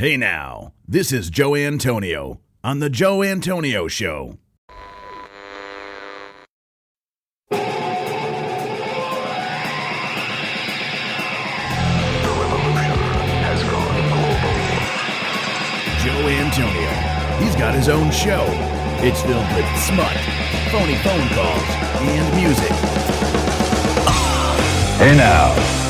Hey now, this is Joe Antonio on The Joe Antonio Show. Joe Antonio. He's got his own show. It's filled with smut, phony phone calls, and music. Hey now.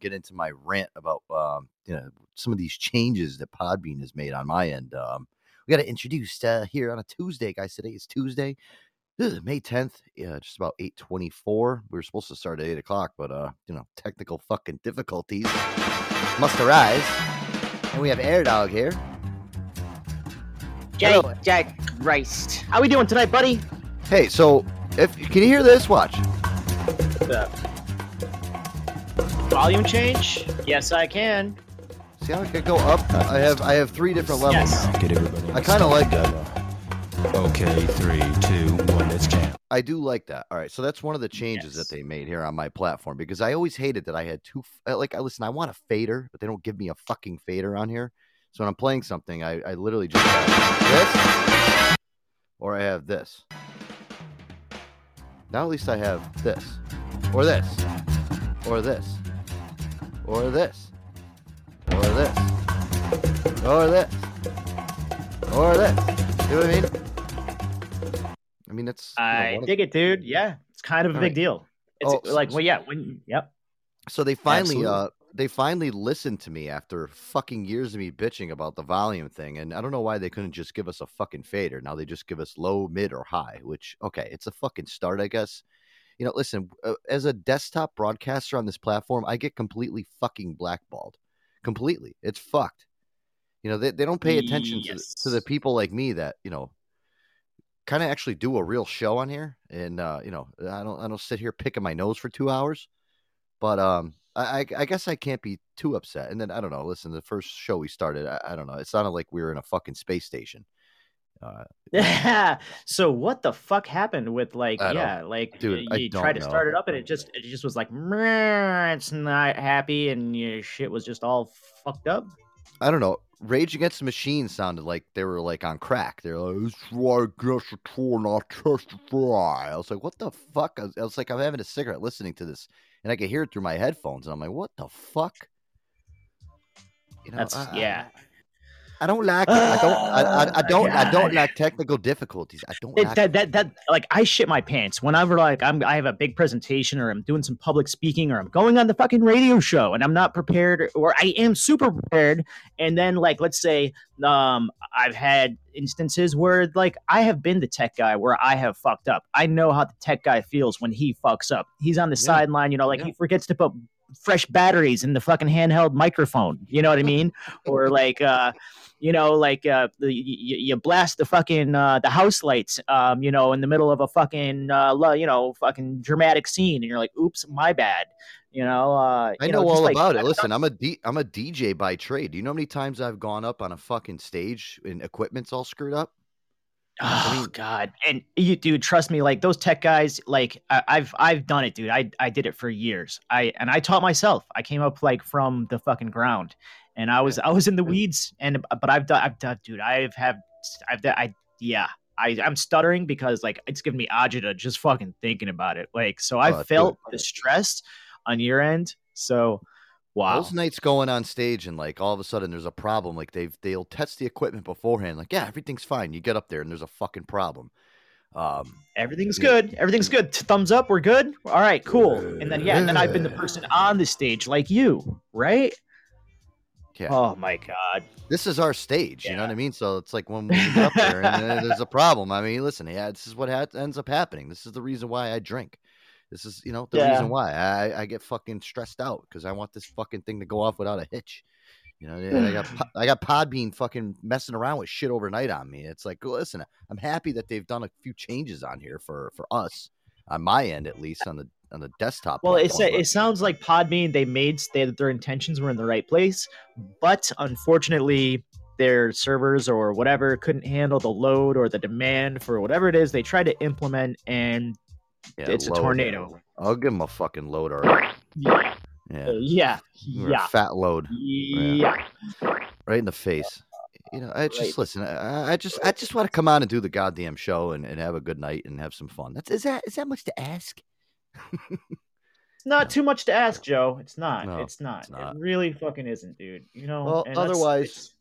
Get into my rant about um, you know some of these changes that Podbean has made on my end, um, we got to introduce uh, here on a Tuesday, guys. Today is Tuesday, Ugh, May tenth, yeah, just about eight twenty-four. We were supposed to start at eight o'clock, but uh, you know, technical fucking difficulties must arise, and we have Air Dog here. Jay, Hello. Jack Rice. How we doing tonight, buddy? Hey, so if can you hear this? Watch. Volume change? Yes, I can. See how I can go up? I have I have three different levels. Yes. Get everybody. I kinda like that. Okay, three, two, one. Let's jam. I do like that. All right, so that's one of the changes Yes. that they made here on my platform because I always hated that I had two. uh, Like, I listen, I want a fader, but they don't give me a fucking fader on here. So when I'm playing something, I, I literally just have this, or I have this. Now at least I have this, or this, or this, or this, or this, or this, or this. You know what I mean? I mean, it's. you know, I dig it, dude. Yeah, it's kind of a All big right. deal. It's Oh, like, so- well, yeah, when, yep. So they finally, uh, they finally listened to me after fucking years of me bitching about the volume thing, and I don't know why they couldn't just give us a fucking fader. Now they just give us low, mid, or high. Which okay, it's a fucking start, I guess. You know, listen, uh, as a desktop broadcaster on this platform, I get completely fucking blackballed. Completely, it's fucked. You know, they, they don't pay attention to, the- to the people like me that you know kind of actually do a real show on here and uh you know i don't i don't sit here picking my nose for two hours but um I, I I guess I can't be too upset. And then I don't know. Listen, the first show we started, I, I don't know. It sounded like we were in a fucking space station. Uh, Yeah. so what the fuck happened with like I yeah like dude, you don't tried to know. start it up and it just it just was like "Meh, it's not happy and your shit was just all fucked up. I don't know. Rage Against the Machine sounded like they were like on crack. They're like, "It's why I guess it's not testify." I was like, "What the fuck?" I was, I was like, "I'm having a cigarette listening to this, and I could hear it through my headphones." And I'm like, "What the fuck?" You know, That's I- yeah. I don't like. it. I don't. I, I, I don't. I don't like technical difficulties. I don't like. that, that that like I shit my pants whenever like I'm I have a big presentation or I'm doing some public speaking or I'm going on the fucking radio show and I'm not prepared or I am super prepared and then like let's say um I've had instances where like I have been the tech guy where I have fucked up. I know how the tech guy feels when he fucks up. He's on the Yeah. sideline, you know, like Yeah. he forgets to put fresh batteries in the fucking handheld microphone. You know what I mean? or like uh you know, like uh, the, you, you blast the fucking uh, the house lights, um, you know, in the middle of a fucking uh, you know fucking dramatic scene, and you're like, "Oops, my bad," you know. Uh, I you know, just all like- about it. Listen, I'm a D, I'm a DJ by trade. Do you know how many times I've gone up on a fucking stage and equipment's all screwed up? Oh mean- God! And you, dude, trust me, like those tech guys, like I, I've I've done it, dude. I I did it for years. I and I taught myself. I came up like from the fucking ground, and I was I was in the weeds. And uh, but I've done I've done, dude. I've have I've done, I yeah. I, I'm stuttering because like it's giving me agita just fucking thinking about it. Like so, I Oh, dude. felt the stress on your end. So, wow. Those nights going on stage and like all of a sudden there's a problem. Like they've they'll test the equipment beforehand. Like yeah, everything's fine. You get up there and there's a fucking problem. Um, Everything's Yeah. good. Everything's good. Thumbs up. We're good. All right, cool. And then yeah, and then I've been the person on the stage like you, right? yeah, Oh my god. this is our stage. You know what I mean? So it's like when we get up there and uh, there's a problem. I mean, listen, yeah, this is what ha- ends up happening. This is the reason why I drink. This is you know the Yeah. reason why I I get fucking stressed out because I want this fucking thing to go off without a hitch. You know, I got I got Podbean fucking messing around with shit overnight on me. It's like, listen, I'm happy that they've done a few changes on here for for us on my end at least on the on the desktop. Well, it's platform, it sounds like Podbean they made they, their intentions were in the right place, but unfortunately their servers or whatever couldn't handle the load or the demand for whatever it is they tried to implement and yeah, it's a load. tornado. I'll give him a fucking load already. Yeah. Yeah, Uh, yeah. Yeah. fat load Yeah. right in the face. You know, I just Right. listen. I, I just, I just want to come on and do the goddamn show and, and have a good night and have some fun. That's is that is that much to ask? It's not too much to ask, Joe. It's not. No, it's not. it's not. It really fucking isn't, dude. You know. Well, otherwise-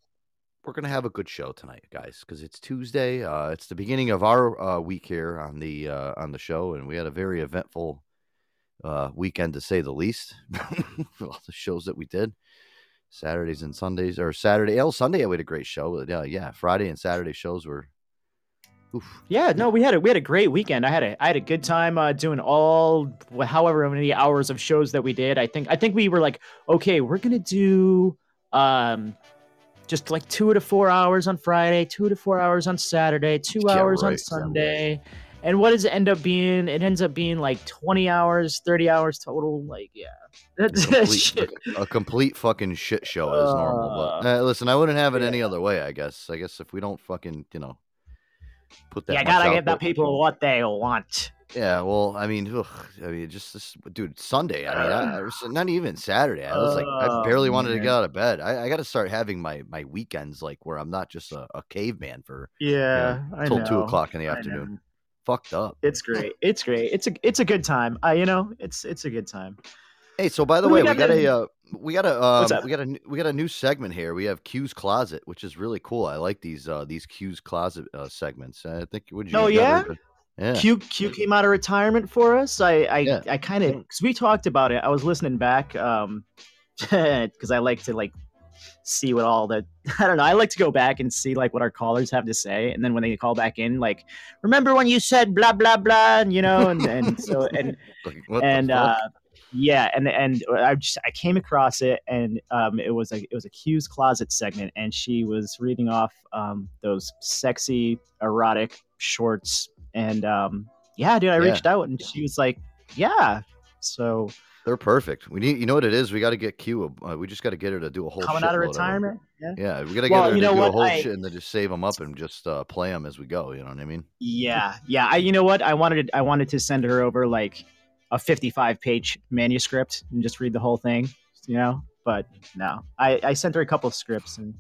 We're gonna have a good show tonight, guys, because it's Tuesday. Uh, it's the beginning of our uh, week here on the uh, on the show, and we had a very eventful uh, weekend to say the least. all the shows that we did, Saturdays and Sundays, or Saturday, oh Sunday we had a great show. Yeah, yeah. Friday and Saturday shows were. Oof. Yeah, no, we had a we had a great weekend. I had a I had a good time uh, doing all however many hours of shows that we did. I think I think we were like, okay, we're gonna do um just like two to four hours on Friday, two to four hours on Saturday, two Yeah, hours on right. Sunday. And what does it end up being? It ends up being like twenty hours, thirty hours total. Like, yeah, that's complete, shit. a complete fucking shit show as normal. But uh, listen, I wouldn't have it any other way. I guess. I guess if we don't fucking, you know, put that. Yeah, gotta give the people what they want. Yeah, well, I mean, ugh, I mean, just this, dude. Sunday. I mean, I, I was, not even Saturday. I was like, I Oh, barely wanted to get out of bed. I, I got to start having my my weekends like where I'm not just a, a caveman for Yeah, I till know. two o'clock in the afternoon. Fucked up. It's great. It's great. It's a it's a good time. Uh, you know, it's it's a good time. Hey, so by the way, we got a uh, we got a um, we got a we got a new segment here. We have Q's closet, which is really cool. I like these uh these Q's closet uh, segments. I think would you? Oh, yeah? ever- yeah. Q Q came out of retirement for us. I I, Yeah. I kind of because we talked about it. I was listening back um because I like to like see what all the I don't know. I like to go back and see like what our callers have to say, and then when they call back in, like, remember when you said blah blah blah, and you know, and, and so and Like, and uh, yeah, and and I just I came across it, and um, it was a it was a Q's closet segment, and she was reading off um those sexy erotic shorts, and um yeah, dude, I Yeah. reached out, and she was like, yeah, so they're perfect. We need, you know what it is? We got to get Q. Uh, we just got to get her to do a whole coming out of retirement, yeah. Yeah, we got to get Well, her you to know do a whole I- shit and then just save them up and just uh, play them as we go. You know what I mean? Yeah, yeah. I, you know what? I wanted I wanted to send her over like a 55 page manuscript and just read the whole thing, you know. But no, I, I sent her a couple of scripts and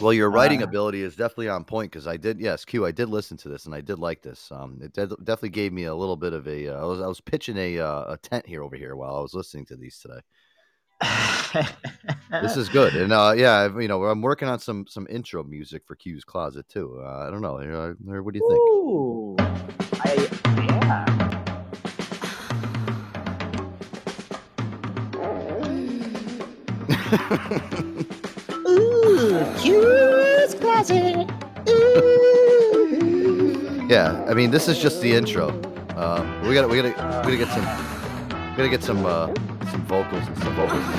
Well, your writing Uh, ability is definitely on point because I did, yes, Q. I did listen to this and I did like this. Um, it did, definitely gave me a little bit of a. Uh, I was I was pitching a uh, a tent here over here while I was listening to these today. This is good, and uh, yeah, you know, I'm working on some some intro music for Q's closet too. Uh, I don't know, uh, what do you think? Ooh, I yeah. Ooh, Q's closet. Ooh. yeah, I mean, this is just the intro. Um, we got to we got to we got to get some we got to get some uh, some vocals and some vocals.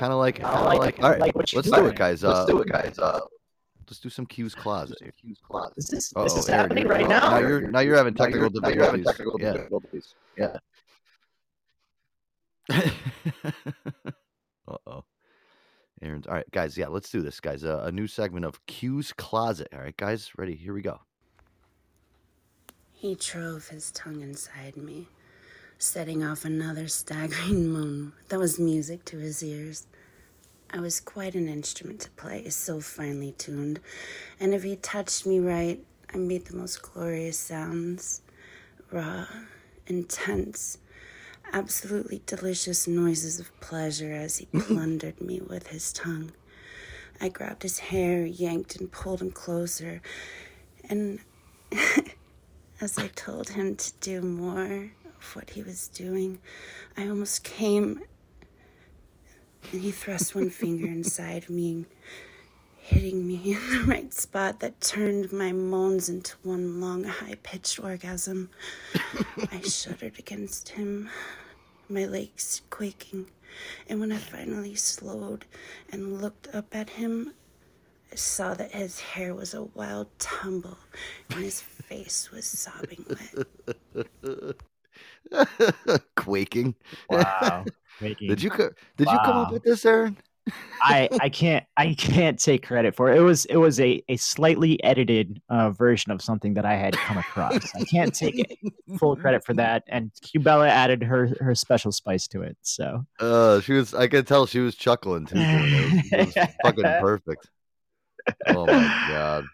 Kind of like, I kinda like like, it. all right, Like what let's do. do it, guys. Uh, Let's do it, guys. Let's do some Q's closet. Q's closet. Is this this is Aaron, happening you're- right Now now? you're now you're having now technical you're, now you're having difficulties. yeah. difficulties. Yeah. uh oh. Aaron's all right, guys. Yeah, let's do this, guys. Uh, a new segment of Q's closet. All right, guys, ready? Here we go. He drove his tongue inside me, setting off another staggering moan that was music to his ears. I was quite an instrument to play, so finely tuned, and if he touched me right, I made the most glorious sounds raw, intense, absolutely delicious noises of pleasure as he plundered me with his tongue. I grabbed his hair, yanked and pulled him closer, and as I told him to do more of what he was doing, I almost came and he thrust one finger inside me, hitting me in the right spot that turned my moans into one long, high pitched orgasm. I shuddered against him, my legs quaking, and when I finally slowed and looked up at him, I saw that his hair was a wild tumble and his face was sobbing wet. Quaking. Wow. Making- Did you co- did you come up with this, Aaron? I I can't I can't take credit for it. It was it was a, a slightly edited uh, version of something that I had come across. I can't take it, full credit for that. And Cubella added her her special spice to it. So Uh, she was. I could tell she was chuckling too. it. It was, it was fucking perfect. Oh my god.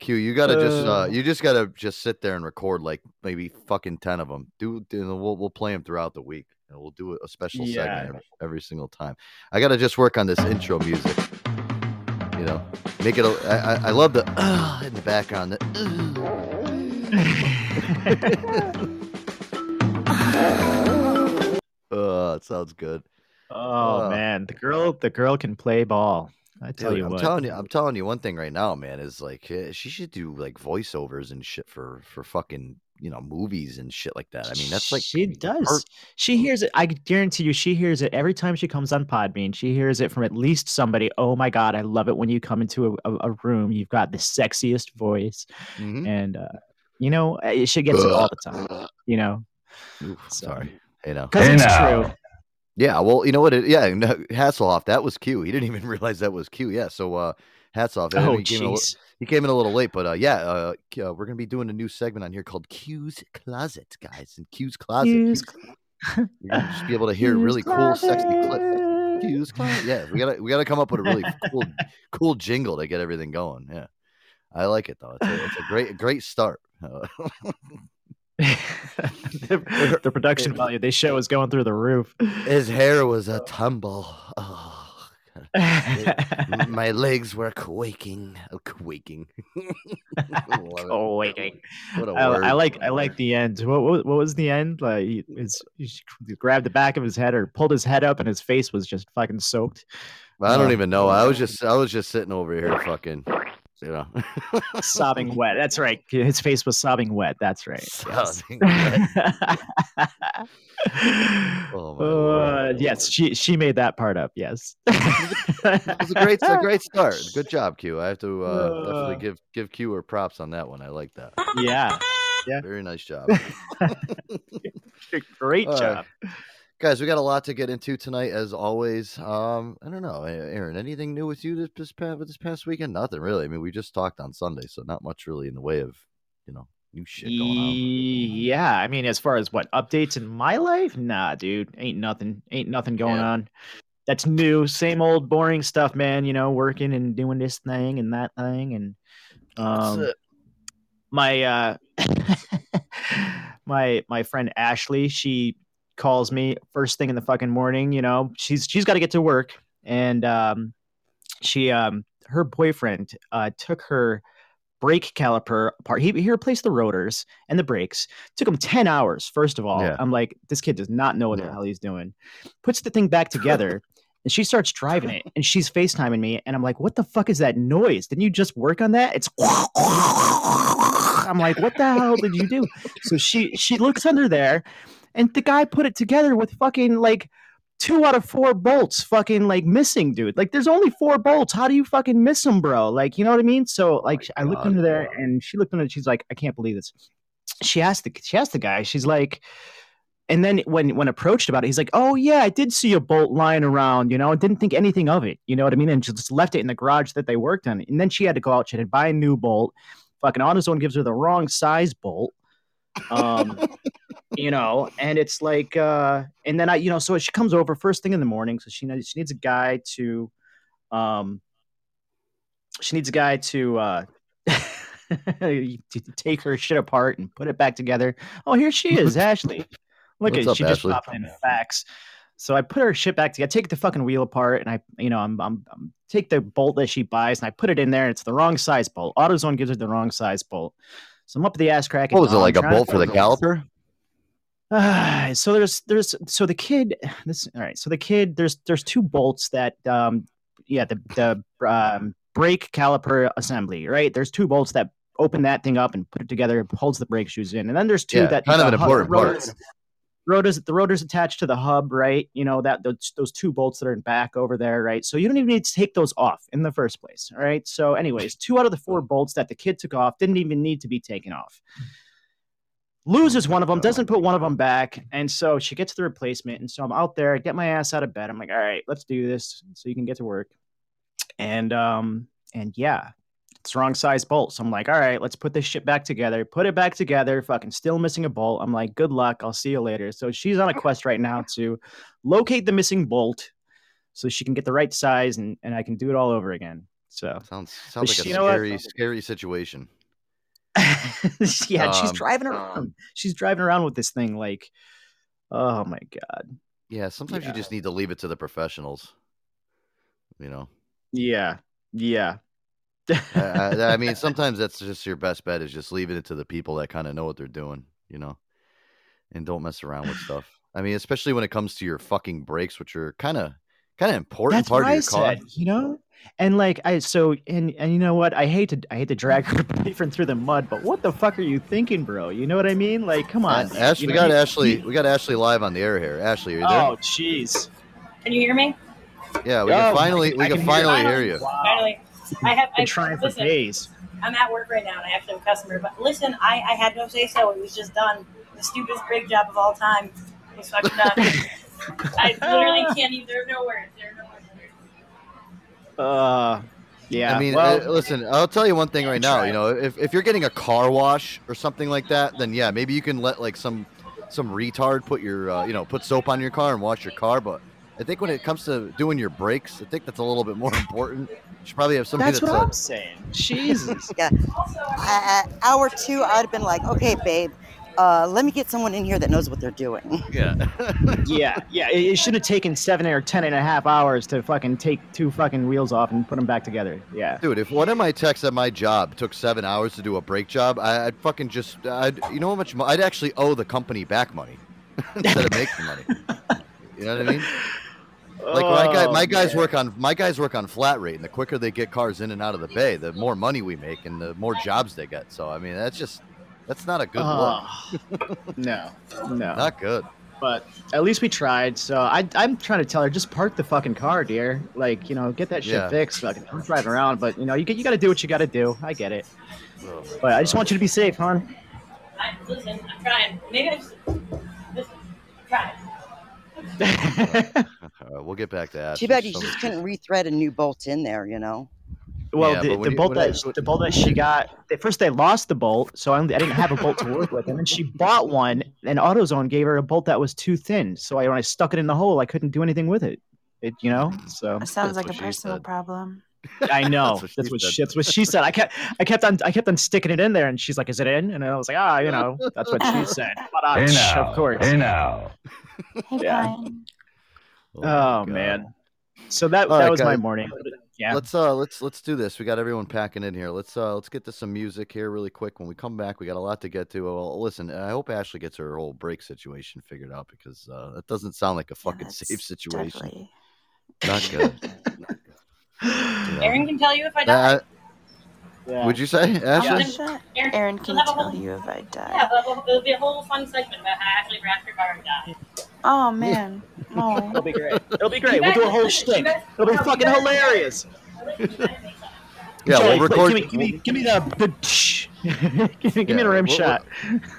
Q, you gotta just uh, Uh. you just gotta just sit there and record like maybe fucking ten of them. Do, do we'll we'll play them throughout the week. And we'll do a special Yeah. segment every, every single time. I gotta just work on this intro music. You know, make it. A, I, I- I love the uh, in the background. The, uh. Oh, it sounds good. oh Uh. man, the girl the girl can play ball. I tell Dude, you I'm what. telling you, I'm telling you one thing right now, man. Is like eh, she should do like voiceovers and shit for for fucking you know movies and shit like that. I mean, that's like she does. She hears it. I guarantee you, she hears it every time she comes on Podbean. She hears it from at least somebody. Oh my god, I love it when you come into a, a, room. You've got the sexiest voice, Mhm. and uh, you know eh, she gets it all the time. You know, Oof, so- sorry, you know. because Hey, it's now. true. Yeah, well, you know what? It, yeah, no, Hasselhoff, that was Q. He didn't even realize that was Q. Yeah, so uh, hats off. Oh he, came in a, jeez. he came in a little late, but uh, yeah, uh, uh, we're gonna be doing a new segment on here called Q's Closet, guys. And Q's Closet, Use you're gonna just be able to hear a really cool, sexy clip. Q's Closet. Yeah, we gotta we gotta come up with a really cool cool jingle to get everything going. Yeah, I like it though. It's a, it's a great great start. The, the production value they show is going through the roof. his hair was a tumble. Oh, M- My legs were quaking. uh, Quaking. It. oh, waiting. What a I, word. I like I like the end. What, what what was the end? Like he, his, he grabbed the back of his head or pulled his head up, and his face was just fucking soaked, I don't even know. I was just I was just sitting over here fucking you know sobbing wet. That's right. His face was sobbing wet. That's right. yes. Sobbing wet. Oh, my Uh, yes, she she made that part up. Yes. It was a great a great start. Good job, Q. I have to uh, definitely Uh. give give Q her props on that one. I like that. yeah. Yeah. Very nice job. Great All right. job. Guys, we got a lot to get into tonight, as always. Um, I don't know, Aaron. Anything new with you this, this past this past weekend? Nothing really. I mean, we just talked on Sunday, so not much really in the way of you know new shit going on. Yeah, I mean, as far as what updates in my life, nah, dude, ain't nothing, ain't nothing going Yeah. on. That's new, same old boring stuff, man. You know, working and doing this thing and that thing, and um, my uh, my my friend Ashley, she calls me first thing in the fucking morning. You know, she's she's got to get to work, and um, she um, her boyfriend uh took her brake caliper apart. He, he replaced the rotors and the brakes. Took him 10 hours, first of all. Yeah. I'm like, this kid does not know what the hell he's doing. Puts the thing back together and she starts driving it and she's FaceTiming me. And I'm like, what the fuck is that noise? Didn't you just work on that? It's I'm like, what the hell did you do? So she she looks under there and the guy put it together with fucking like two out of four bolts fucking like missing, dude. Like there's only four bolts. How do you fucking miss them, bro? Like, you know what I mean? So oh like I looked God, into there bro. and she looked into it, she's like, I can't believe this. She asked the she asked the guy, she's like, and then when when approached about it, he's like, "Oh yeah, I did see a bolt lying around, you know, and didn't think anything of it, you know what I mean, and just left it in the garage that they worked on. And then she had to go out, she had to buy a new bolt. Fucking AutoZone gives her the wrong size bolt, um, you know, and it's like, uh, and then I, you know, so she comes over first thing in the morning, so she needs she needs a guy to, um, she needs a guy to uh, to take her shit apart and put it back together. Oh, here she is, Ashley. Look What's at up, she just popped in facts. So I put her shit back together, I take the fucking wheel apart, and I, you know, I'm, I'm, I'm take the bolt that she buys and I put it in there. And it's the wrong size bolt. AutoZone gives her the wrong size bolt. So I'm up the ass crack. What was it like a bolt for the caliper? Ah, so there's there's so the kid this all right so the kid there's there's two bolts that um yeah the the um brake caliper assembly right there's two bolts that open that thing up and put it together holds the brake shoes in and then there's two Yeah, that kind of an important part. Rotors, the rotors attached to the hub right you know that those, those two bolts that are in back over there right so you don't even need to take those off in the first place all right so anyways two out of the four bolts that the kid took off didn't even need to be taken off loses one of them, doesn't put one of them back, and so she gets the replacement. And so I'm out there, I get my ass out of bed. I'm like, all right, let's do this, so you can get to work. And um, and yeah, it's wrong size bolt. So I'm like, all right, let's put this shit back together. Put it back together. Fucking still missing a bolt. I'm like, good luck. I'll see you later. So she's on a quest right now to locate the missing bolt, so she can get the right size, and and I can do it all over again. So Sounds sounds like a you know what? scary scary situation. yeah, she's Um, driving around. She's driving around with this thing like, oh my god. Yeah, sometimes Yeah. you just need to leave it to the professionals. You know, Yeah, yeah. I, I, I mean, sometimes that's just your best bet is just leaving it to the people that kind of know what they're doing. You know, and don't mess around with stuff. I mean, especially when it comes to your fucking brakes, which are kind of kind of important That's part what of I your car. said, you know. And like I so and and you know what? I hate to I hate to drag her boyfriend through the mud, but what the fuck are you thinking, bro? You know what I mean? Like, come on. A- man. Ash, we know, got you- Ashley. you- we got Ashley live on the air here. Ashley, are you there? Oh, jeez. Can you hear me? yeah, we oh, can finally we I can can hear finally you. hear you. Wow. Finally, I have. Been I, trying for listen, days. I'm at work right now, and I actually have a customer. But listen, I, I had no say so. It was just done. The stupidest brake job of all time was fucking done. I literally can't even. There are no words. There are no words. Uh, yeah. I mean, well, uh, listen, I'll tell you one thing right now. You know, if, if you're getting a car wash or something like that, then yeah, maybe you can let like some some retard put your uh, you know put soap on your car and wash your car. But I think when it comes to doing your brakes, I think that's a little bit more important. You should probably have somebody that's that's, what uh, I'm saying. Jesus. Yeah. Also, Uh, hour two, I'd have been like, okay, babe, uh, let me get someone in here that knows what they're doing. Yeah. yeah, yeah. It, it should have taken seven or ten and a half hours to fucking take two fucking wheels off and put them back together. Yeah. Dude, if one of my techs at my job took seven hours to do a brake job, I, I'd fucking just, I'd, you know how much, mo- I'd actually owe the company back money instead of making money. You know what I mean? Like my guy, Oh, my guys work on my guys work on flat rate, and the quicker they get cars in and out of the bay, the more money we make, and the more jobs they get. So I mean, that's just that's not a good look. Ah, no, no. Not good. But at least we tried. So I, I'm trying to tell her just park the fucking car, dear. Like you know, get that shit Yeah. fixed. Fucking, I'm driving around, but you know, you get, you got to do what you got to do. I get it. Oh, Ugh. But I just want you to be safe, hon. I, listen, I'm trying. Maybe I just listen. I'm trying. All right, we'll get back to that. Too bad you just couldn't rethread a new bolt in there, you know? Well, Yeah, the, the you- bolt when I- that the bolt that she got, at first they lost the bolt, so I, I didn't have a bolt to work with, and then she bought one, and AutoZone gave her a bolt that was too thin. So I, when I stuck it in the hole, I couldn't do anything with it. It, you know, so That sounds That's like a personal said. problem. I know That's that's what what, she she, said. that's what she said. I kept I kept on I kept on sticking it in there, and she's like, "Is it in?" And I was like, "Ah, you know, that's what she said." But, uh, Hey now. of course. Hey now. Hey, Yeah. Brian. Oh, God. man. So that All that right, was my morning. Yeah. Let's uh let's let's do this. We got everyone packing in here. Let's uh let's get to some music here really quick. When we come back, we got a lot to get to. Well, listen, I hope Ashley gets her whole break situation figured out because uh that doesn't sound like a fucking that's safe situation. definitely- Not good. You know? Aaron can tell you if I die. Uh, Yeah. would you say, Ashley? Shut- Aaron, Aaron we'll can tell whole- you if I die. Yeah, but it'll be a whole fun segment about how Ashley wrapped her died. Oh man. It'll Oh. be great. It'll be great. We'll do a whole shtick. It'll be fucking hilarious. Yeah, Joey, we'll record. Give me, give me, give me the the. give me, give me the rim we'll- shot.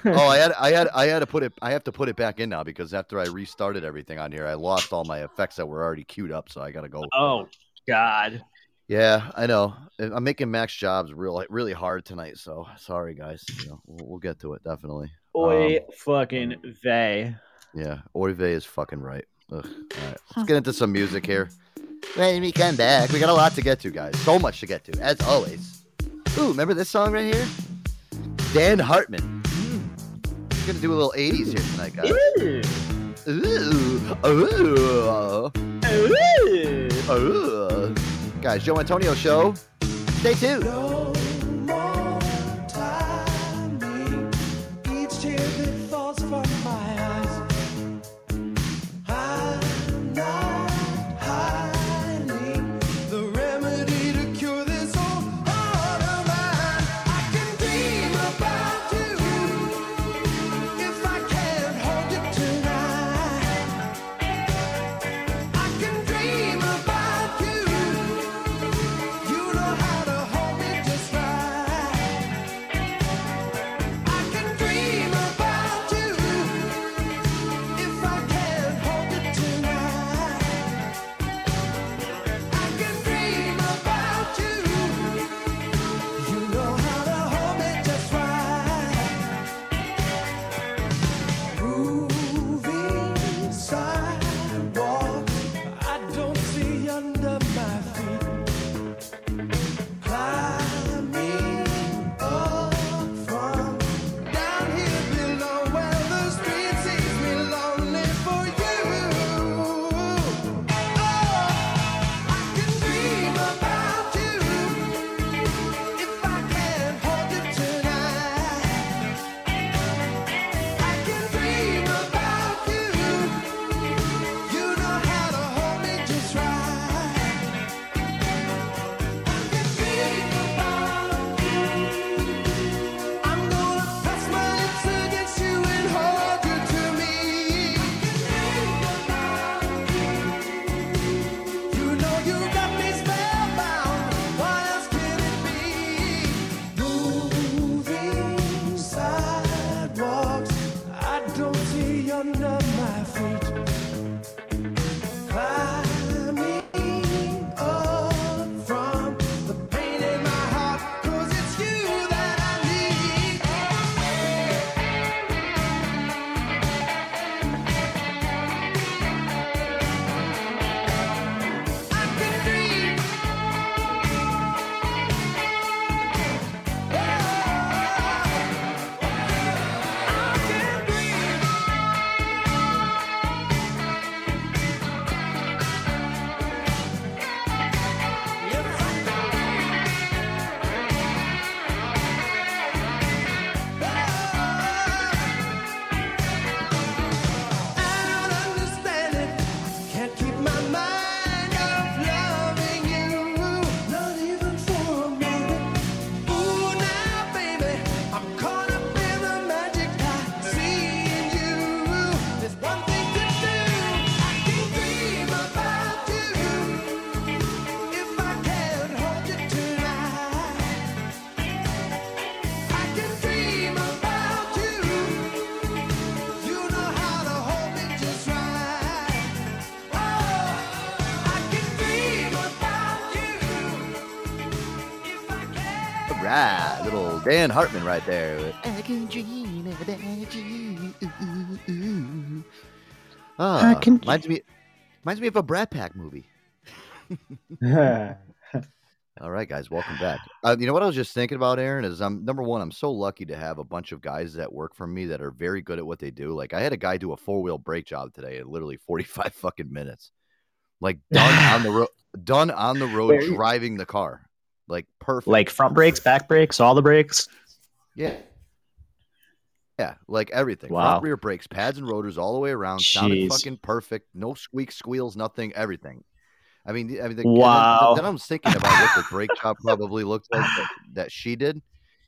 oh, I had, I had, I had to put it. I have to put it back in now because after I restarted everything on here, I lost all my effects that were already queued up. So I got to go. oh God. Yeah, I know. I'm making Max jobs real, really hard tonight. So sorry, guys. You know, we'll, we'll get to it definitely. Oi, Um, fucking vey. Yeah, Orve is fucking right. Ugh. All right, let's get into some music here. When we come back, we got a lot to get to, guys. So much to get to, as always. Ooh, remember this song right here? Dan Hartman. We're gonna do a little '80s here tonight, guys. Ooh, ooh, Ooh. ooh. Guys, Joe Antonio show. Stay tuned. Each Dan Hartman right there. with, I can dream about you. Ah, I can- reminds me, reminds me of a Brat Pack movie. All right, guys, welcome back. Uh, you know what I was just thinking about, Aaron? Is I'm number one. I'm so lucky to have a bunch of guys that work for me that are very good at what they do. Like I had a guy do a four wheel brake job today in literally 45 fucking minutes, like done on the road, done on the road, Wait. driving the car, like perfect. like front brakes, back brakes, all the brakes. yeah, yeah, like everything. Wow. Front rear brakes, pads and rotors, all the way around. Sounded fucking perfect. No squeak, squeals, nothing. Everything. I mean, I mean, the, and then- Wow. Then, I was thinking about what the brake job probably looked like that, that she did.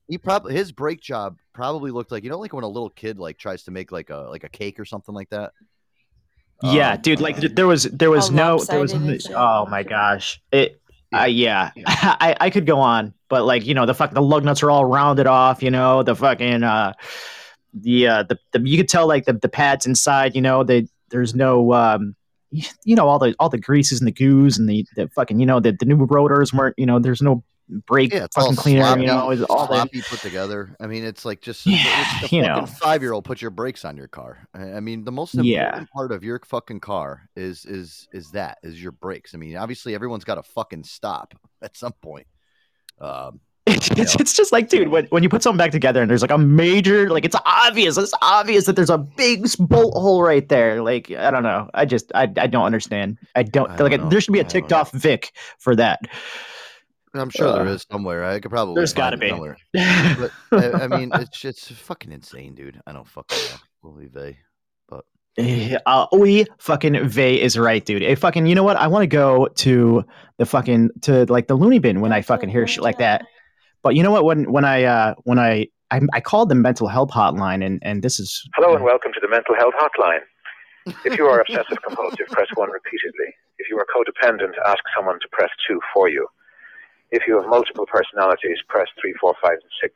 He probably his brake job probably looked like you know, like when a little kid like tries to make like a like a cake or something like that. yeah, Um, dude. Like th- there was there was no there was lopsided and shit. oh my gosh it. Uh, yeah, I, I could go on, but like you know the fuck the lug nuts are all rounded off. You know the fucking uh, the uh, the, the you could tell like the, the pads inside. You know they there's no um, you know all the all the greases and the goos and the, the fucking you know the, the new rotors weren't you know there's no brake Yeah, fucking cleaner. sloppy, you know is all sloppy put together. I mean, it's like just Yeah, you know. five year old put your brakes on your car. I mean, the most Yeah. important part of your fucking car is is is that is your brakes. I mean, obviously everyone's got to fucking stop at some point. Um, It's, it's, it's just like, dude, when, when you put something back together and there's like a major, like it's obvious, it's obvious that there's a big bolt hole right there. Like, I don't know. I just, I, I don't understand. I don't, I don't like, know. there should be a ticked off Vic for that. I'm sure there Uh, is somewhere. I could probably There's gotta be. somewhere. But I, I mean, it's just fucking insane, dude. I don't fucking know. Holy vey. But uh, we fucking Vay is right, dude. It fucking, you know what? I want to go to the fucking, to like the loony bin when I fucking hear shit like that. But you know what? When, when I, uh, when I, I, I called the mental health hotline and, and this is, Hello and welcome to the mental health hotline. If you are obsessive compulsive, press 1 repeatedly. If you are codependent, ask someone to press 2 for you. If you have multiple personalities, press 3, 4, 5, and 6.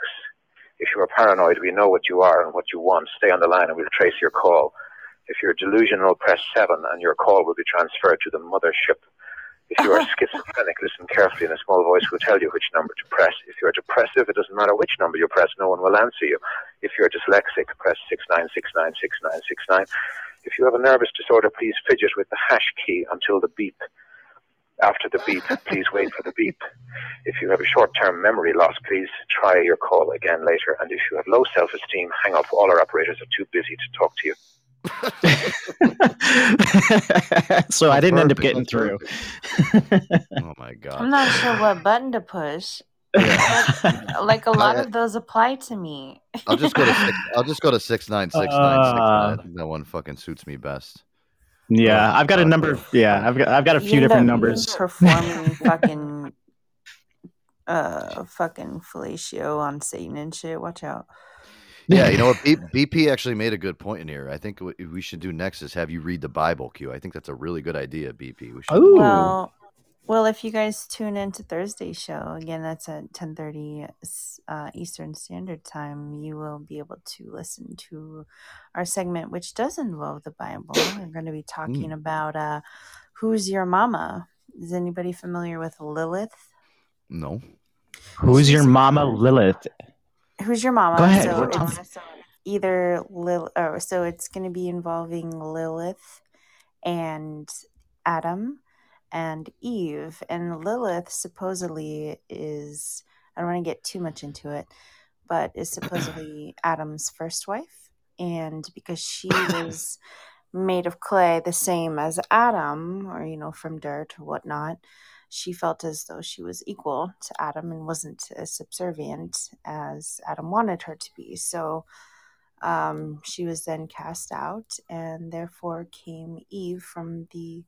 If you are paranoid, we know what you are and what you want. Stay on the line and we'll trace your call. If you're delusional, press 7 and your call will be transferred to the mothership. If you are schizophrenic, listen carefully and a small voice will tell you which number to press. If you're depressive, it doesn't matter which number you press, no one will answer you. If you're dyslexic, press 69696969. If you have a nervous disorder, please fidget with the hash key until the beep. After the beep, please wait for the beep. If you have a short-term memory loss, please try your call again later. And if you have low self-esteem, hang up. All our operators are too busy to talk to you. so I didn't end up getting through. oh my god! I'm not sure what button to push. Like, like a lot of those apply to me. I'll just go to six, I'll just go to six nine six nine six nine. Uh, I think that one fucking suits me best. Yeah, Oh, I've got a number. yeah. Yeah, I've got I've got a few different numbers. Performing fucking uh fucking fellatio on Satan and shit. Watch out. Yeah, you know what? BP actually made a good point in here. I think what we should do next is have you read the Bible, Q. I think that's a really good idea, BP. We should. Ooh. Well, well, if you guys tune into Thursday's show again, that's at ten thirty uh, Eastern Standard Time. You will be able to listen to our segment, which does involve the Bible. We're going to be talking Mm. about uh, who's your mama. Is anybody familiar with Lilith? No. Who's your mama, Lilith? Who's your mama? Go ahead. So What- tell it's either Lil, or so it's going to be involving Lilith and Adam and Eve. And Lilith supposedly is, I don't want to get too much into it, but is supposedly Adam's first wife. And because she was made of clay, the same as Adam, or, you know, from dirt or whatnot, she felt as though she was equal to Adam and wasn't as subservient as Adam wanted her to be. So um, she was then cast out, and therefore came Eve from the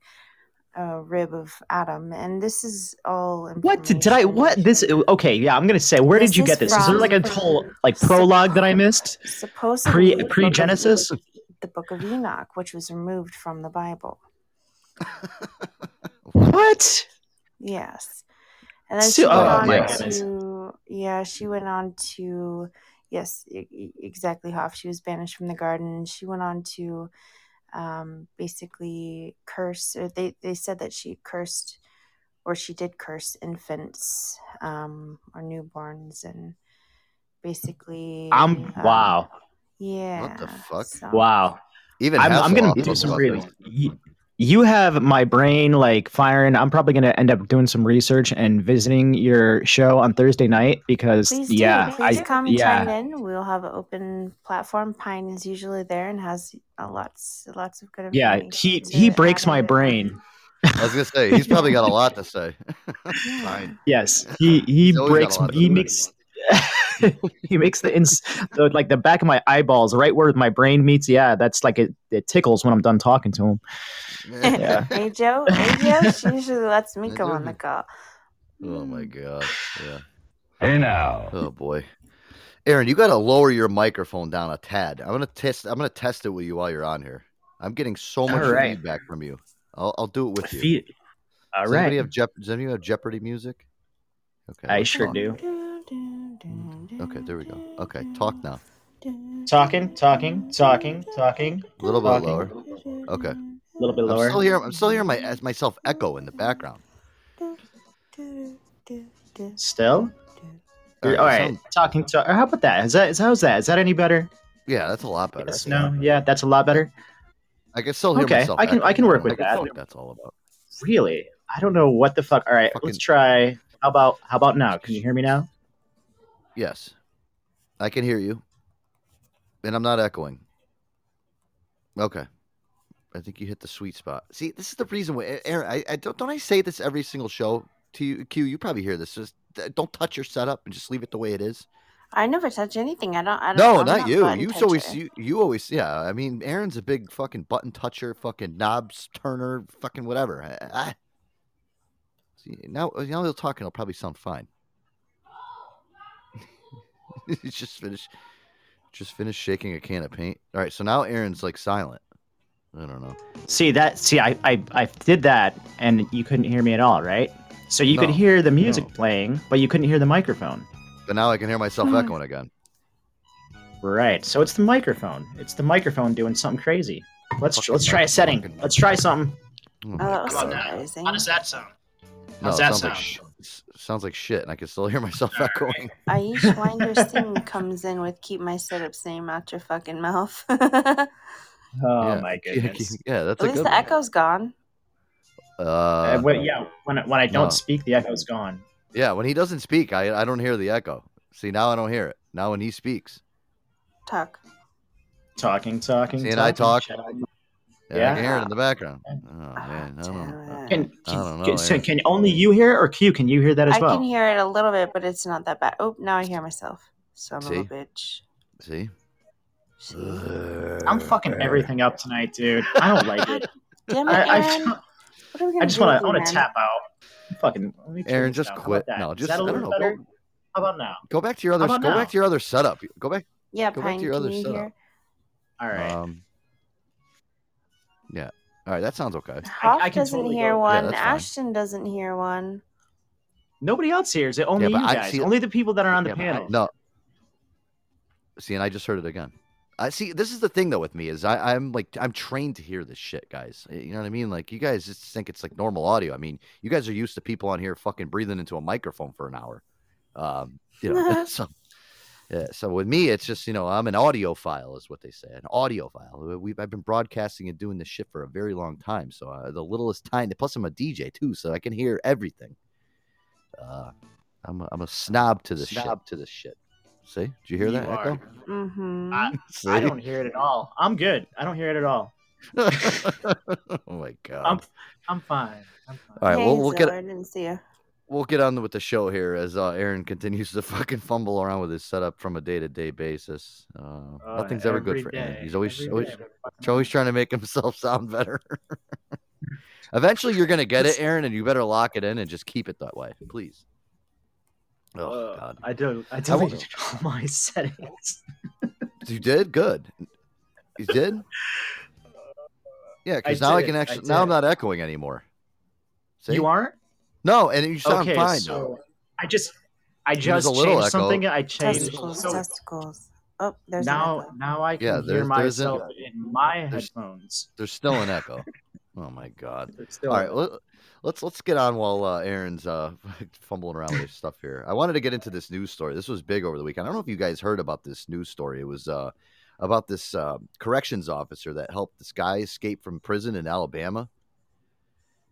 uh, rib of Adam. And this is all. What did, did I? What this? Okay, yeah, I'm gonna say. Where This did you get this? Is there like a whole like prologue that I missed? Supposedly, pre pre Genesis. the book of Enoch, which was removed from the Bible. What? Yes. And then So- she went oh, on my to, goodness. yeah, she went on to, yes, exactly, Hoff. She was banished from the garden. She went on to um, basically curse, or they, they said that she cursed or she did curse infants um, or newborns, and basically, I'm um, wow, yeah. What the fuck? so- wow. Even I'm, I'm gonna do some about really. This. You, you have my brain like firing. I'm probably gonna end up doing some research and visiting your show on Thursday night because Please do. yeah, Please I come yeah. chime in. We'll have an open platform. Pine is usually there and has a lots lots of good Yeah, he he breaks my in. brain. I was gonna say he's probably got a lot to say. Fine. Yes, he he He's always got breaks. a lot to He makes he makes the ins the, like the back of my eyeballs right where my brain meets. Yeah, that's like it. It tickles when I'm done talking to him. Yeah. hey Joe, hey Joe, she usually lets me go on the call. Oh my god. Yeah. Hey now. Oh boy. Aaron, you got to lower your microphone down a tad. I'm gonna test. I'm gonna test it with you while you're on here. I'm getting so much All right. feedback from you. I'll, I'll do it with you. Feed- All does anybody have Jep- Does anybody have Jeopardy music? Okay. I sure talk. do. Okay, there we go. Okay, talk now. Talking, talking, talking, talking. A little bit Talking. lower. Okay. A little bit lower. I'm lower. still hearing. I'm still hearing my as myself echo in the background. Still. All right, All right, sound- talking. To, how about that? Is that is how's that? Is that any better? yeah, that's a lot better. Yes, no, yeah, that's a lot better. I can still hear Okay, myself. I can- I can work with I that. see what that's all about. Really? I don't know what the fuck. All right, Fucking- let's try. How about how about now? Can you hear me now? Yes, I can hear you, and I'm not echoing. Okay, I think you hit the sweet spot. See, this is the reason why, Aaron. I, I don't don't I say this every single show to you. Q, you probably hear this. Just uh, don't touch your setup and just leave it the way it is. I never touch anything. I don't. I don't No, I'm not you. You always you, you always yeah. I mean, Aaron's a big fucking button toucher, fucking knobs turner, fucking whatever. I, I, see now now he'll talk and it'll probably sound fine. He's just finished just finished shaking a can of paint. All right, so now Aaron's like silent. I don't know. See that? See, I I I did that, and you couldn't hear me at all, right? So you could hear the music no. playing, but you couldn't hear the microphone. But now I can hear myself echoing again. Right. So it's the microphone. It's the microphone doing something crazy. Let's Fucking let's try a setting. fucking- Let's try something. Oh Oh, my that How about that? surprising. How does that sound? No, How's it that sounds like sound? sh- s- sounds like shit, and I can still hear myself echoing. Aish Winder Singh comes in with "Keep my setup's name out your fucking mouth." Oh yeah. my Yeah, goodness. Yeah, that's a least good the one. echo's gone. Uh, Uh, when, yeah, when I- when I don't no. speak, the echo's gone. yeah, when he doesn't speak, I I don't hear the echo. See, now I don't hear it. Now when he speaks, Talk. Talking, talking. See, and I talking. talk. Shut up. yeah, I can hear it in the background. Oh man, I don't know. Can I can, don't know, can, so can only you hear it, or Q? Can you hear that as I well? I can hear it a little bit, but it's not that bad. Oh, now I hear myself. Son of a See? bitch. See, See? I'm fucking everything up tonight, dude. I don't like it. Damn it, I, I, Aaron. What are we gonna I just want to. I want to tap out. Fucking. let me Aaron, just down. How quit. about that? No, Is just that a I little don't know. better? Go, How about now? go back to your other. Go now? back to your other setup. Go back. Yeah, Go back to your Can other you setup. hear? All right. Um. Yeah. All right. That sounds okay. Hoff I can doesn't totally hear go- one. that's fine. Ashton doesn't hear one. Nobody else hears it. Only but you I- guys. see- only the people that are on the Yeah, but I- panel. No. See, and I just heard it again. I see. This is the thing though with me is I, I'm like I'm trained to hear this shit, guys. You know what I mean? Like you guys just think it's like normal audio. I mean, you guys are used to people on here fucking breathing into a microphone for an hour. Um, you know, so yeah. So with me, it's just you know I'm an audiophile, is what they say, an audiophile. We've I've been broadcasting and doing this shit for a very long time. So uh, the littlest time. Plus, I'm a DJ too, so I can hear everything. Uh, I'm a, I'm a snob to this Snob shit. To this shit. See? Did you hear that You echo? Mm-hmm. I, I don't hear it at all. I'm good. I don't hear it at all. oh my god! I'm I'm fine. I'm fine. All right, hey, we'll we'll Zoe, get I didn't see you. We'll get on with the show here as uh, Aaron continues to fucking fumble around with his setup from a day to day basis. Uh, Oh, nothing's ever good for Aaron. He's always always, day, every fucking he's always trying to make himself sound better. Eventually, you're gonna get it, Aaron, and you better lock it in and just keep it that way, please. Oh Uh, God, I don't. I deleted all my settings. you did good. You did. Yeah, because now I can I actually now I'm not echoing anymore. See? You aren't? No, and you sound okay, fine now. so I just I just changed echo. something. I changed Testicles, so testicles. Oh, there's an now echo. now I can Yeah, hear there's- there's an- myself in my there's- headphones. There's still an echo. Oh my god! All right, let, let's let's get on while uh, Aaron's uh, fumbling around with his stuff here. I wanted to get into this news story. This was big over the weekend. I don't know if you guys heard about this news story. It was uh, about this uh, corrections officer that helped this guy escape from prison in Alabama.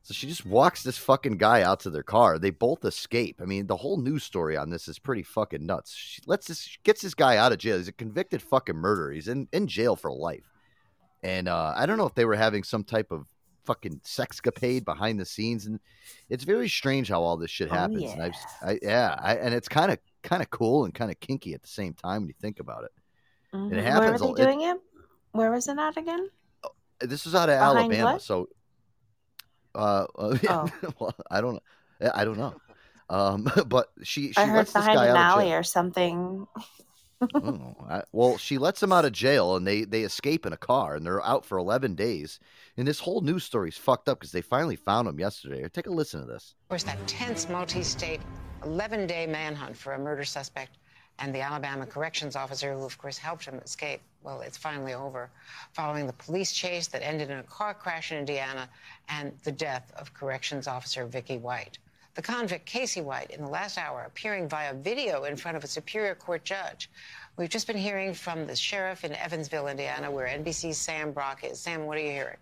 So she just walks this fucking guy out to their car. They both escape. I mean, the whole news story on this is pretty fucking nuts. She lets this she gets this guy out of jail. He's a convicted fucking murderer. He's in, in jail for life. And uh, I don't know if they were having some type of fucking sexcapade behind the scenes, and it's very strange how all this shit Oh, happens. And I've, I, yeah, I, and it's kind of kind of cool and kind of kinky at the same time when you think about it. And it happens. Where were they doing it? Where was it at again? This was out of Behind Alabama, what? so uh, uh, yeah, Oh. well, I don't know. I don't know. Um, but she she I heard lets this behind guy an out alley or something. Oh, I, well, she lets him out of jail, and they they escape in a car, and they're out for eleven days. And this whole news story's fucked up because they finally found him yesterday. Take a listen to this. Of course, that tense multi-state 11-day manhunt for a murder suspect and the Alabama corrections officer who, of course, helped him escape. Well, it's finally over, following the police chase that ended in a car crash in Indiana and the death of corrections officer Vicky White. The convict Casey White, in the last hour, appearing via video in front of a Superior Court judge. We've just been hearing from the sheriff in Evansville, Indiana, where NBC's Sam Brock is. Sam, what are you hearing?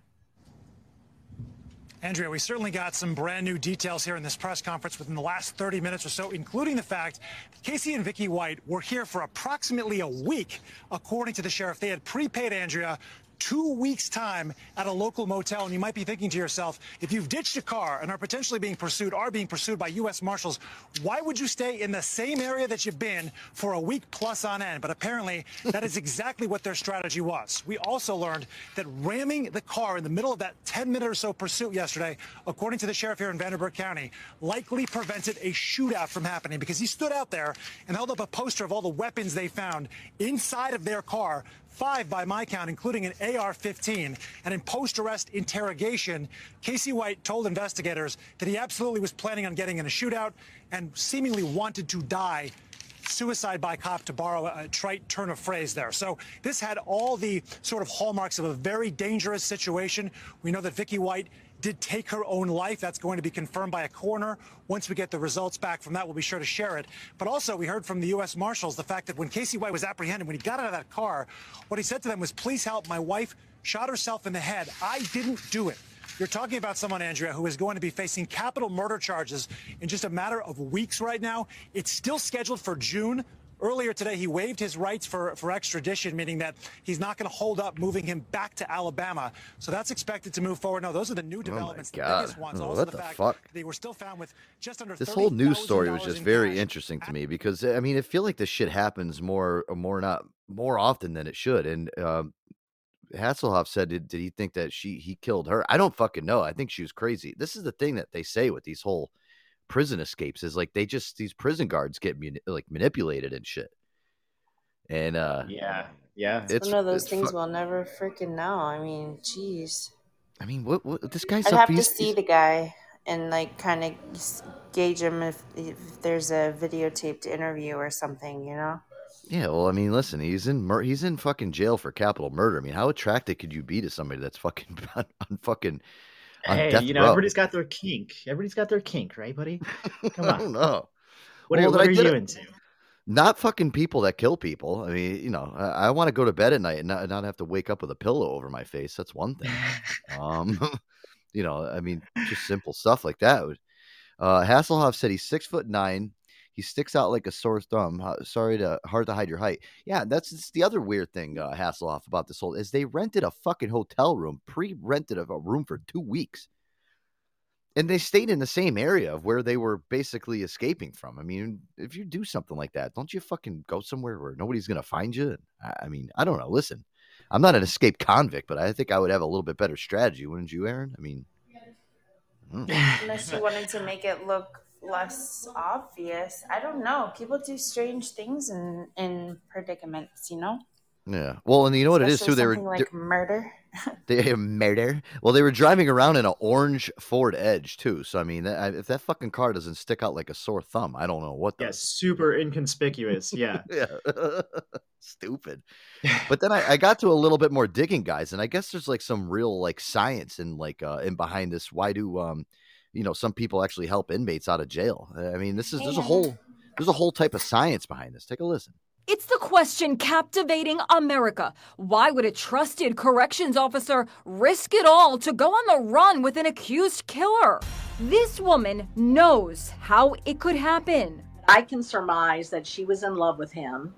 Andrea, we certainly got some brand new details here in this press conference within the last 30 minutes or so, including the fact Casey and Vicky White were here for approximately a week, according to the sheriff. They had prepaid Andrea two weeks' time at a local motel. And you might be thinking to yourself, if you've ditched a car and are potentially being pursued, are being pursued by U.S. Marshals, why would you stay in the same area that you've been for a week plus on end? But apparently, that is exactly what their strategy was. We also learned that ramming the car in the middle of that 10 minute or so pursuit yesterday, according to the sheriff here in Vanderburgh County, likely prevented a shootout from happening because he stood out there and held up a poster of all the weapons they found inside of their car five by my count, including an AR 15. And in post arrest interrogation, Casey White told investigators that he absolutely was planning on getting in a shootout and seemingly wanted to die. Suicide by cop, to borrow a trite turn of phrase there. So this had all the sort of hallmarks of a very dangerous situation. We know that Vicky White did take her own life. That's going to be confirmed by a coroner. Once we get the results back from that, we'll be sure to share it. But also, we heard from the U.S. Marshals the fact that when Casey White was apprehended, when he got out of that car, what he said to them was, Please help. My wife shot herself in the head. I didn't do it. You're talking about someone, Andrea, who is going to be facing capital murder charges in just a matter of weeks right now. It's still scheduled for June. Earlier today, he waived his rights for, for extradition, meaning that he's not going to hold up moving him back to Alabama. So that's expected to move forward. No, those are the new developments. the God. biggest ones. Oh, what the the fuck? they were still found with just under This whole news story was just in very interesting to me because I mean, I feel like this shit happens more, more not more often than it should. And um, Hasselhoff said, did, did he think that she he killed her? I don't fucking know. I think she was crazy. This is the thing that they say with these whole prison escapes is like they just these prison guards get mani- like manipulated and shit. And uh, Yeah, yeah. It's, it's one of those things fuck- we'll never freaking know. I mean, jeez. I mean, what, what this guy's I'd up. have to see the guy and like kind of gauge him if, if there's a videotaped interview or something, you know? Yeah, well, I mean, listen, he's in mur- he's in fucking jail for capital murder. I mean, how attracted could you be to somebody that's fucking on, on fucking on Hey, you know, row? everybody's got their kink. Everybody's got their kink, right, buddy? Come I on. don't know. What Well, are, what are you into? Not fucking people that kill people. I mean, you know, I, I want to go to bed at night and not, not have to wake up with a pillow over my face. That's one thing. um, you know, I mean, just simple stuff like that. Uh, Hasselhoff said he's six foot nine. He sticks out like a sore thumb. Sorry to hard to hide your height. Yeah, that's the other weird thing, uh, Hasselhoff, about this whole is they rented a fucking hotel room, pre-rented a, a room for two weeks, and they stayed in the same area of where they were basically escaping from. I mean, if you do something like that, don't you fucking go somewhere where nobody's gonna find you? I, I mean, I don't know. Listen, I'm not an escaped convict, but I think I would have a little bit better strategy, wouldn't you, Aaron? I mean, mm. Unless you wanted to make it look less obvious. I don't know. People do strange things in, in predicaments, you know? yeah. Well, and you know what it is too. They were something they're- like murder. They murder. Well, they were driving around in an orange Ford Edge too. So I mean, that, if that fucking car doesn't stick out like a sore thumb, I don't know what. Yeah, super inconspicuous. Yeah. yeah. Stupid. But then I, I got to a little bit more digging, guys, and I guess there's like some real like science and like uh in behind this. Why do um you know some people actually help inmates out of jail? I mean, this is there's a whole there's a whole type of science behind this. Take a listen. It's the question captivating America. Why would a trusted corrections officer risk it all to go on the run with an accused killer? This woman knows how it could happen. I can surmise that she was in love with him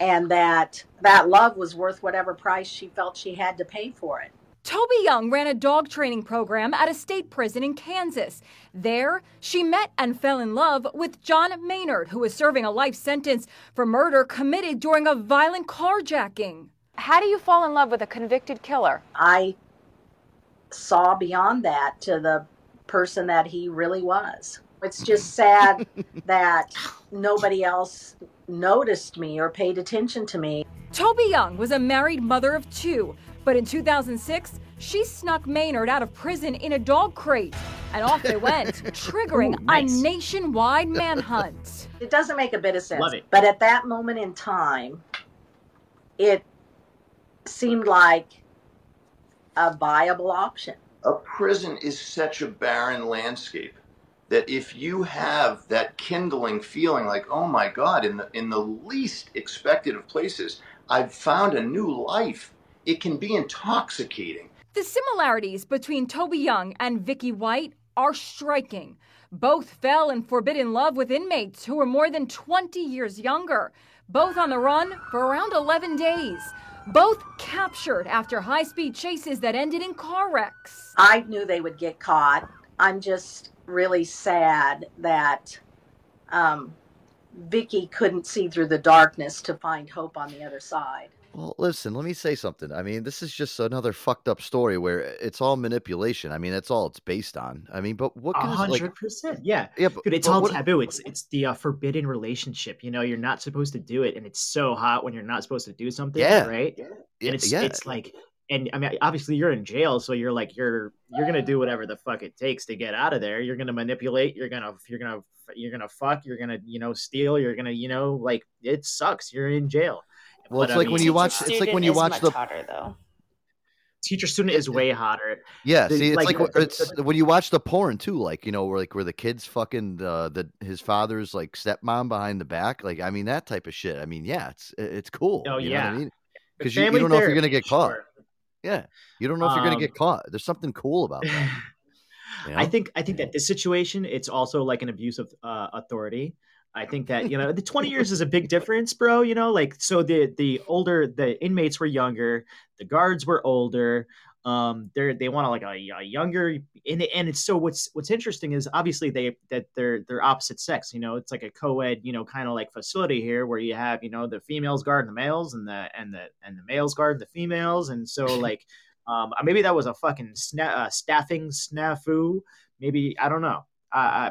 and that that love was worth whatever price she felt she had to pay for it. Toby Young ran a dog training program at a state prison in Kansas. There, she met and fell in love with John Manard, who was serving a life sentence for murder committed during a violent carjacking. How do you fall in love with a convicted killer? I saw beyond that to the person that he really was. It's just sad that nobody else noticed me or paid attention to me. Toby Young was a married mother of two, but in 2006, she snuck Manard out of prison in a dog crate. And off they went, triggering Ooh, nice. a nationwide manhunt. It doesn't make a bit of sense. Love it. But at that moment in time, it seemed like a viable option. a prison is such a barren landscape that if you have that kindling feeling like oh my god in the in the least expected of places i've found a new life it can be intoxicating The similarities between Toby Young and Vicky White are striking. Both fell in forbidden love with inmates who were more than 20 years younger. Both on the run for around 11 days. Both captured after high speed chases that ended in car wrecks. I knew they would get caught. I'm just really sad that um, Vicky couldn't see through the darkness to find hope on the other side. Well, listen, let me say something. I mean, this is just another fucked up story where it's all manipulation. I mean, that's all it's based on. I mean, but what A can hundred like percent. Yeah. Yeah, but- Dude, it's but all what- taboo. It's it's the uh, forbidden relationship. You know, you're not supposed to do it, and it's so hot when you're not supposed to do something. Yeah. Right. Yeah, And it's yeah. it's like, and I mean, obviously you're in jail, so you're like you're you're gonna do whatever the fuck it takes to get out of there. You're gonna manipulate. You're gonna you're gonna you're gonna fuck. You're gonna you know steal. You're gonna you know like it sucks. You're in jail. Well, it's like mean- when you watch. It's like when you watch the. hotter though. teacher student is way hotter. Yeah, The- see, it's like, the- it's when you watch the porn too, like you know, where like where the kids fucking uh, the his father's like stepmom behind the back, like I mean that type of shit. I mean, yeah, it's it's cool. Oh, you know what I yeah. mean? Because you, you don't know if you're gonna get caught. sure. Yeah, you don't know if you're gonna Um, get caught. There's something cool about that. you I think I think that this situation it's also like an abuse of uh, authority. I think that you know the 20 years is a big difference, bro. You know, like so the the older the inmates were younger, the guards were older. Um, they're they want to like a, a younger and and it's so what's what's interesting is obviously they that they're they're opposite sex. You know, it's like a co-ed you know kind of like facility here where you have you know the females guard the males and the and the and the males guard the females, and so like um maybe that was a fucking sna- uh, staffing snafu. Maybe I don't know. Uh,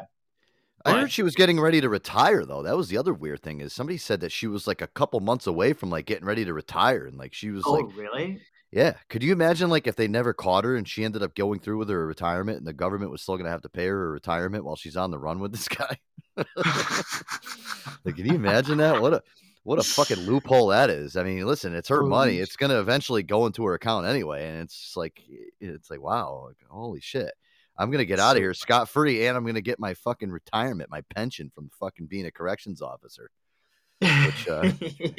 I heard she was getting ready to retire though. That was the other weird thing is somebody said that she was like a couple months away from like getting ready to retire, and like she was oh, like, really? yeah. Could you imagine like if they never caught her and she ended up going through with her retirement, and the government was still gonna have to pay her her retirement while she's on the run with this guy? like, can you imagine that? What a what a fucking loophole that is. I mean, listen, it's her money. It's gonna eventually go into her account anyway, and it's like it's like wow, like, holy shit. I'm gonna get out of here scot free, and I'm gonna get my fucking retirement, my pension from fucking being a corrections officer. Which, uh,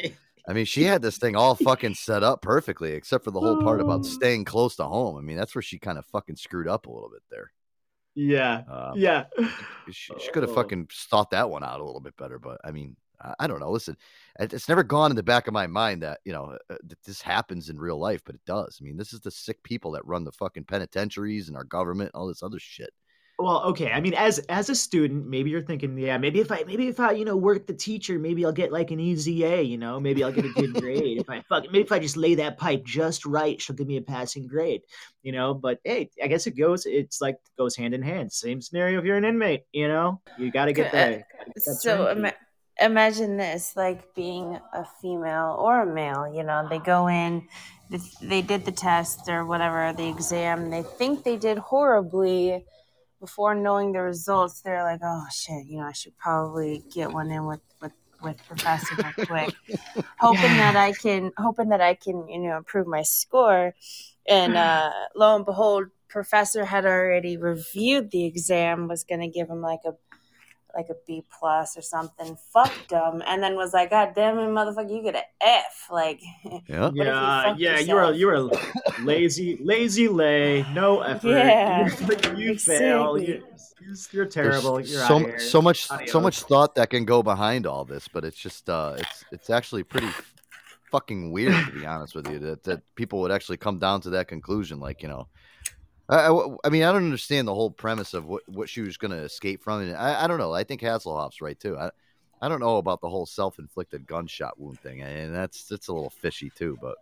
I mean, she had this thing all fucking set up perfectly, except for the whole part Oh. about staying close to home. I mean, that's where she kind of fucking screwed up a little bit there. Yeah. Um, yeah. She, she could have Oh. fucking thought that one out a little bit better, but I mean, I, I don't know. Listen, it's never gone in the back of my mind that you know uh, that this happens in real life, but it does. I mean, this is the sick people that run the fucking penitentiaries and our government, all this other shit. Well, okay. I mean, as as a student, maybe you're thinking, yeah, maybe if I maybe if I you know work the teacher, maybe I'll get like an easy A. You know, maybe I'll get a good grade if I fuck. Maybe if I just lay that pipe just right, she'll give me a passing grade. You know, but hey, I guess it goes. It's like goes hand in hand. Same scenario if you're an inmate. You know, you got to get Could- the. uh, gotta get that so turnkey. Ima- imagine this like being a female or a male you know they go in they did the test or whatever, the exam. They think they did horribly. Before knowing the results, they're like, "Oh shit, you know, I should probably get one in with with with Professor quick." hoping that I can, hoping that I can, you know, improve my score. And uh, lo and behold, Professor had already reviewed the exam, was going to give him like a like a B plus or something. Fucked them, and then was like, "God damn it, motherfucker, you get an F." Like, Yeah. what you Yeah, you were yourself? you were lazy, lazy lay, no effort. Yeah, you, you fail. exactly. You, you're There's terrible. You're so out so much so much thought that can go behind all this, but it's just uh it's it's actually pretty fucking weird to be honest with you that that people would actually come down to that conclusion. Like you know, I, I, I mean I don't understand the whole premise of what what she was going to escape from, and I, I don't know. I think Hasselhoff's right too. I I don't know about the whole self inflicted gunshot wound thing, and that's that's a little fishy too. But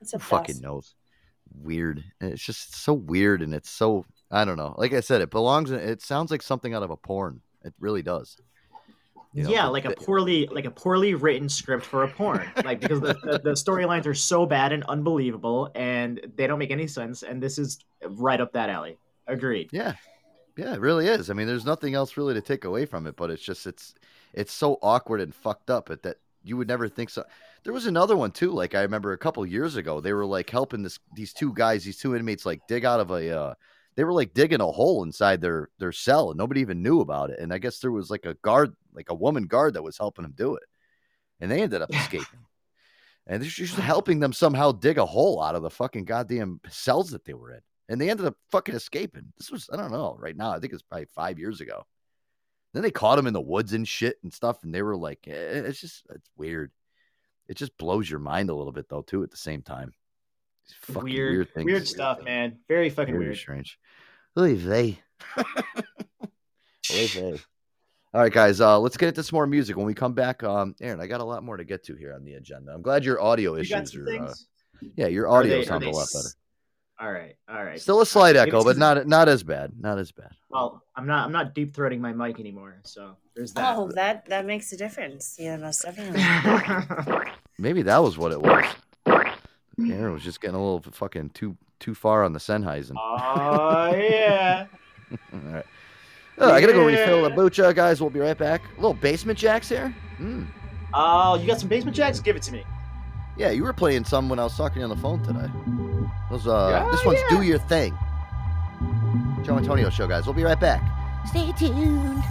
It's a fucking knows? Weird. It's just so weird, and it's so I don't know. Like I said, it belongs. In, it sounds like something out of a porn. It really does. You know, yeah, like a poorly like a poorly written script for a porn. like because the, the, the storylines are so bad and unbelievable and they don't make any sense and this is right up that alley. Agreed. Yeah. Yeah, it really is. I mean, there's nothing else really to take away from it, but it's just it's it's so awkward and fucked up at that you would never think so. There was another one too. Like I remember a couple years ago, they were like helping this these two guys, these two inmates, like dig out of a. Uh, they were like digging a hole inside their their cell, and nobody even knew about it. And I guess there was like a guard, like a woman guard, that was helping them do it, and they ended up escaping. And they're just helping them somehow dig a hole out of the fucking goddamn cells that they were in. And they ended up fucking escaping. This was, I don't know, right now. I think it's probably five years ago. Then they caught them in the woods and shit and stuff. And they were like, eh, it's just, it's weird. It just blows your mind a little bit, though, too, at the same time. These fucking Weird, weird, weird, things. stuff, man. Very fucking Very weird. strange. Oy vey. Oy vey. All right, guys, uh, let's get into some more music. When we come back, um, Aaron, I got a lot more to get to here on the agenda. I'm glad your audio You issues some are. Uh, yeah, your audio they- are sounds a lot s- better. All right, all right. Still a slight Maybe echo, but not not as bad. Not as bad. Well, I'm not I'm not deep throating my mic anymore, so there's that. Oh, that that makes a difference. Yeah, most definitely. Maybe that was what it was. Aaron was just getting a little fucking too too far on the Sennheiser. Oh yeah. All right. Oh, I gotta go refill the Yeah. bucha, guys. We'll be right back. A little Basement Jaxx here. Mm. Oh, you got some Basement Jaxx? Give it to me. Yeah, you were playing some when I was talking on the phone today. Those, uh, Yeah, this one's yeah. "Do Your Thing." Joe Antonio show, guys. We'll be right back. Stay tuned.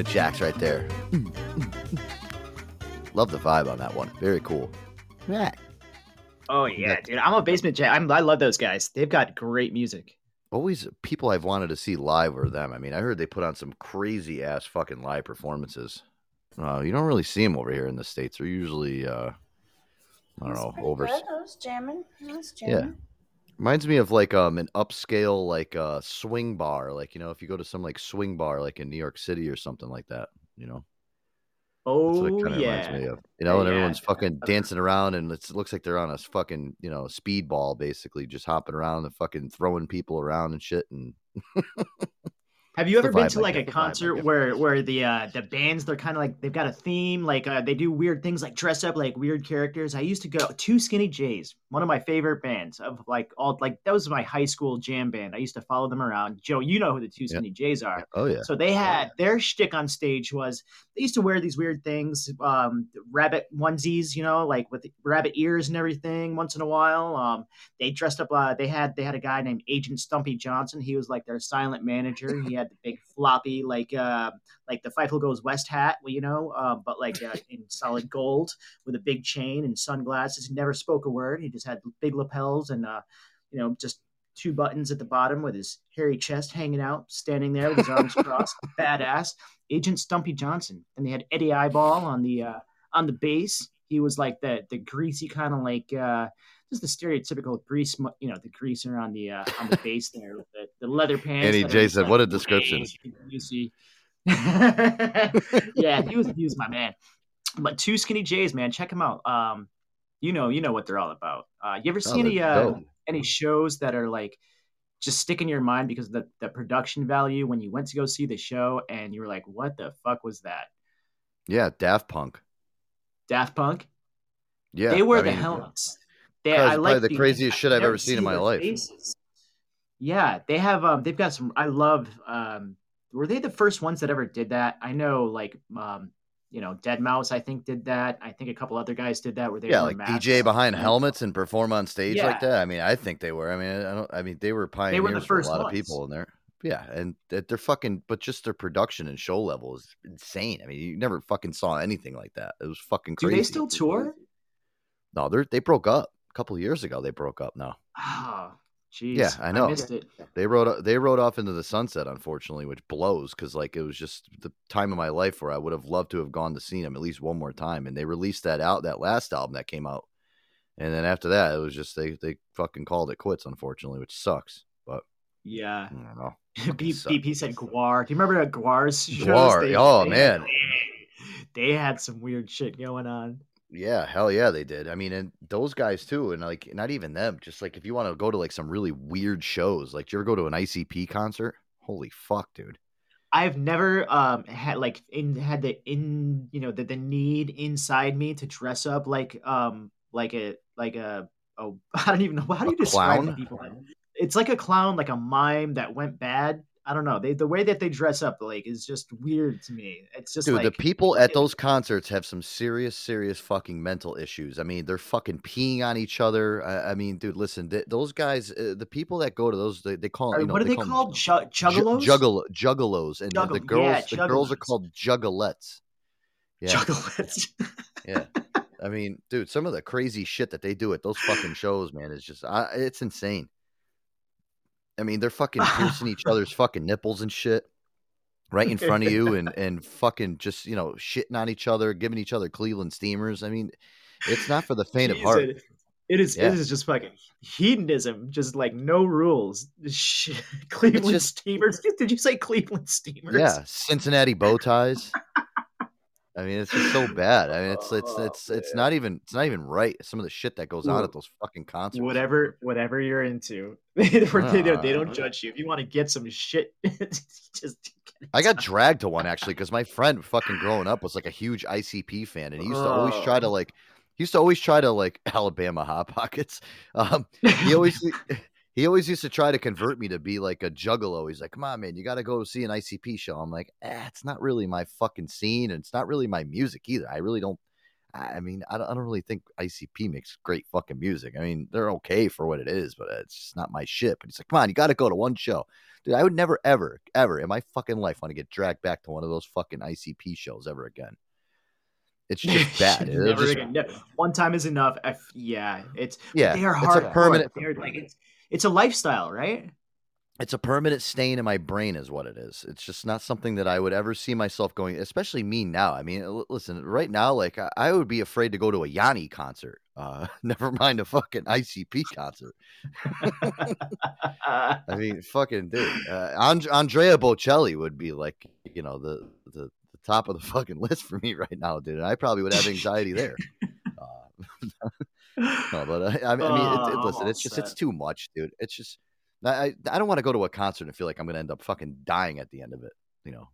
Little Basement Jaxx right there. Love the vibe on that one. Very cool. Yeah. Oh yeah, dude. I'm a basement jack. I'm, I love those guys. They've got great music. Always people I've wanted to see live were them. I mean, I heard they put on some crazy ass fucking live performances. Uh, you don't really see them over here in the states. They're usually, uh, I don't know, over. Good. I was jamming. I was Yeah. Reminds me of like um an upscale like uh swing bar, like you know if you go to some like swing bar like in New York City or something like that, you know. Oh it kind of yeah. reminds me of. You know, and Yeah. everyone's fucking dancing around, and it's, it looks like they're on a fucking you know speedball, basically, just hopping around and fucking throwing people around and shit. And Have you ever been to like a the vibe I concert where where the uh the bands they're kind of like they've got a theme like uh, they do weird things like dress up like weird characters. I used to go Two Skinny J's, one of my favorite bands of like all like that was my high school jam band. I used to follow them around. Joe, you know who the Two Skinny J's are. oh yeah, So they had their shtick on stage was they used to wear these weird things, um, rabbit onesies, you know, like with rabbit ears and everything. Once in a while, um, they dressed up. Uh, they had they had a guy named Agent Stumpy Johnson. He was like their silent manager. He had the big floppy like uh, like the Fievel Goes West hat, you know, uh, but like uh, in solid gold with a big chain and sunglasses. He never spoke a word. He just had big lapels and uh, you know just two buttons at the bottom with his hairy chest hanging out, standing there with his arms crossed, badass. Agent Stumpy Johnson. And they had Eddie Eyeball on the uh, on the bass. He was like the the greasy kind of like uh, just the stereotypical grease, you know, the greaser on the uh, on the bass there with the, the leather pants. Andy that are just, Jason, like, what a description. way greasy. yeah, he was he was my man. But two skinny J's, man, check him out. Um, you know, you know what they're all about. Uh, you ever see Oh, any uh, any shows that are like just stick in your mind because of the, the production value when you went to go see the show and you were like, what the fuck was that? yeah, Daft Punk. Daft Punk? Yeah, they wear I the mean, helmets. They, probably- I like the craziest shit I've ever seen in my life. faces. Yeah, they have. Um, they've got some. I love. Um, were they the first ones that ever did that? I know, like, um, you know, deadmau5. I think did that. I think a couple other guys did that. Where they yeah, like. DJ behind helmets and perform on stage like Yeah. that. I mean, I think they were. I mean, I don't. I mean, they were pioneers They were the for first a lot ones. of people in there. Yeah, and that they're fucking. But just their production and show level is insane. I mean, you never fucking saw anything like that. It was fucking Do crazy. they still tour? No, they they broke up a couple of years ago. They broke up. No. Oh, jeez. Yeah, I know. missed it. They rode they rode off into the sunset, unfortunately, which blows because like it was just the time of my life where I would have loved to have gone to see them at least one more time. And they released that out that last album that came out, and then after that, it was just they they fucking called it quits, unfortunately, which sucks. But Yeah. I don't know. B- BP said Gwar. Do you remember that Gwar's shows? Gwar, oh, man. they had some weird shit going on. Yeah, hell yeah, they did. I mean, and those guys too, and like not even them. Just like if you want to go to like some really weird shows, like do you ever go to an ICP concert? Holy fuck, dude. I've never um had like in had the in you know the the need inside me to dress up like um like a like a oh I don't even know how do you describe the clown? people. It's like a clown, like a mime that went bad. I don't know. They the way that they dress up like is just weird to me. It's just Dude, like the people at those concerts have some serious, serious fucking mental issues. I mean, they're fucking peeing on each other. I, I mean, dude, listen, th- those guys, uh, the people that go to those, they, they call know, what are they 'em called? Ju- juggalos? juggal- juggalos, and the girls, yeah, the girls are called juggalettes. Yeah, Juggalettes. yeah. I mean, dude, some of the crazy shit that they do at those fucking shows, man, is just, I, it's insane. I mean, they're fucking piercing each other's fucking nipples and shit right in front of you, and and fucking just you know shitting on each other, giving each other Cleveland steamers. I mean, it's not for the faint of heart. it- it is. Yeah. It is just fucking hedonism. Just like no rules. Shit. Cleveland just- Steamers. Did you say Cleveland Steamers? Yeah, Cincinnati bow ties. I mean, it's just so bad. I mean, it's it's it's it's not even it's not even right. Some of the shit that goes on at those fucking concerts. Whatever, whatever you're into, they, don't- they don't judge you. If you want to get some shit, just I got dragged to one actually because my friend fucking growing up was like a huge ICP fan, and he used to always try to Oh. like he used to always try to like Alabama hot pockets. Um, he always he always used to try to convert me to be like a juggalo. He's like, "Come on, man, you got to go see an ICP show." I'm like, eh, "It's not really my fucking scene, and it's not really my music either. I really don't." I mean, I don't, I don't really think ICP makes great fucking music. I mean, they're okay for what it is, but it's just not my shit. But he's like, come on, you got to go to one show, dude. I would never, ever, ever in my fucking life want to get dragged back to one of those fucking ICP shows ever again. It's just bad. Never just- again. No, One time is enough. I yeah, it's Yeah, They are it's a hard. permanent- They're like it's it's a lifestyle, right? it's a permanent stain in my brain is what it is. It's just not something that i would ever see myself going especially me now. I mean listen right now like i, I would be afraid to go to a yanni concert. Uh never mind a fucking icp concert. I mean fucking dude uh, And- andrea bocelli would be like you know the, the the top of the fucking list for me right now dude and i probably would have anxiety there. Uh, no, but uh, I mean, I mean it, it, Oh, listen, it's just it's too much, dude. It's just I I don't want to go to a concert and feel like I'm gonna end up fucking dying at the end of it. You know,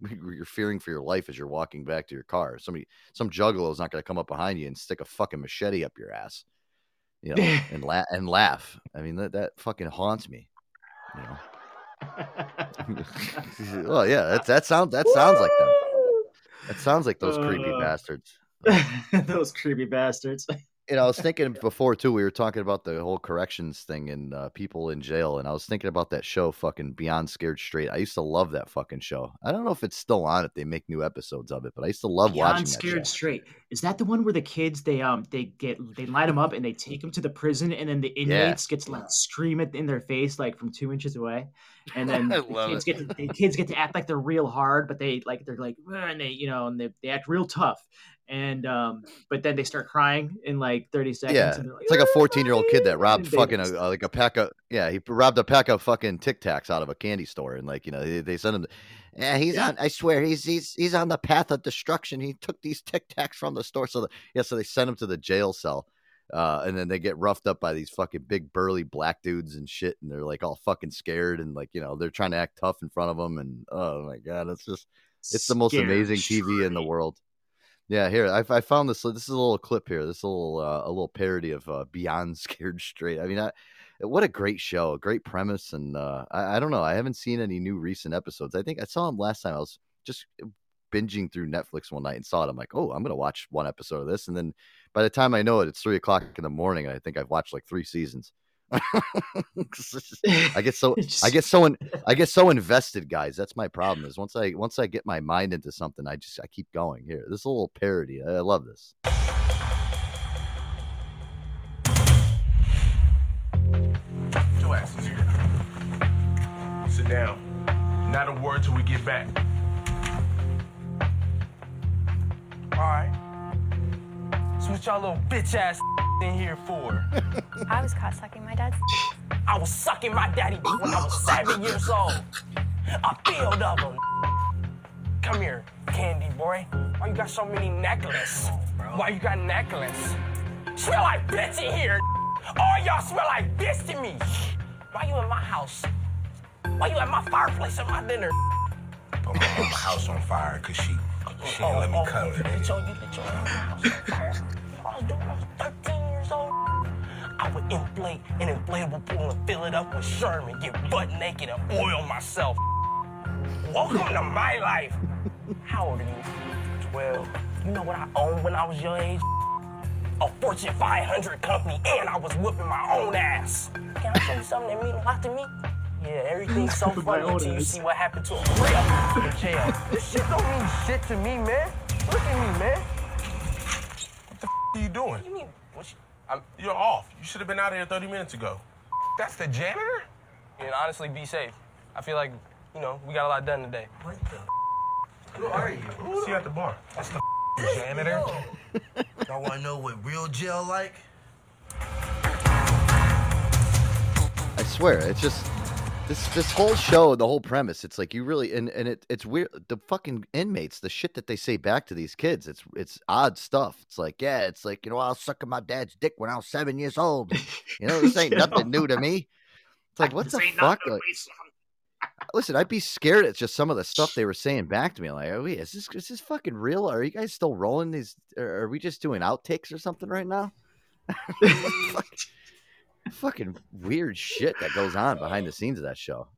you're fearing for your life as you're walking back to your car. Somebody, some juggalo is not gonna come up behind you and stick a fucking machete up your ass. You know, and laugh and laugh. I mean, that that fucking haunts me. You know. well, yeah, that that sounds that sounds like them. That sounds like those creepy Uh. bastards. Those creepy bastards. You know, I was thinking before too. We were talking about the whole corrections thing and uh, people in jail, and I was thinking about that show, fucking Beyond Scared Straight. I used to love that fucking show. I don't know if it's still on if they make new episodes of it, but I used to love watching Beyond that scared straight. Is that the one where the kids they um they get they light them up and they take them to the prison and then the inmates get to like scream it in their face like from two inches away, and then the kids it. get to, the kids get to act like they're real hard, but they like they're like and they you know and they, they act real tough, and um but then they start crying in like thirty seconds. Yeah, like, it's like a 14 year old kid that robbed fucking just- a, like a pack of yeah he robbed a pack of fucking Tic Tacs out of a candy store and like you know they, they sent him. Yeah, he's on. I swear, he's he's he's on the path of destruction. He took these Tic Tacs from the store, so the, yeah, so they sent him to the jail cell, uh, and then they get roughed up by these fucking big burly black dudes and shit, and they're like all fucking scared and like you know they're trying to act tough in front of them, and oh my god, it's just it's the most amazing TV in the world. Yeah, here I, I found this. This is a little clip here. This little uh, a little parody of uh, Beyond Scared Straight. I mean, I, what a great show, a great premise, and uh, I, I don't know. I haven't seen any new recent episodes. I think I saw them last time. I was just binging through Netflix one night and saw it. I'm like, oh, I'm gonna watch one episode of this, and then by the time I know it, it's three o'clock in the morning, and I think I've watched like three seasons. I get so I get so in, I get so invested, guys. That's my problem. Is once I once I get my mind into something, I just I keep going. Here, this is a little parody. I, I love this. Your here. Sit down. Not a word till we get back. Alright. So what y'all little bitch ass in here for? I was caught sucking my dad's. I was sucking my daddy dick when I was seven years old. A field of them. Come here, candy boy. Why you got so many necklaces? Why you got necklace? Smell like bitch in here. All y'all smell like bitch to me. Why you in my house? Why you at my fireplace at my dinner? Put my mama house on fire because she, she didn't let me oh, oh, come oh, You today. lit your, you lit your house on fire. I was doing, I was 13 years old. I would inflate an inflatable pool and fill it up with Sherman, get butt naked and oil myself. Welcome to my life. How old are you? 12. You know what I owned when I was your age? A Fortune 500 company, and I was whipping my own ass. Can I tell you something that means a lot to me? Yeah, everything's so funny until you see what happened to a real in jail. This shit don't mean shit to me, man. Look at me, man. What the f- are you doing? You mean, what you, I'm, you're off. You should have been out of here 30 minutes ago. That's the janitor? and honestly, be safe. I feel like, you know, we got a lot done today. What the? Who are you? See you at the bar. That's the janitor. Y'all want to know what real jail like? I swear, it's just this this whole show, the whole premise. It's like you really and and it it's weird. The fucking inmates, the shit that they say back to these kids, it's it's odd stuff. It's like yeah, it's like you know I was sucking my dad's dick when I was seven years old. You know this ain't nothing new to me. It's like what the fuck? Like, listen, I'd be scared at just some of the stuff they were saying back to me. Like, oh, wait, is this is this fucking real? Are you guys still rolling these? Or are we just doing outtakes or something right now? Fuck- fucking weird shit that goes on behind the scenes of that show.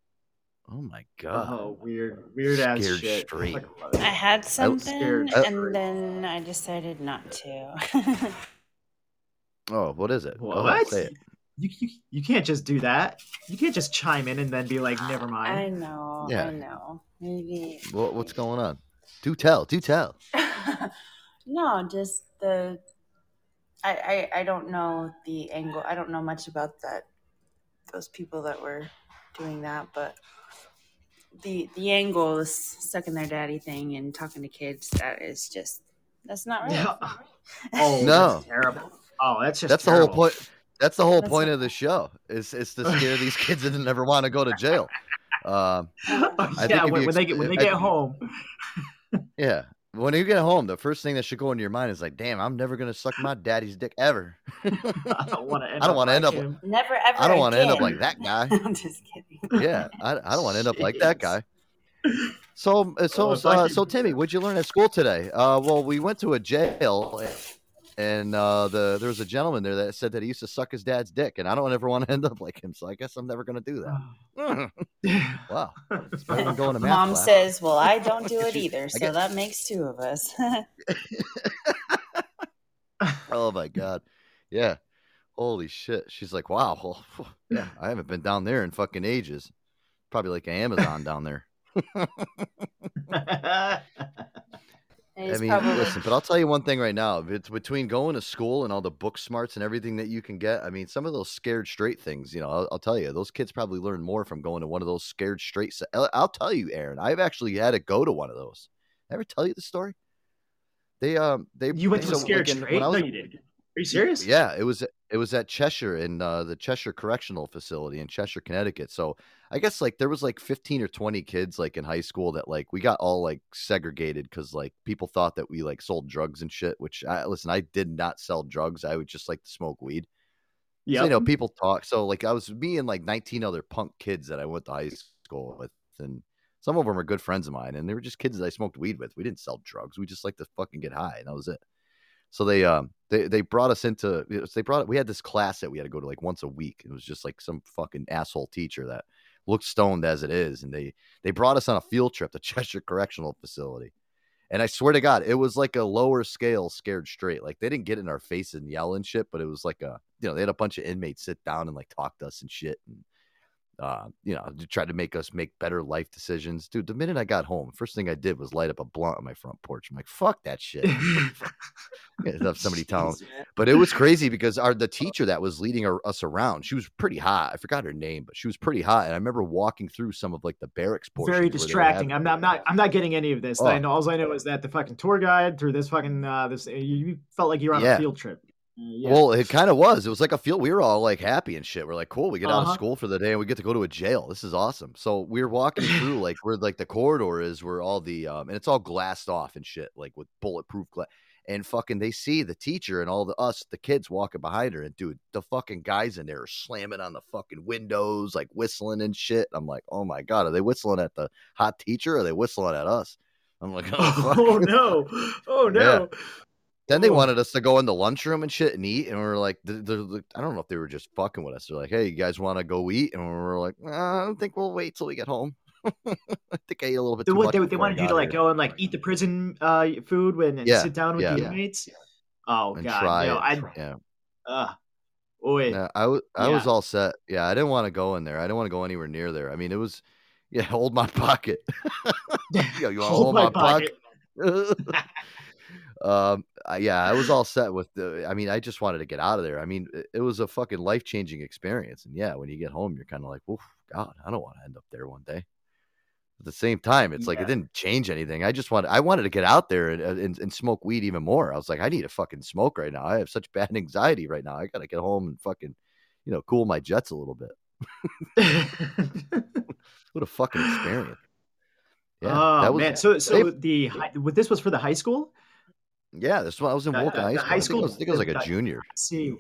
Oh my god. Oh, weird, weird ass Scared shit. straight. Fucking love it. I had something, scared. Uh, and then I decided not to. Oh, what is it? Go ahead, say it. You, you you can't just do that. You can't just chime in and then be like, never mind." I know. Yeah. I know. Maybe. What, what's going on? Do tell. Do tell. No, just the. I, I I don't know the angle. I don't know much about that. Those people that were doing that, but the the angle is sucking their daddy thing and talking to kids. That is just that's not right. Yeah. Oh, No. that's terrible. Oh, that's just That's the whole point. That's the whole That's point not- of the show. Is is to scare these kids that never want to go to jail. Um, I think yeah, when, you when they get when they I- get home. Yeah. When you get home, the first thing that should go into your mind is like, "Damn, I'm never gonna suck my daddy's dick ever." I don't want to end I don't up want to end like up. him. Never ever. I don't want to end up like that guy. I'm just kidding. Yeah, I, I don't want to end up like that guy. So, uh, so, Oh, uh, so, Timmy, what'd you learn at school today? Uh, well, we went to a jail, and uh, the there was a gentleman there that said that he used to suck his dad's dick, and I don't ever want to end up like him. So, I guess I'm never gonna do that. wow, it's better than going to math Mom class. says, "Well, I don't do it either, so get- that makes two of us." oh my god, yeah, holy shit. She's like, wow, well, yeah, I haven't been down there in fucking ages. Probably like an Amazon down there. I mean, probably- listen, but I'll tell you one thing right now. It's between going to school and all the book smarts and everything that you can get. I mean, some of those scared straight things, you know, I'll, I'll tell you, those kids probably learn more from going to one of those scared straight. Se- I'll, I'll tell you, Aaron, I've actually had to go to one of those. Ever tell you the story? They um they You went to a so, scared like, straight? when I was- no, you did. Are you serious? yeah, it was it was at Cheshire in uh, the Cheshire Correctional Facility in Cheshire, Connecticut. So I guess like there was like fifteen or twenty kids like in high school that like we got all like segregated because like people thought that we like sold drugs and shit. Which I listen, I did not sell drugs. I would just like to smoke weed. So, you know, people talk. So like I was me and like nineteen other punk kids that I went to high school with, and some of them are good friends of mine, and they were just kids that I smoked weed with. We didn't sell drugs. We just like to fucking get high, and that was it. So they um they they brought us into they brought we had this class that we had to go to like once a week. It was just like some fucking asshole teacher that looked stoned as it is, and they they brought us on a field trip to Cheshire Correctional Facility. And I swear to God, it was like a lower scale scared straight. Like they didn't get in our face and yell and shit, but it was like a you know they had a bunch of inmates sit down and like talk to us and shit, and uh, you know to try to make us make better life decisions. Dude, the minute I got home, first thing I did was light up a blunt on my front porch. I'm like, fuck that shit. Have somebody tell him. But it was crazy because our the teacher that was leading our, us around, she was pretty hot. I forgot her name, but she was pretty hot. And I remember walking through some of like the barracks portion. Very distracting. I'm not. I'm not. I'm not getting any of this. I Oh. know. All I know is that the fucking tour guide through this fucking uh, this. You, you felt like you were on Yeah. a field trip. Yeah. Well, it kind of was. It was like a feel. We were all like happy and shit. We're like, cool. We get out Uh-huh. of school for the day and we get to go to a jail. This is awesome. So we are walking through like where like the corridor is, where all the um and it's all glassed off and shit, like with bulletproof glass. And fucking, they see the teacher and all the us, the kids walking behind her, and dude, the fucking guys in there are slamming on the fucking windows, like whistling and shit. I'm like, oh my god, are they whistling at the hot teacher? Or are they whistling at us? I'm like, oh, oh no! Oh no! Then they Oh. wanted us to go in the lunchroom and shit and eat, and we were like, th- they're, like- I don't know if they were just fucking with us. They're like, hey, you guys want to go eat? And we were like, "Nah, I don't think we'll wait till we get home. I think I ate a little bit They, too what, much. they, they wanted you to like here. go and like eat the prison uh, food when and Yeah, sit down with yeah. the Yeah. inmates. Oh and god, try no. I. yeah. Uh, wait. Yeah, I was I was all set. Yeah, I didn't want to go in there. I didn't want to go anywhere near there. I mean, it was yeah, hold my pocket. Yo, you want to Hold hold my my pocket? Um, yeah, I was all set with the. I mean, I just wanted to get out of there. I mean, it, it was a fucking life changing experience. And yeah, when you get home, you're kind of like, oh God, I don't want to end up there one day." At the same time, it's like it didn't change anything. I just wanted, I wanted to get out there and, and and smoke weed even more. I was like, I need to fucking smoke right now. I have such bad anxiety right now. I gotta get home and fucking, you know, cool my jets a little bit. what a fucking experience! Yeah, oh that was man, so so they- the high, what this was for the high school. Yeah. This one I was in Walton the- High School. high I think I was, I think I was like a junior. See,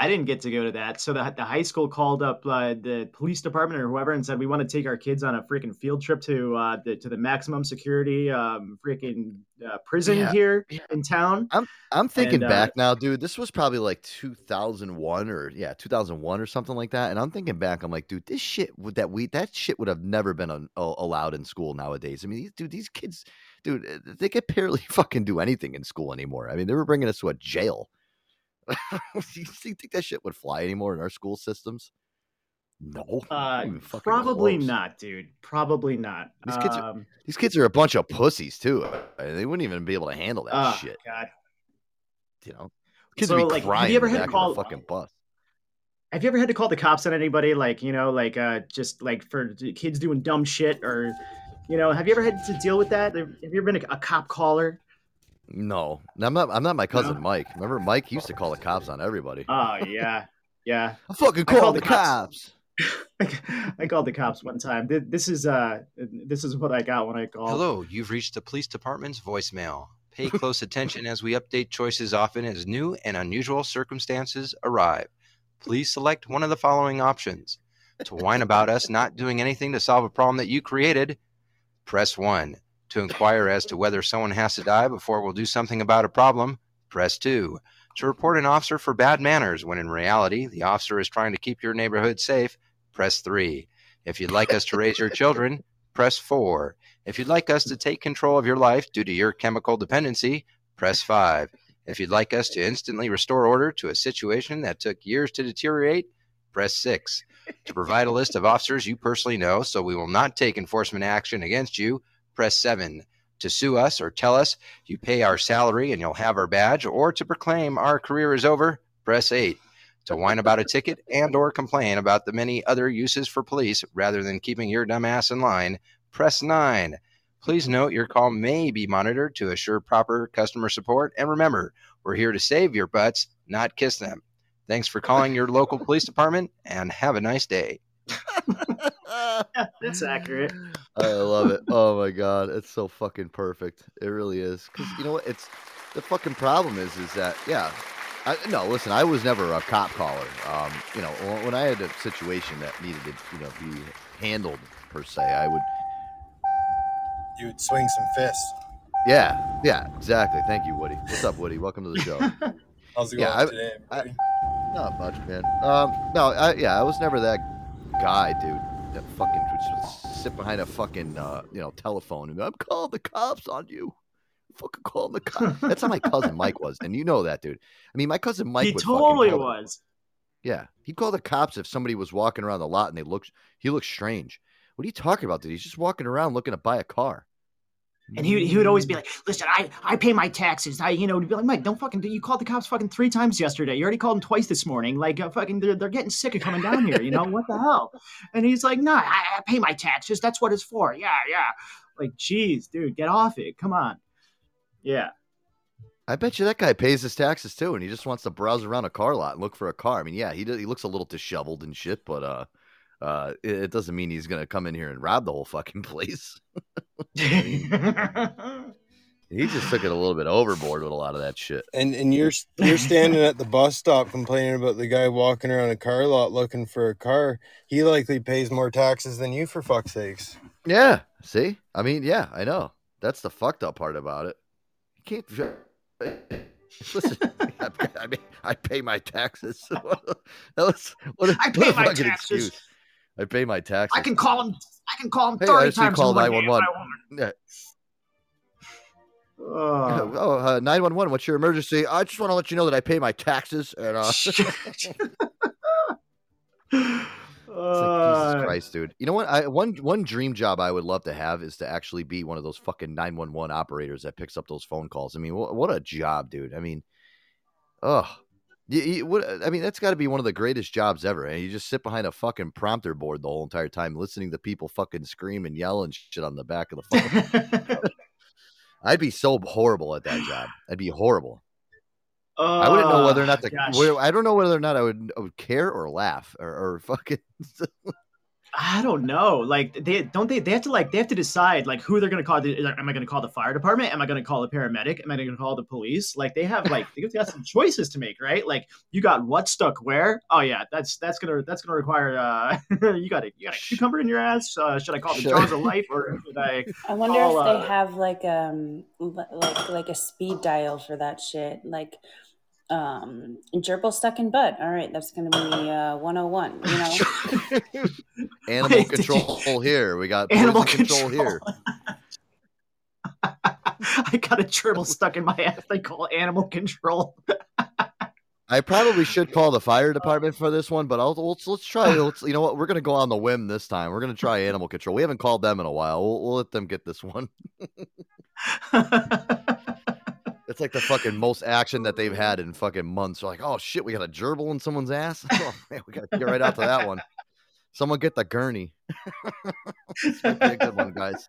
I didn't get to go to that. So the, the high school called up uh, the police department or whoever and said we want to take our kids on a freaking field trip to uh, the to the maximum security um, freaking uh, prison Yeah, here in town. I'm I'm thinking And, uh, back now, dude. This was probably like 2001 or yeah, 2001 or something like that. And I'm thinking back, I'm like, dude, this shit would that we that shit would have never been un- a- allowed in school nowadays. I mean, these, dude, these kids, dude, uh, they could barely fucking do anything in school anymore. I mean, they were bringing us to a jail. you think that shit would fly anymore in our school systems? No, Uh, not even fucking probably close. not, dude. Probably not. These kids, are, Um, these kids are a bunch of pussies too. They wouldn't even be able to handle that oh, shit. God. You know, kids So, would be like, have you ever had to call- fucking bus. Have you ever had to call the cops on anybody? Like, you know, like uh, just like for kids doing dumb shit or, you know, have you ever had to deal with that? Have you ever been a, a cop caller? No, I'm not. I'm not my cousin Mike. Remember, Mike used to call the cops on everybody. Oh yeah, yeah. I fucking I called called the cops. I called the cops one time. This is uh, this is what I got when I called. Hello, you've reached the police department's voicemail. Pay close attention as we update choices often as new and unusual circumstances arrive. Please select one of the following options. To whine about us not doing anything to solve a problem that you created, press 1. To inquire as to whether someone has to die before we'll do something about a problem, press 2. To report an officer for bad manners when in reality the officer is trying to keep your neighborhood safe, press 3. If you'd like us to raise your children, press 4. If you'd like us to take control of your life due to your chemical dependency, press 5. If you'd like us to instantly restore order to a situation that took years to deteriorate, press 6. To provide a list of officers you personally know so we will not take enforcement action against you, press 7. To sue us or tell us you pay our salary and you'll have our badge, or to proclaim our career is over, press 8 to whine about a ticket and or complain about the many other uses for police rather than keeping your dumb ass in line, press 9. Please note your call may be monitored to assure proper customer support and remember, we're here to save your butts, not kiss them. Thanks for calling your local police department and have a nice day. That's accurate. I love it. Oh my god, it's so fucking perfect. It really is. Because you know what? It's the fucking problem is is that yeah. I, no, listen. I was never a cop caller. Um, you know, when- when I had a situation that needed to, you know, be handled per se, I would. You would swing some fists. Yeah, yeah, exactly. Thank you, Woody. What's up, Woody? Welcome to the show. How's it Yeah, going I- today? I- not much, man. Um, no, I, yeah, I was never that guy, dude. That fucking would sit behind a fucking, uh, you know, telephone and go, I'm calling the cops on you. Fucking calling the cops. That's how my cousin Mike was, and you know that, dude. I mean, my cousin Mike he totally was. yeah, he'd call the cops if somebody was walking around the lot and they looked. He looked strange. What are you talking about, dude? He's just walking around looking to buy a car. And he, he would always be like, "Listen, I, I pay my taxes. I you know he'd be like, Mike, don't fucking do. You called the cops fucking three times yesterday. You already called them twice this morning. Like uh, fucking, they're, they're getting sick of coming down here. You know what the hell?" And he's like, "No, I, I pay my taxes. That's what it's for. Yeah, yeah." Like, jeez, dude, get off it. Come on. Yeah. I bet you that guy pays his taxes too, and he just wants to browse around a car lot and look for a car. I mean, yeah, he he looks a little disheveled and shit, but uh, uh, it, it doesn't mean he's gonna come in here and rob the whole fucking place. he just took it a little bit overboard with a lot of that shit. And and you're you're standing at the bus stop complaining about the guy walking around a car lot looking for a car. He likely pays more taxes than you for fuck's sakes. Yeah, see, I mean, yeah, I know. That's the fucked up part about it. You can't. Listen, I, I mean, I pay my taxes. that was what a, I what pay a my taxes. excuse. I pay my taxes. I can call him. I can call him Hey, I thirty actually times. called a Monday if 911. I want. Yeah. Oh. Uh, 911, what's your emergency? I just want to let you know that I pay my taxes. And, uh, like, Jesus Christ, dude. You know what? I one one dream job I would love to have is to actually be one of those fucking 911 operators that picks up those phone calls. I mean, what, what a job, dude. I mean, oh, you, you, what, uh, I mean, that's got to be one of the greatest jobs ever. And you just sit behind a fucking prompter board the whole entire time, listening to people fucking scream and yell and shit on the back of the phone. I'd be so horrible at that job. I'd be horrible. I wouldn't know oh, whether or not Oh, to. gosh. I don't know whether or not I would, I would care or laugh or, or fucking. I don't know. Like they don't they they have to like they have to decide like who they're gonna call. The, like, am I gonna call the fire department? Am I gonna call the paramedic? Am I gonna call the police? Like they have like they got some choices to make, right? Like you got what stuck where? Oh yeah, that's that's gonna that's gonna require uh you got a you got a cucumber in your ass. Uh, should I call the Sure. jaws of life or should I? I wonder call, if uh, they have like um like like a speed dial for that shit. Like um gerbil stuck in butt. All right, that's gonna be uh 101, you know? Animal Wait, did you- control here. We got Animal poison control, here. I got a gerbil stuck in my ass. They call animal control. I probably should call the fire department for this one, but I'll, let's let's try. Let's, you know what? We're gonna go on the whim this time. We're gonna try animal control. We haven't called them in a while. We'll, we'll let them get this one. It's like the fucking most action that they've had in fucking months. They're like, oh shit, we got a gerbil in someone's ass. Oh man, we gotta get right out to that one. Someone get the gurney. this might be a good one, guys.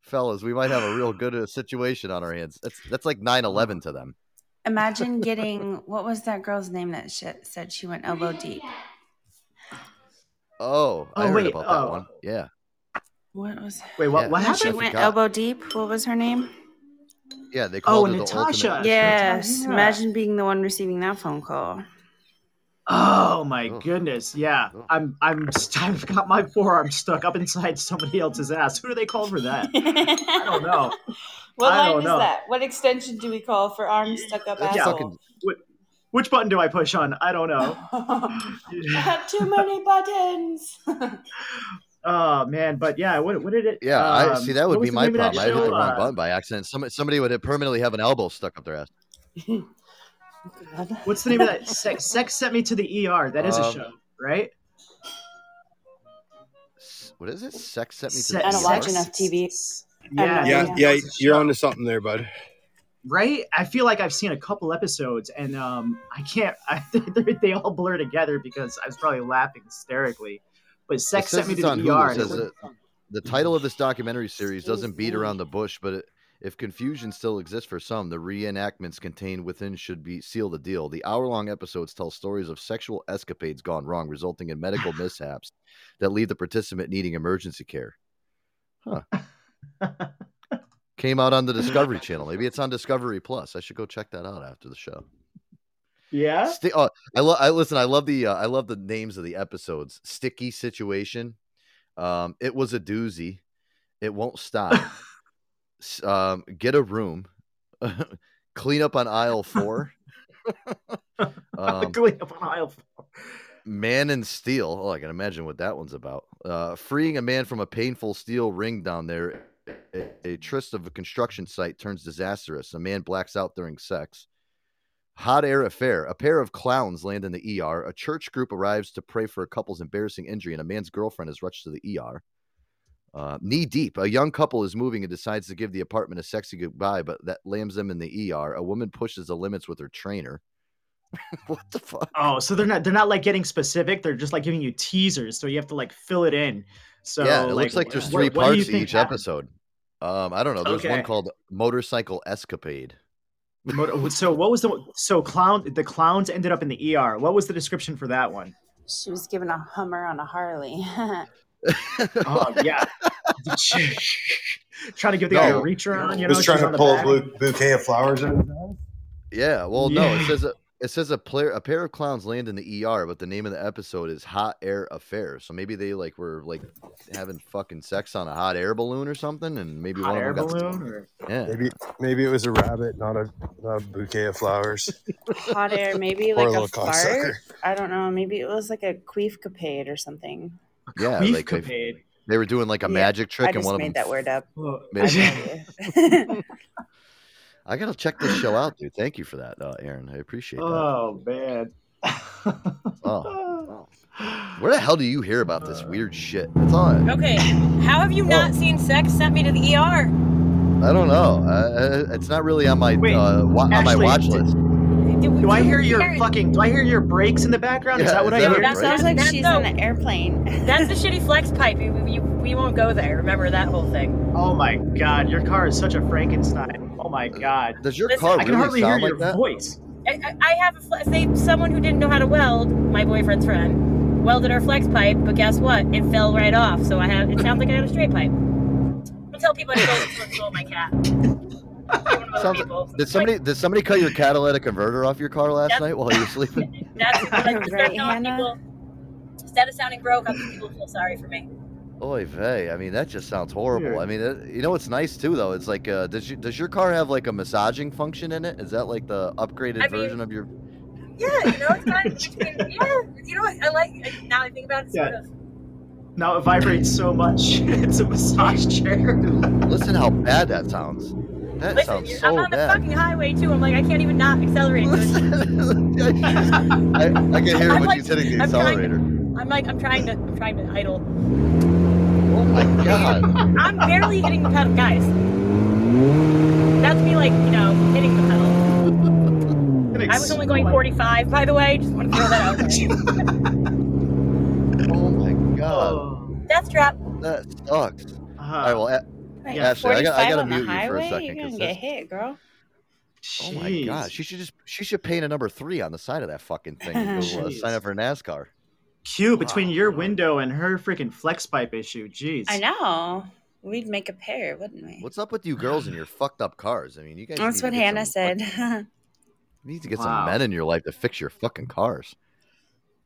Fellas, we might have a real good uh, situation on our hands. That's that's like 9-11 to them. Imagine getting what was that girl's name that sh- said she went elbow deep? Oh, I Oh, heard wait, about that oh. one. Yeah. What was Wait, what? Yeah, what I when she went elbow deep? What was her name? Yeah, they Oh, called and her the Natasha. Yes. Yeah. Imagine being the one receiving that phone call. Oh my goodness! Yeah, I'm I'm st- I've got my forearm stuck up inside somebody else's ass. Who do they call for that? I don't know. What I line is know. that? What extension do we call for arms stuck up That's asshole? fucking- Which, which button do I push on? I don't know. Too many buttons. Oh man, but yeah, what what did it? Yeah, I um, see. That would be my name of that problem. I hit the wrong Uh, button by accident. Somebody, somebody would permanently have an elbow stuck up their ass. What's the name of that? Sex, Sex sent me to the ER. That is a Um, show, right? What is it? Sex sent me to. Se- I don't the watch enough TV. Yeah, Yeah, dude, yeah, you're show. onto something there, bud. right? I feel like I've seen a couple episodes, and um, I can't. I, they, they all blur together because I was probably laughing hysterically. But It Sex sent me to the ER. Hulu. It and it says was- that the title of this documentary series doesn't beat around the bush, but it, if confusion still exists for some, the reenactments contained within should be seal the deal. The hour-long episodes tell stories of sexual escapades gone wrong, resulting in medical mishaps that leave the participant needing emergency care. Huh. Came out on the Discovery Channel. Maybe it's on Discovery Plus. I should go check that out after the show. Yeah. Sti- oh, I love. I listen. I love the. Uh, I love the names of the episodes. Sticky situation. Um, it was a doozy. It won't stop. Um, get a room. Clean up on aisle four. um, Clean up on aisle four. man and steel. Oh, I can imagine what that one's about. Uh, freeing a man from a painful steel ring down there. A, a tryst of a construction site turns disastrous. A man blacks out during sex. Hot air affair. A pair of clowns land in the ER. A church group arrives to pray for a couple's embarrassing injury, and a man's girlfriend is rushed to the ER. Uh, knee deep. A young couple is moving and decides to give the apartment a sexy goodbye, but that lands them in the ER. A woman pushes the limits with her trainer. what the fuck? Oh, so they're not they're not like getting specific. They're just like giving you teasers, so you have to like fill it in. So yeah, it like, looks like there's three what parts to each happened? episode. Um, I don't know. There's one called Motorcycle Escapade. Mo- So what was the so clown the clowns ended up in the ER? What was the description for that one? She was given a Hummer on a Harley. Oh yeah, trying to give the guy a No. reach around. You know, was trying to pull a bouquet of flowers in his ass. Yeah, well, no, it says a, it says a player a pair of clowns land in the ER, but the name of the episode is Hot Air Affair. So maybe they like were like having fucking sex on a hot air balloon or something, and maybe Hot one air of them got balloon, or yeah. Maybe maybe it was a rabbit, not a not a bouquet of flowers. Hot air, maybe like a little fart. cocksucker. I don't know. Maybe it was like a queef capade or something. Yeah, Queef like they, capade. they were doing like a Yeah, magic trick, I and just one of made them. that word up. made- I gotta check this show out, dude. Thank you for that, uh, Aaron. I appreciate that. Oh man. Oh. Where the hell do you hear about this weird shit? It's on. Okay, how have you not seen Sex Sent Me to the ER? I don't know. Uh, it's not really on my Wait, uh, wa- on my Ashley, watch did- list. Do I hear your fucking? Do I hear your brakes in the background? is that what is I that hear? That Sounds like That's she's so- in an airplane. That's the shitty flex pipe. We, we, we won't go there. Remember that whole thing. Oh my god, your car is such a Frankenstein. Oh my god. Does your Listen, car I can really hardly hear sound your that? voice. I, I- I have a fle- say someone who didn't know how to weld. My boyfriend's friend welded our flex pipe, but guess what? It fell right off. So I have. It sounds like I had a straight pipe. Don't tell people I stole, someone stole my cat. Sounds- did somebody did somebody cut your catalytic converter off your car last Yep. night while you were sleeping? That's what I Right, start telling Hannah? people. Instead of sounding broke, I'm people feel sorry for me. Oy vey. I mean, that just sounds horrible. I mean, it, you know what's nice too, though. It's like, uh, does you, does your car have like a massaging function in it? Is that like the upgraded I mean- version of your? Yeah, you know, it's kind of between. Yeah, you know what? I like. Now I think about it, sort Yeah. of. Now it vibrates so much. it's a massage chair. Listen how bad that sounds. That Listen, sounds you're- so I'm on the bad. fucking highway too. I'm like, I can't even not accelerate. I, I can hear I'm when like- she's hitting the I'm trying to- accelerator. I'm like, I'm trying to, I'm trying to idle. Oh my god. I'm barely hitting the pedal, guys. That's me, like, you know, hitting the pedal. I was only going 45, by the way. Just want to throw that out there. Oh my god. Death trap. That sucks. Uh, All right, well, A- Like Ashley, I, got, I gotta on the mute you for a highway, second. You're gonna get hit, girl. Oh my god, she should just she should paint a number three on the side of that fucking thing and go uh, sign up for NASCAR. Q between your window and her freaking flex pipe issue. Jeez. I know. We'd make a pair, wouldn't we? What's up with you girls and your fucked up cars? I mean, you guys. That's what Hannah some- said. You need to get Wow. some men in your life to fix your fucking cars.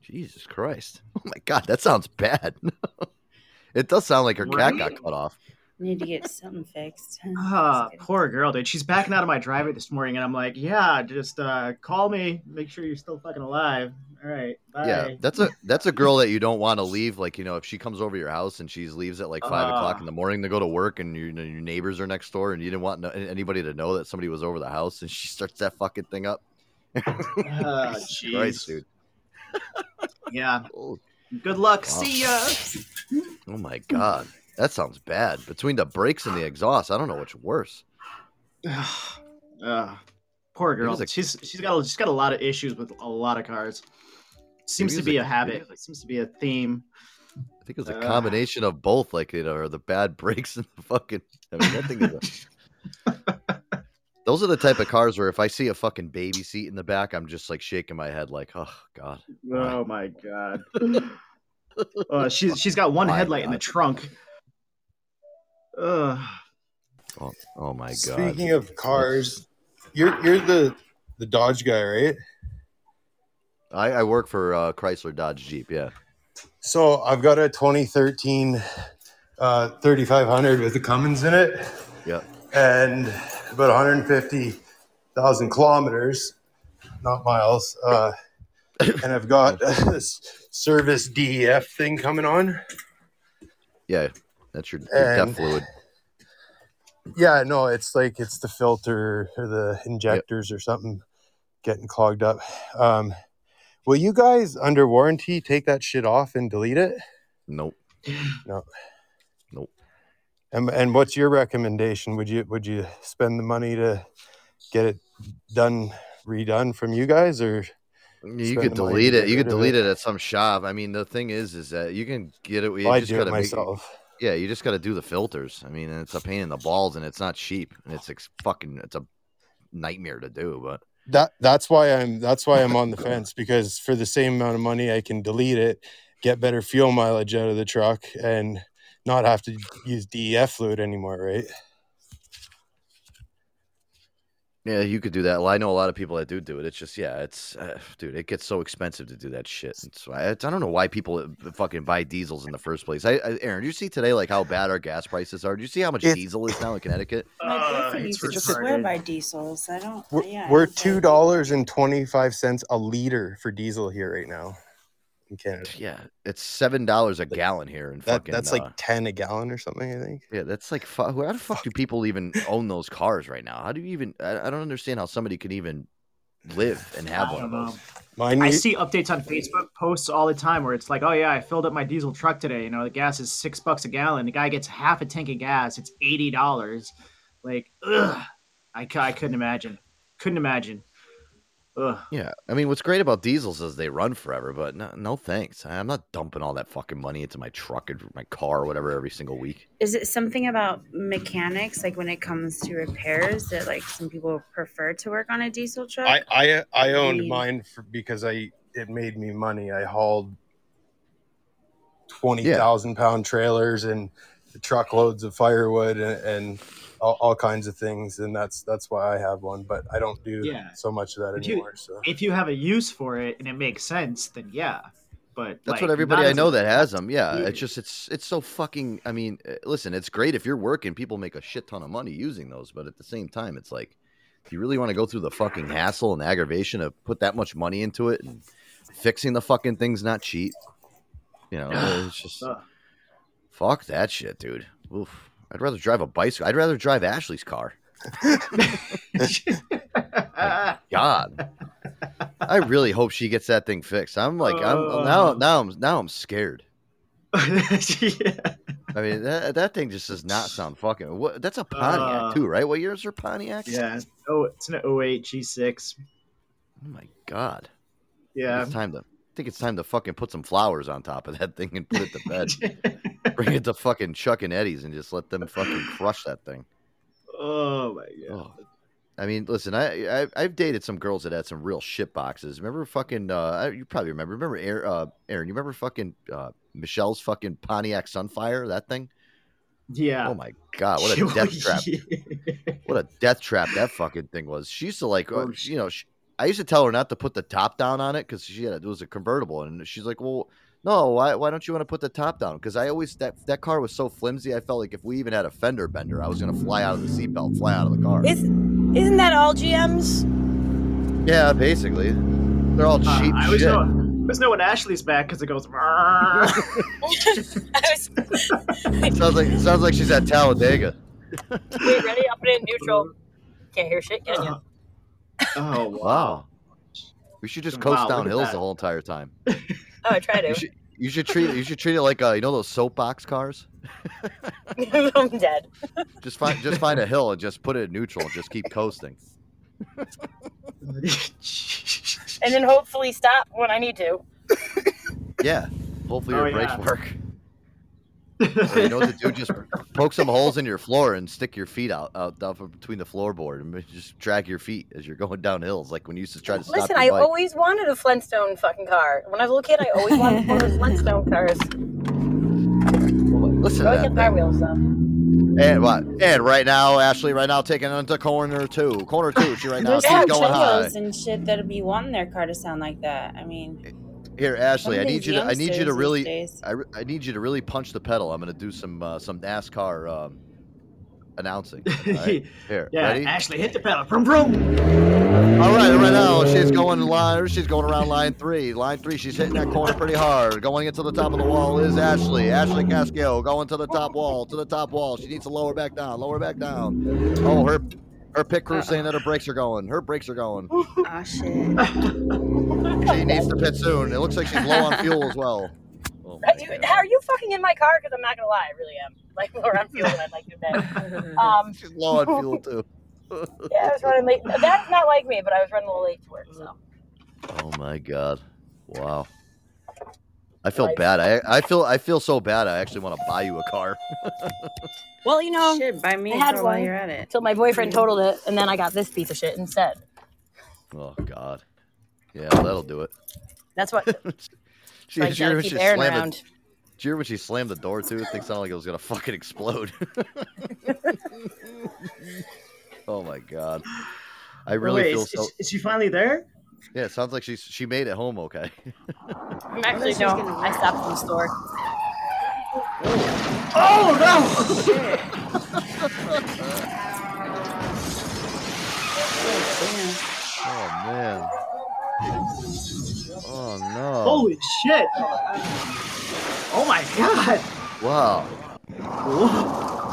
Jesus Christ! Oh my god, that sounds bad. it does sound like her cat got Right? cut off. Need to get something fixed. Ah, poor girl, dude. She's backing out of my driveway this morning, and I'm like, "Yeah, just uh, call me. Make sure you're still fucking alive." All right, bye. Yeah, that's a that's a girl that you don't want to leave. Like you know, if she comes over your house and she leaves at like five o'clock Ah. in the morning to go to work, and your your neighbors are next door, and you didn't want no, anybody to know that somebody was over the house, and she starts that fucking thing up. Jesus. Christ, dude. Yeah. Good luck. Wow. See ya. Oh my god, that sounds bad. Between the brakes and the exhaust, I don't know which worse. Uh, poor girl. a- she's she's got she's got a lot of issues with a lot of cars. Seems to be a- a habit. It seems to be a theme. I think it was a combination of both, like you know, or the bad brakes and the fucking. I mean, that thing is. A... Those are the type of cars where if I see a fucking baby seat in the back, I'm just like shaking my head, like, oh god. Oh my god. uh, she's she's got one My headlight in the trunk. Ugh. Oh, oh my god. Speaking of cars, you're you're the the Dodge guy, right? I, I work for uh, Chrysler Dodge Jeep. Yeah. So I've got a 2013 uh, 3500 with the Cummins in it, Yeah. and about 150,000 kilometers, not miles. Uh, and I've got this service DEF thing coming on. Yeah. That's your, your And- DEF fluid. Yeah, no, it's like it's the filter or the injectors or something getting clogged up. Um, will you guys under warranty take that shit off and delete it? Nope. No. Nope. And and what's your recommendation? Would you would you spend the money to get it done redone from you guys or You could delete it. You could delete it at some shop. I mean, the thing is, is that you can get it. You I just do it myself. Yeah, you just got to do the filters. I mean, it's a pain in the balls, and it's not cheap, and it's ex- fucking, it's a nightmare to do. But That that's why I'm that's why I'm on the fence because for the same amount of money I can delete it, get better fuel mileage out of the truck and not have to use DEF fluid anymore, right? Yeah, you could do that. Well, I know a lot of people that do do it. It's just, yeah, it's, uh, dude, it gets so expensive to do that shit. It's, I, I don't know why people uh, fucking buy diesels in the first place. I, I Aaron, do you see today like how bad our gas prices are? Do you see how much It's- diesel is now in Connecticut? My Uh, boyfriend it's used to retarded. swear by diesels. I don't. We're, yeah, we're I don't buy two dollars and twenty five cents a liter for diesel here right now in Canada. Yeah, it's seven dollars a gallon here in That, fucking. that's uh, like ten a gallon or something, I think. Yeah, that's like fu- how the fuck do people even own those cars right now? How do you even? I, I don't understand how somebody can even live and have I one of don't those. know. Mine I u- see updates on Facebook posts all the time where it's like, "Oh yeah, I filled up my diesel truck today. You know, the gas is six bucks a gallon. The guy gets half a tank of gas. It's eighty dollars. Like, ugh, I, I couldn't imagine. Couldn't imagine. Ugh. Yeah, I mean, what's great about diesels is they run forever, but no, no thanks. I'm not dumping all that fucking money into my truck or my car or whatever every single week. Is it something about mechanics, like when it comes to repairs, that like some people prefer to work on a diesel truck? I I I owned mean- mine for, because I it made me money. I hauled twenty thousand pound trailers and truckloads of firewood and, and all, all kinds of things, and that's that's why I have one. But I don't do Yeah. so much of that If you, anymore. So if you have a use for it and it makes sense, then yeah. But That's like, what everybody I know a- that has them. Yeah, Yeah. it's just it's it's so fucking. I mean, uh, listen, it's great if you're working. People make a shit ton of money using those, but at the same time, it's like, do you really want to go through the fucking hassle and aggravation of put that much money into it and fixing the fucking thing's not cheap. You know, it's just fuck that shit, dude. Oof. I'd rather drive a bicycle. I'd rather drive Ashley's car. God, I really hope she gets that thing fixed. I'm like, I'm now, now, I'm now, I'm scared. yeah. I mean, that, that thing just does not sound fucking. What? That's a Pontiac Uh, too, right? What year is her Pontiac? Yeah. Oh, it's an 08 G6. Oh my god. Yeah. It's time to. I think it's time to fucking put some flowers on top of that thing and put it to bed. Bring it to fucking Chuck and Eddie's and just let them fucking crush that thing. Oh my god. I mean, listen, I, I I've dated some girls that had some real shit boxes. Remember fucking? Uh, you probably remember. Remember Aaron? Uh, Aaron you remember fucking uh, Michelle's fucking Pontiac Sunfire? That thing? Yeah. Oh my god, what a death trap! what a death trap that fucking thing was. She used to like, uh, you know, she, I used to tell her not to put the top down on it because she had it was a convertible, and she's like, well. No, why, why don't you want to put the top down? Because I always that that car was so flimsy. I felt like if we even had a fender bender, I was gonna fly out of the seatbelt, fly out of the car. Is, isn't that all GMs? Yeah, basically, they're all Uh, cheap I always shit. know, I always know when Ashley's back because it goes. sounds like sounds like she's at Talladega. Wait, ready? I'll put it in neutral. Can't hear shit, can you? Oh wow! We should just coast look down hills that. the whole entire time. Oh, I try You should you should treat you should treat it like uh, you know those soapbox cars. I'm dead. Just find just find a hill and just put it in neutral and just keep coasting. And then hopefully stop when I need to. Yeah. Hopefully Oh, your brakes yeah. work. Or you know what to do? Just poke some holes in your floor and stick your feet out out, out from between the floorboard and just drag your feet as you're going down hills, like when you used to try to stop Listen, I bike. always wanted a Flintstone fucking car. When I was a little kid, I always wanted one of those Flintstone cars. Listen Go to get that. car wheels though. And what? And right now, Ashley, right now taking into corner two, corner two. She right now There's she's some going high. chillos and shit that'll be wanting their car to sound like that. I mean, eh, Here, Ashley, I need you to I need you to really. I, I need you to really punch the pedal. I'm gonna do some uh, some NASCAR um, announcing. All right? Here, Yeah, ready? Ashley, hit the pedal. Vroom, vroom. All right, right now she's going line. She's going around line three. Line three, she's hitting that corner pretty hard. Going into the top of the wall is Ashley. Ashley Cascio going to the top wall. To the top wall. She needs to lower back down. Lower back down. Oh, her her pit crew saying that her brakes are going. Her brakes are going. oh shit. She needs to pit soon. It looks like she's low on fuel as well. Oh, Dude, how are you fucking in my car? Because I'm not gonna lie, I really am. Like, or I'm feeling I'd like to admit. Um, She's low on fuel too. yeah, I was running late. That's not like me, but I was running a little late to work. So Oh my god! Wow. I feel bad. I I feel I feel so bad. I actually want to buy you a car. well, you know, shit, buy me I a had car while one you're at it. until my boyfriend totaled it, and then I got this piece of shit instead. oh god. Yeah, that'll do it. That's what. She, So I did you hear gotta when keep she Aaron slammed around. The, did you hear when she slammed the door too? It thing sounded like it was gonna fucking explode. oh my god. I really Wait, feel is, so. is, is she finally there? Yeah, it sounds like she's she made it home okay. I'm actually no. I stopped at the store. Oh no! oh man. Oh no. Holy shit! Oh my god! Wow.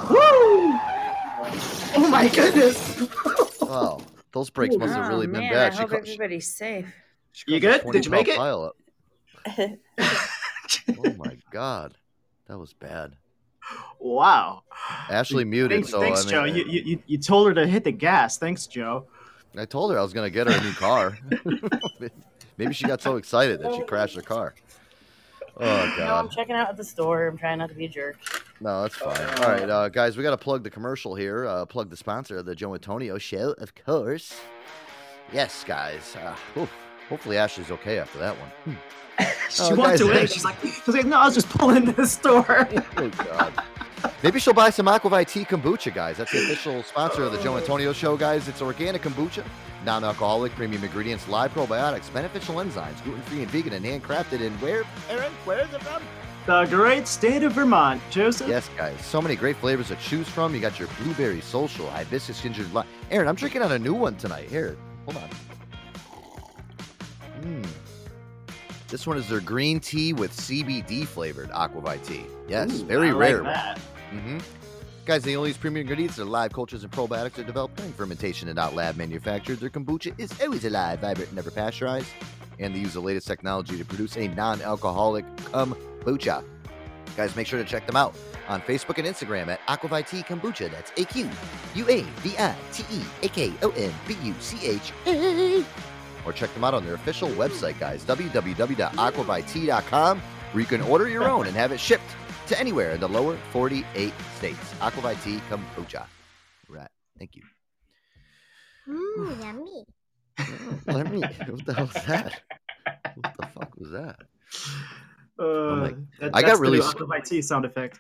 Woo! Oh my goodness! Wow. Those brakes must have Oh, really been man, bad. I She hope ca- everybody's safe. You good? Did you make it? Pile oh my god, that was bad. Wow. Ashley muted, Thanks, so thanks I Joe. mean, You, uh, you you- you told her to hit the gas. Thanks, Joe. I told her I was gonna get her a new car. Maybe she got so excited that she crashed her car. Oh No, I'm checking out at the store. I'm trying not to be a jerk. no, that's fine. All right, uh, guys, we got to plug the commercial here. Uh, plug the sponsor of the Joe Antonio Show, of course. Yes, guys. Uh, oof. hopefully Ashley's okay after that one. Hmm. she Oh, walked guys, away. She's like, she's like, no, I was just pulling into the store. Oh God. Maybe she'll buy some Aqua ViTea kombucha, guys. That's the official sponsor of the Joe Antonio Show, guys. It's organic kombucha, non-alcoholic, premium ingredients, live probiotics, beneficial enzymes, gluten-free and vegan, and handcrafted. And where, Aaron? Where is it from? the great state of Vermont, Joseph. Yes, guys. So many great flavors to choose from. You got your blueberry social, hibiscus ginger. Li- Aaron, I'm drinking on a new one tonight. Here, hold on. Mm. This one is their green tea with CBD flavored Aqua ViTea. Yes, Ooh, very I like rare. that. Mm-hmm. Guys, they only premium ingredients. Their live cultures and probiotics are developed during fermentation and not lab manufactured. Their kombucha is always alive, vibrant, never pasteurized. And they use the latest technology to produce a non alcoholic kombucha. Guys, make sure to check them out on Facebook and Instagram at Aqua ViTea Kombucha. That's A Q U A V I T E A K O N B U C H A. Or check them out on their official website, guys, www.aquavitea.com, where you can order your own and have it shipped to anywhere in the lower 48 states. Aqua ViTea Kombucha. Right. Thank you. Mmm, yummy. Let me. What the hell was that? What the fuck was that? Uh, my- that- I got really new s- sound effect.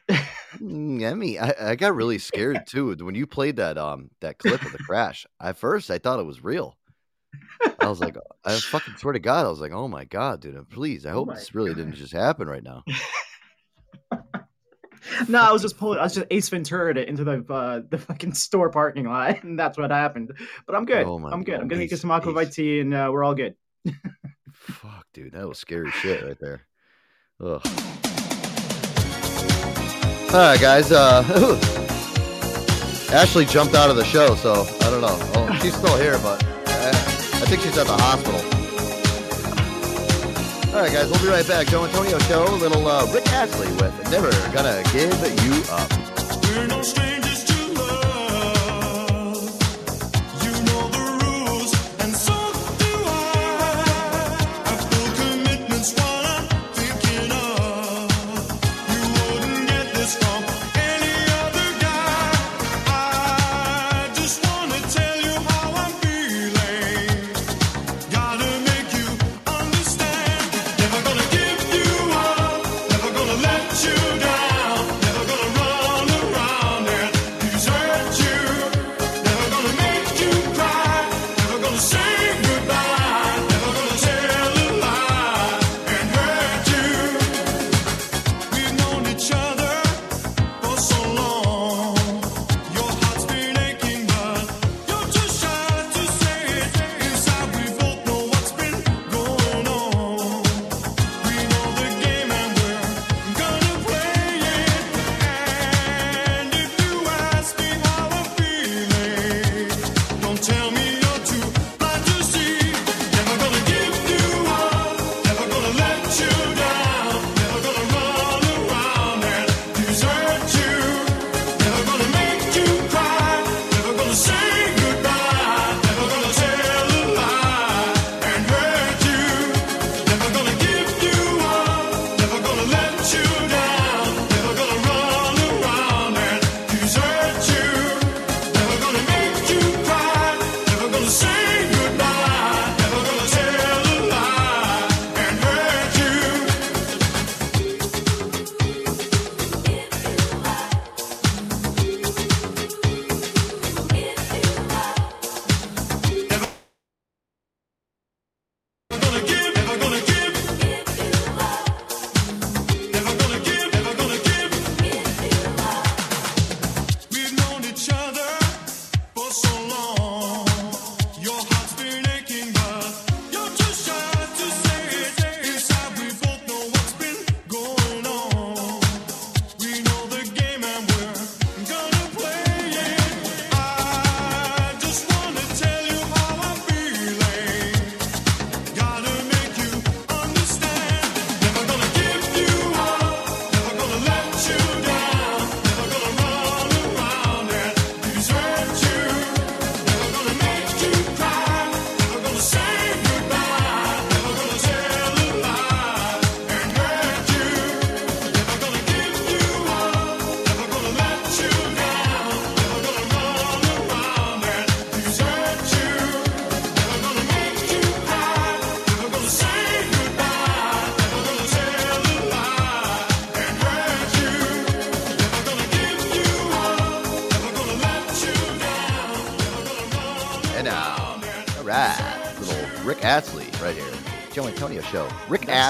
Mm, I I, I got really scared too when you played that um that clip of the crash. At first, I thought it was real. I was like, I fucking swear to God, I was like, oh my God, dude, please, I hope my this really didn't just happen right now. no, I was just pulling. I was just Ace Ventura into the uh, the fucking store parking lot, and that's what happened. But I'm good. Oh I'm good. I'm gonna get Ace- some Aqua ViTea, and uh, we're all good. Fuck, dude, that was scary shit right there. Ugh. All right, guys. Uh, Ashley jumped out of the show, so I don't know. Oh, she's still here, but I, I think she's at the hospital. All right, guys, we'll be right back. Joe Antonio Show, little uh, Rick Astley with "Never Gonna Give You Up."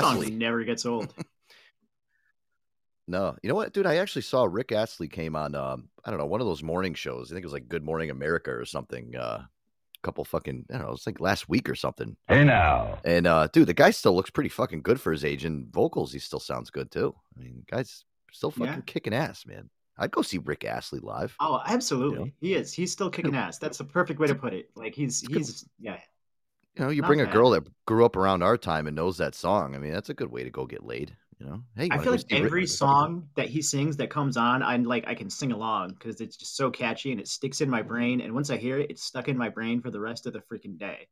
Astley. never gets old. No, you know what, dude? I actually saw Rick Astley came on. Um, I don't know, one of those morning shows. I think it was like Good Morning America or something. Uh, a couple fucking, I don't know, it was like last week or something. Hey now. And uh, dude, the guy still looks pretty fucking good for his age, and vocals he still sounds good too. I mean, guy's still fucking Yeah. kicking ass, man. I'd go see Rick Astley live. Oh, absolutely. He is. He's still kicking ass. That's the perfect way to put it. Like he's he's yeah. You know, you Not bring a girl that grew up around our time and knows that song. I mean, that's a good way to go get laid. You know, hey, I feel like see Rick- every song that he sings that comes on, I'm like I can sing along because it's just so catchy and it sticks in my brain. And once I hear it, it's stuck in my brain for the rest of the freaking day.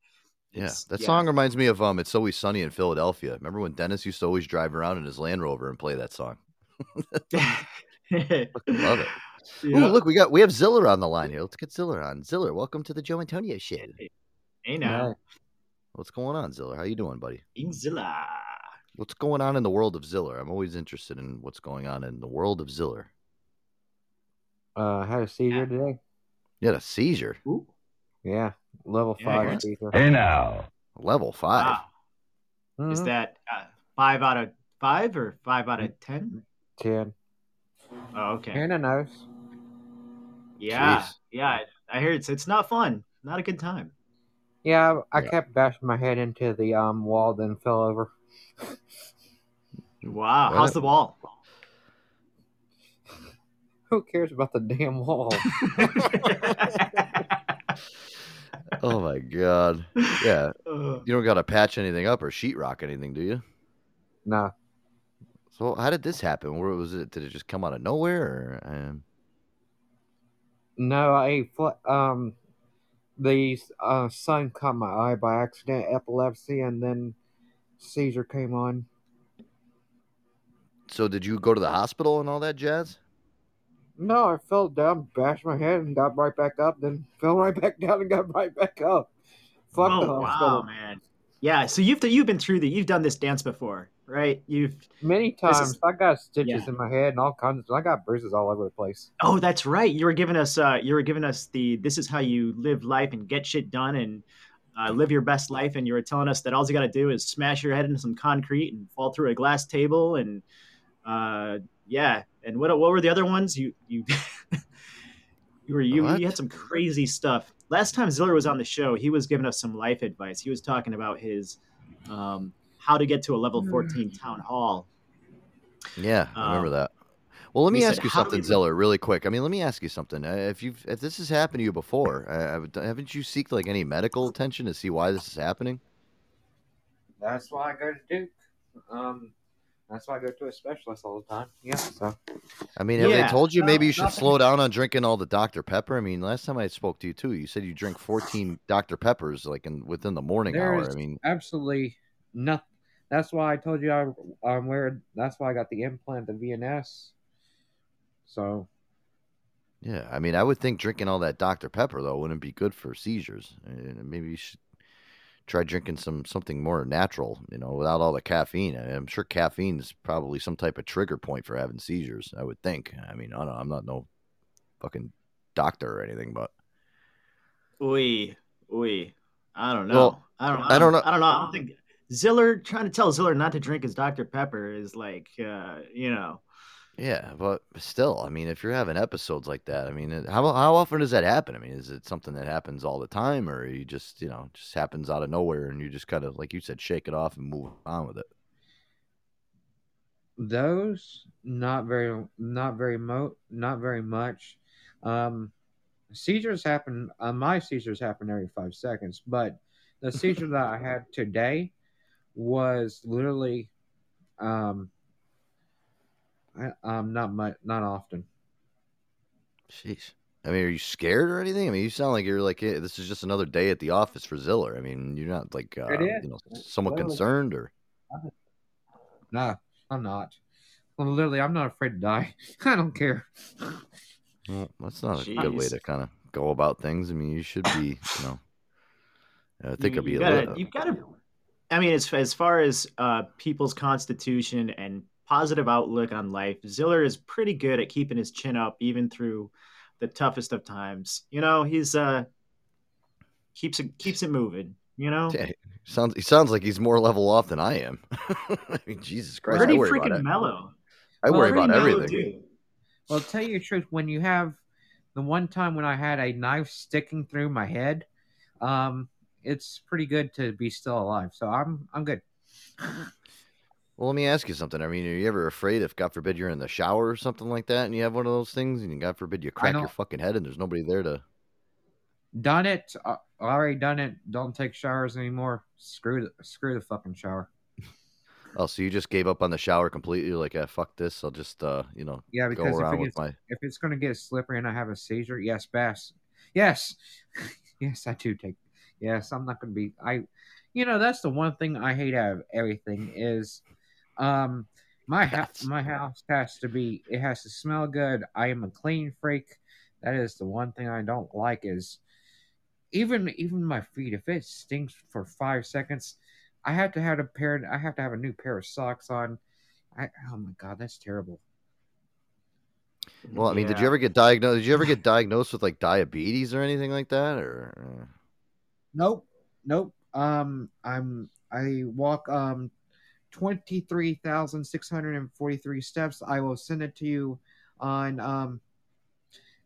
Yeah, that yeah. song reminds me of um, "It's Always Sunny in Philadelphia." Remember when Dennis used to always drive around in his Land Rover and play that song? Love it. Yeah. Ooh, look, we got we have Ziller on the line here. Let's get Ziller on. Ziller, welcome to the Joe Antonio show. Hey now, What's going on, Ziller? How you doing, buddy? Zilla. What's going on in the world of Ziller? I'm always interested in what's going on in the world of Ziller. Uh, I had a seizure today. You had a seizure. Ooh. Yeah, level Yeah, five good. seizure. Hey now. Level five. Wow. Is Mhm. that uh, five out of five or five out of ten? Ten. Oh, okay. And a nose. Yeah, Jeez. yeah. I hear it's it's not fun. Not a good time. Yeah, I Yeah. kept bashing my head into the um wall, then fell over. Wow. What? How's the wall? Who cares about the damn wall? Oh my god. Yeah. You don't got to patch anything up or sheetrock anything, do you? nah. So how did this happen? Where was it? Did it just come out of nowhere? Or, um, No, I fl- um the uh, sun caught my eye by accident, epilepsy, and then seizure came on. so did you go to the hospital and all that jazz? No, I fell down, bashed my head, and got right back up. Then fell right back down and got right back up. Fuck the oh hospital. wow, man. Yeah. So you've you've been through the you've done this dance before, right? You've Many times is- I got stitches yeah. in my head and all kinds. Of, I got bruises all over the place. Oh, that's right. You were giving us uh you were giving us the this is how you live life and get shit done and uh, live your best life and you were telling us that all you got to do is smash your head into some concrete and fall through a glass table and uh yeah and what what were the other ones you you you were you, What? you had some crazy stuff last time Ziller was on the show he was giving us some life advice he was talking about his um how to get to a level 14 town hall Yeah, I remember Um, that. Well, let he me said, ask you something, we- Ziller, really quick. I mean, let me ask you something. Uh, if you've if this has happened to you before, uh, have- haven't you seeked like any medical attention to see why this is happening? That's why I go to Duke. Um, that's why I go to a specialist all the time. Yeah. So I mean, have Yeah, they told you no, maybe you should nothing. slow down on drinking all the Dr. Pepper? I mean, last time I spoke to you too, you said you drink 14 Dr. Peppers like in within the morning hour. there's I mean, absolutely nothing. That's why I told you I, I'm wearing. That's why I got the implant, the VNS. So yeah, I mean, I would think drinking all that Dr. Pepper though wouldn't be good for seizures. Maybe you should try drinking some something more natural, you know, without all the caffeine. I- I'm sure caffeine is probably some type of trigger point for having seizures. I would think. I mean, I don't know. I'm not no fucking doctor or anything, but Oi, oi. I don't know. Well, I don't. I don't know. I don't know. I don't think Ziller trying to tell Ziller not to drink his Dr Pepper is like, uh, you know, Yeah, but still, I mean, if you're having episodes like that, I mean, how how often does that happen? I mean, is it something that happens all the time, or you just you know just happens out of nowhere and you just kind of like you said, shake it off and move on with it? those not very, not very mo, not very much. Um, seizures happen. Uh, my seizures happen every five seconds, but the seizure that I had today was literally, um, I, um, not much, not often. Jeez. I mean, are you scared or anything? I mean, you sound like you're like, "Eh, this is just another day at the office for Ziller. I mean, you're not like, uh, you know, somewhat Literally. concerned or. No, I'm not. Well, literally, I'm not afraid to die. I don't care. Well, that's not a good way to kind of go about things. I mean, you should be, you know. I think you, it'd be you a gotta, little. you gotta. I mean, as as far as uh, people's constitution and positive outlook on life, Ziller is pretty good at keeping his chin up even through the toughest of times. You know, he's uh, keeps it keeps it moving. You know, Yeah, sounds he sounds like he's more level off than I am. I mean, Jesus Christ, pretty I worry freaking it. mellow. I worry Well, about everything. too. Well, tell you the truth, when you have the one time when I had a knife sticking through my head, um, it's pretty good to be still alive. So I'm I'm good. Well, let me ask you something. I mean, are you ever afraid if, God forbid, you're in the shower or something like that, and you have one of those things, and God forbid you crack your fucking head, and there's nobody there to? Done it. Uh, already done it. Don't take showers anymore. Screw the screw the fucking shower. Oh, so you just gave up on the shower completely? You're like, ah, fuck this. I'll just, uh, you know, Yeah, go because if, around it with my. if it's going to get slippery and I have a seizure, yes, bass. Yes, yes, I do take. Yes, I'm not going to be. I, you know, that's the one thing I hate out of everything is, um, my house. My house has to be. It has to smell good. I am a clean freak. That is the one thing I don't like is, even even my feet. If it stinks for five seconds, I have to have a pair. I have to have a new pair of socks on. I, oh my god, that's terrible. Well, I mean, did you ever get diagnosed? Did you ever get diagnosed with like diabetes or anything like that, or? Nope, nope. Um, I'm I walk um twenty three thousand six hundred and forty three steps. I will send it to you on um.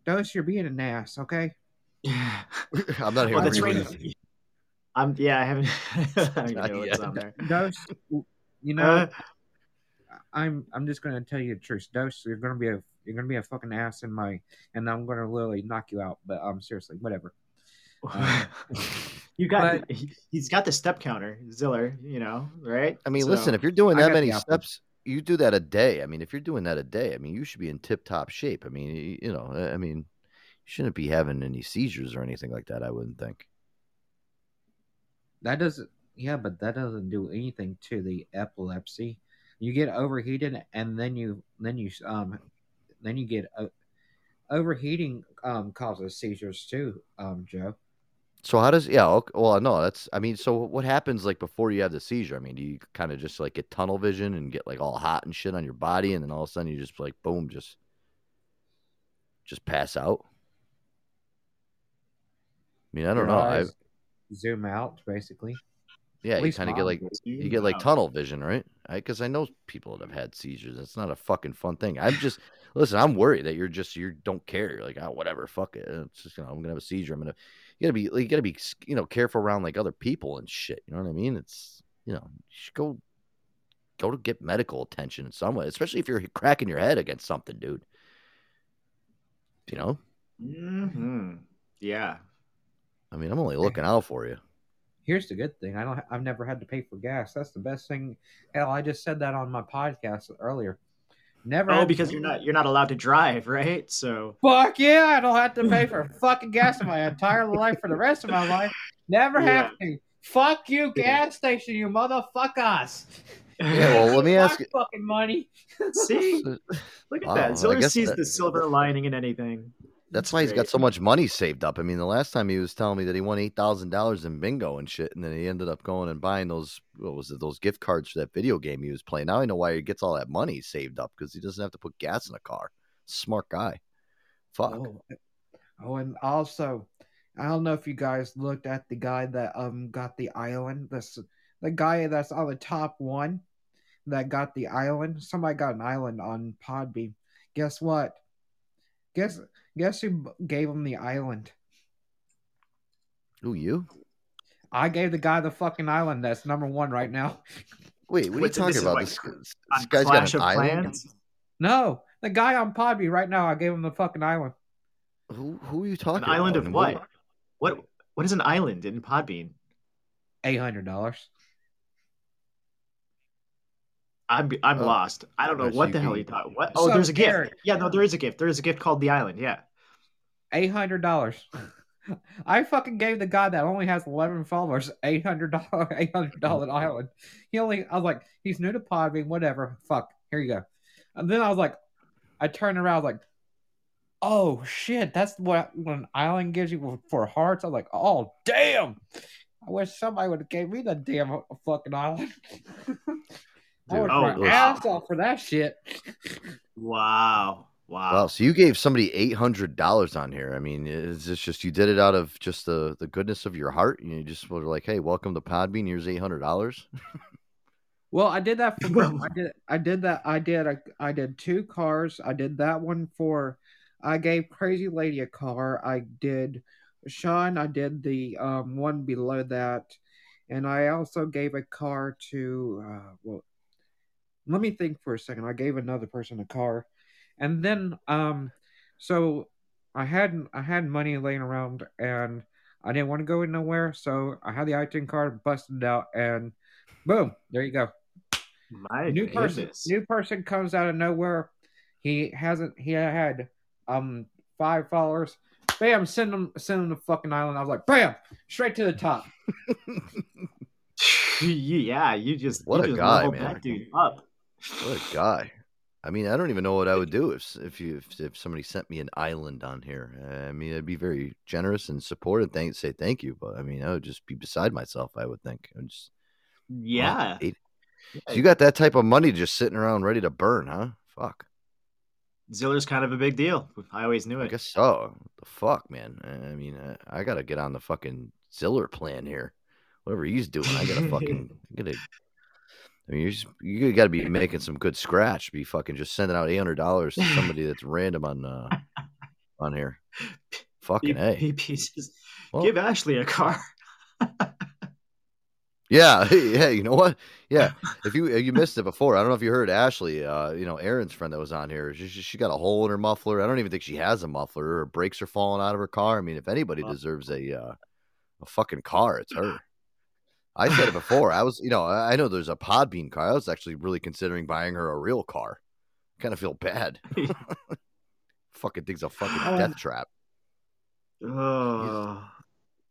Dose, you're being an ass, okay? Yeah, I'm not here to that's right. I'm yeah. I haven't. I don't even Not know what's on there. Dose, you know, Uh, I'm I'm just gonna tell you the truth. Dose, you're gonna be a you're gonna be a fucking ass in my, and I'm gonna literally knock you out. But um, seriously, whatever. Um, You got he, he's got the step counter, Ziller. You know, right? I mean, So- listen, if you're doing that many steps, you do that a day. I mean, if you're doing that a day, I mean, you should be in tip top shape. I mean, you, you know, I mean, you shouldn't be having any seizures or anything like that. I wouldn't think. That doesn't, yeah, but that doesn't do anything to the epilepsy. You get overheated, and then you, then you, um, then you get uh, overheating. Um, causes seizures too. Um, Joe. So how does yeah? Okay, well, no, that's I mean, so what happens like before you have the seizure? I mean, do you kind of just like get tunnel vision and get like all hot and shit on your body, and then all of a sudden you just like boom, just just pass out? I mean, I don't Your know. I zoom out basically. yeah, you kind of get like you get like tunnel vision, right? Because I know people that have had seizures. It's not a fucking fun thing. I'm just listen. I'm worried that you're just you don't care. You're like, oh, whatever, fuck it. It's just you know, I'm gonna have a seizure. I'm gonna you gotta be you gotta be you know careful around like other people and shit. You know what I mean? It's you know you should go go to get medical attention in some way, especially if you're cracking your head against something, dude. You know, hmm Yeah. I mean, I'm only looking out for you. Here's the good thing. I don't. I've never had to pay for gas. That's the best thing. Hell, I just said that on my podcast earlier. Never. Oh, because you're not you're not allowed to drive, right? So Fuck yeah! I don't have to pay for fucking gas in my entire life for the rest of my life. Never have to. Fuck you, gas station, you motherfuckers. Yeah, well, let me My ask you. fucking money. See, look at Wow, that. I Ziller sees that- the silver lining in anything. That's why he's got so much money saved up. I mean, the last time he was telling me that he won eight thousand dollars in bingo and shit, and then he ended up going and buying those what was it, those gift cards for that video game he was playing. Now I know why he gets all that money saved up because he doesn't have to put gas in a car. Smart guy. Fuck. Oh, oh, and also, I don't know if you guys looked at the guy that um got the island. This the guy that's on the top one that got the island. Somebody got an island on Podbean. Guess what? Guess guess who gave him the island? Who you? I gave the guy the fucking island. That's number one right now. Wait, what are you Wait, so talking this about? like This, on this guy's Clash got an of island. Clans? No, the guy on Podbean right now. I gave him the fucking island. Who who are you talking An island about? of And what? What what is an island in Podbean? Eight hundred dollars. I'm I'm Oh. lost. I don't know what the hell can- you thought. What? Oh, So, there's a gift. Eric- Yeah, no, there is a gift. There is a gift called the island. Yeah. Eight hundred dollars. I fucking gave the guy that only has eleven followers eight hundred dollar eight hundred dollar island. He only I was like, he's new to Podbean, whatever. Fuck, here you go. And then I was like, I turned around, I was like, oh shit, that's what what an island gives you for hearts. I was like, oh damn. I wish somebody would have gave me the damn fucking island. I Dude, would oh, my ass off for that shit. Wow. Wow. Wow. So you gave somebody eight hundred dollars on here. I mean, is this just you did it out of just the the goodness of your heart? You just were like, hey, welcome to Podbean. Here's eight hundred dollars. Well, I did that for I did I did that I did a, I did two cars. I did that one for I gave Crazy Lady a car. I did Sean, I did the um one below that. And I also gave a car to uh well let me think for a second. I gave another person a car. And then um so I had I had money laying around and I didn't want to go in nowhere, so I had the iTunes card, busted it out, and boom, there you go. My new person new person comes out of nowhere. He hasn't he had um five followers. Bam, send him send him to fucking island. I was like, bam, straight to the top. yeah, you just What you a just guy, man. that dude up. What a guy. I mean, I don't even know what I would do if if you if, if somebody sent me an island on here. Eh, I mean, I'd be very generous and supportive. Thank say thank you, but I mean, I would just be beside myself. I would think. I would just Yeah. So you got that type of money just sitting around ready to burn, huh? Fuck. Ziller's kind of a big deal. I always knew it. I guess so. The fuck, man. I I mean, I, I gotta get on the fucking Ziller plan here. Whatever he's doing, I gotta fucking I gotta. I mean, you just, you got to be making some good scratch. Be fucking just sending out eight hundred dollars to somebody that's random on uh on here. Fucking a. P- pieces. Well- Give Ashley a car. Yeah, yeah. You know what? Yeah. If you if you missed it before, I don't know if you heard Ashley. Uh, you know, Aaron's friend that was on here. She, she she got a hole in her muffler. I don't even think she has a muffler. Her brakes are falling out of her car. I mean, if anybody deserves a uh, a fucking car, it's her. I said it before. I was, you know, I I know there's a Podbean car. I was actually really considering buying her a real car. Kind of feel bad. fucking thing's a fucking Oh, death trap. Oh.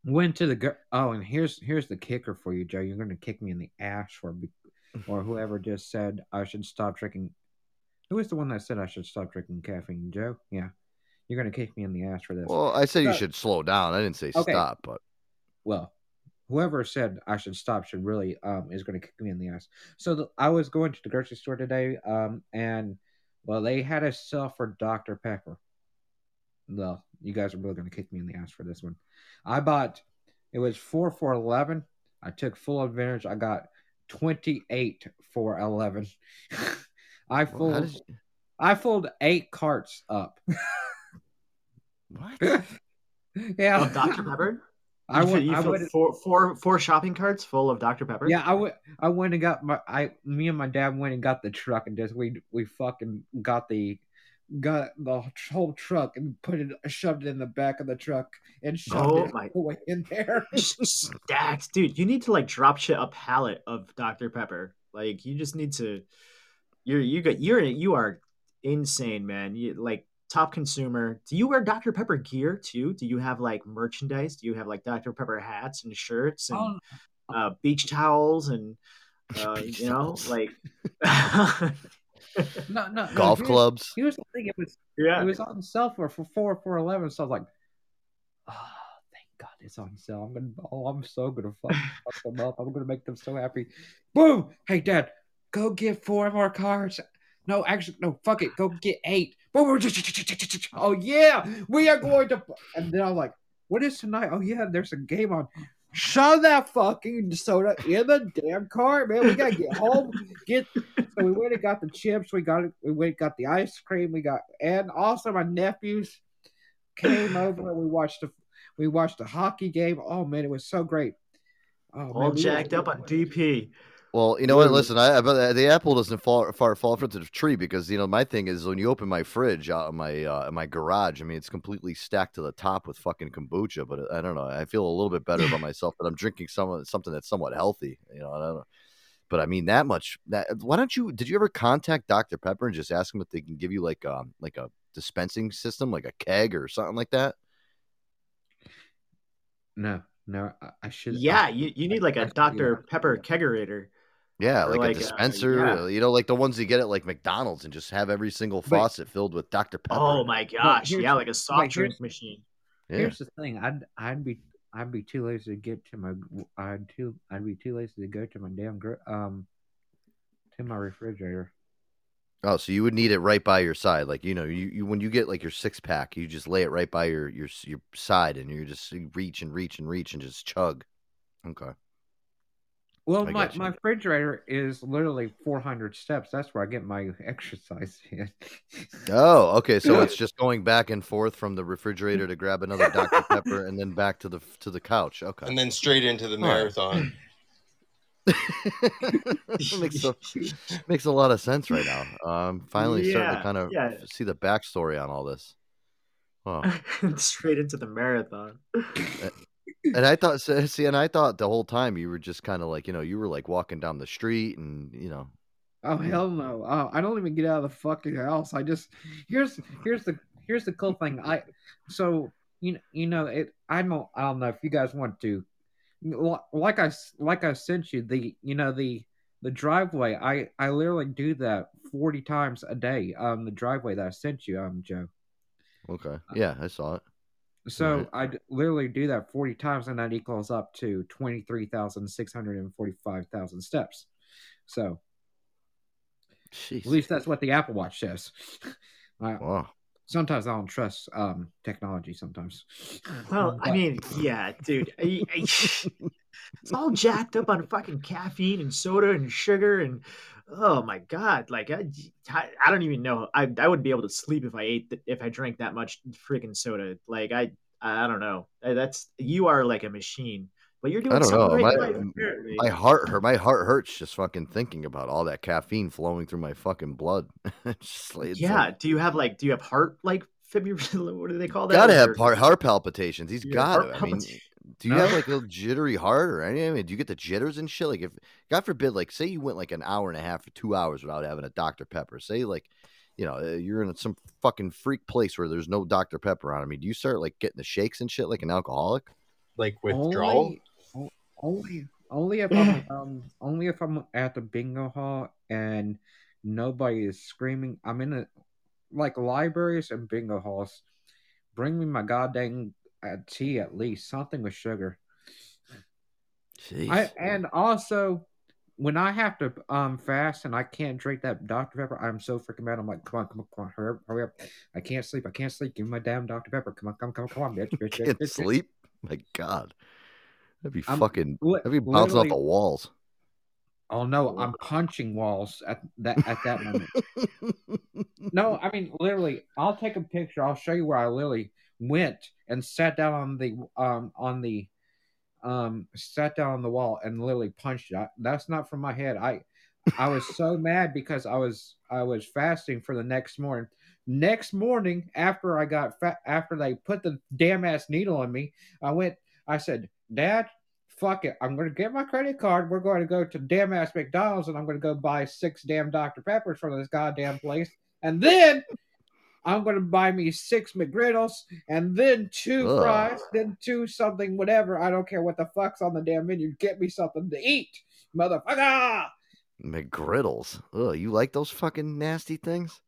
Went to the gir- oh, and here's here's the kicker for you, Joe. You're gonna kick me in the ass for or whoever just said I should stop drinking. Who was the one that said I should stop drinking caffeine? Joe. Yeah, you're gonna kick me in the ass for this. Well, I said you should slow down. I didn't say Okay. stop, but well, whoever said I should stop should really um is going to kick me in the ass. So the, I was going to the grocery store today, um, and well, they had a sale for Dr Pepper. Well, you guys are really going to kick me in the ass for this one. I bought it was four for eleven. I took full advantage. I got twenty eight for eleven. I Well, fooled. did you- I fooled eight carts up. what? yeah, Of Dr. Pepper? I went. you I went. four, four, four shopping carts full of Dr. Pepper? Yeah, I went. I went and got my. I me and my dad went and got the truck and just we we fucking got the got the whole truck and put it shoved it in the back of the truck and shoved Oh it my- away in there. Stacks, dude. You need to like drop shit a pallet of Dr. Pepper. Like you just need to. You're you got you're you are insane, man. You like top consumer. Do you wear Dr. Pepper gear too? Do you have like merchandise? Do you have like Dr. Pepper hats and shirts and Oh. uh, beach towels and uh, you know like no, no, no, Golf here's- clubs. Here's the thing: it was Yeah. it was on sale for for four for eleven. So I was like, oh, thank God it's on sale. I'm gonna oh, I'm so gonna fuck, fuck them up. I'm gonna make them so happy. Boom! Hey, Dad, go get four more cards. No, actually, no. Fuck it. Go get eight. Oh yeah, we are going to. And then I'm like, what is tonight? Oh yeah, there's a game on. Shove that fucking soda in the damn car, man. We gotta get home. Get so we went and got the chips. We got we went and got the ice cream. We got and also my nephews came over and we watched the we watched a hockey game. Oh man, it was so great. Oh, man, all we jacked up on DP. Well, you know what? Listen, I, I the apple doesn't fall far fall from the tree because you know my thing is when you open my fridge out in my uh, in my garage. I mean, it's completely stacked to the top with fucking kombucha. But I don't know. I feel a little bit better about myself that I'm drinking some something that's somewhat healthy. You know, I don't know. But I mean that much. That why don't you? Did you ever contact Dr Pepper and just ask them if they can give you like um like a dispensing system, like a keg or something like that? No, no, I, I should. Yeah, you, you need like a Dr. Pepper kegerator. Yeah, like, like, a uh, dispenser, yeah. uh, you know, like the ones you get at like McDonald's, and just have every single But- faucet filled with Dr Pepper. Oh my gosh. Yeah, like a but soft drink machine. Yeah. Here's the thing. I'd I'd be I'd be too lazy to get to my I'd too I'd be too lazy to go to my damn gr- um to my refrigerator. Oh, so you would need it right by your side, like you know, you, you when you get like your six pack, you just lay it right by your your your side, and you just you reach and reach and reach and just chug. Okay. Well, I my, my refrigerator is literally 400 steps. That's where I get my exercise in. Oh, okay. So it's just going back and forth from the refrigerator to grab another Dr Pepper, and then back to the to the couch. Okay. And then straight into the All right. marathon. makes a, makes a lot of sense right now. Um, finally starting to kind of yeah. see the backstory on all this. Wow. Straight into the marathon. And I thought, see, and I thought the whole time you were just kind of like, you know, you were like walking down the street, and you know, Oh hell no! Uh, I don't even get out of the fucking house. I just here's here's the here's the cool thing. I so you know you know it. I don't I don't know if you guys want to like I like I sent you the you know the the driveway. I I literally do that forty times a day. Um, the driveway that I sent you, um, Joe. okay, yeah, I saw it. So Right. I d- literally do that 40 times, and that equals up to 23,645,000 steps. So Jeez. at least that's what the Apple Watch says. I, Wow. Sometimes I don't trust um, technology. Sometimes. Well, I mean, yeah, dude. I, I, it's all jacked up on fucking caffeine and soda and sugar and oh my god, like I, I, don't even know. I I wouldn't be able to sleep if I ate th- if I drank that much freaking soda. Like I I don't know. That's you are like a machine, but you're doing I don't know. something right. My, life, my heart hurt. My heart hurts just fucking thinking about all that caffeine flowing through my fucking blood. Just like, yeah. like, do you have like do you have heart like fibrillation? What do they call that? gotta Like, have your- heart, heart palpitations. He's got heart to. I mean, do you No. have like a little jittery heart or anything? I mean, do you get the jitters and shit? Like, if God forbid, like, say you went like an hour and a half or two hours without having a Dr Pepper. Say like, you know, uh, you're in some fucking freak place where there's no Dr Pepper on. I mean, do you start like getting the shakes and shit like an alcoholic? Like Only, o- only, only if I'm um, only if I'm at the bingo hall and nobody is screaming. I'm in a like libraries and bingo halls. Bring me my goddamn uh, tea at least something with sugar. Jeez. I and also when I have to um fast and I can't drink that Dr Pepper, I'm so freaking mad. I'm like, come on, come on, come on, hurry up, hurry up! I can't sleep. I can't sleep. Give me my damn Dr Pepper. Come on, come on, come on, come on, bitch, bitch, bitch, Can't bitch, bitch. sleep. My God, that'd be I'm fucking. That'd be bouncing off the walls. Oh no, I'm punching walls at that at that moment. no, I mean literally, I'll take a picture. I'll show you where I literally went and sat down on the um on the um sat down on the wall and literally punched it. I, that's not from my head. I I was so mad because I was I was fasting for the next morning. Next morning, after I got fat, after they put the damn ass needle in me, I went. I said, "Dad, fuck it. I'm going to get my credit card. We're going to go to damn ass McDonald's, and I'm going to go buy six damn Dr Peppers from this goddamn place, and then." I'm gonna buy me six McGriddles and then two Ugh. fries, then two something, whatever. I don't care what the fuck's on the damn menu. Get me something to eat, motherfucker. McGriddles. Ugh, you like those fucking nasty things?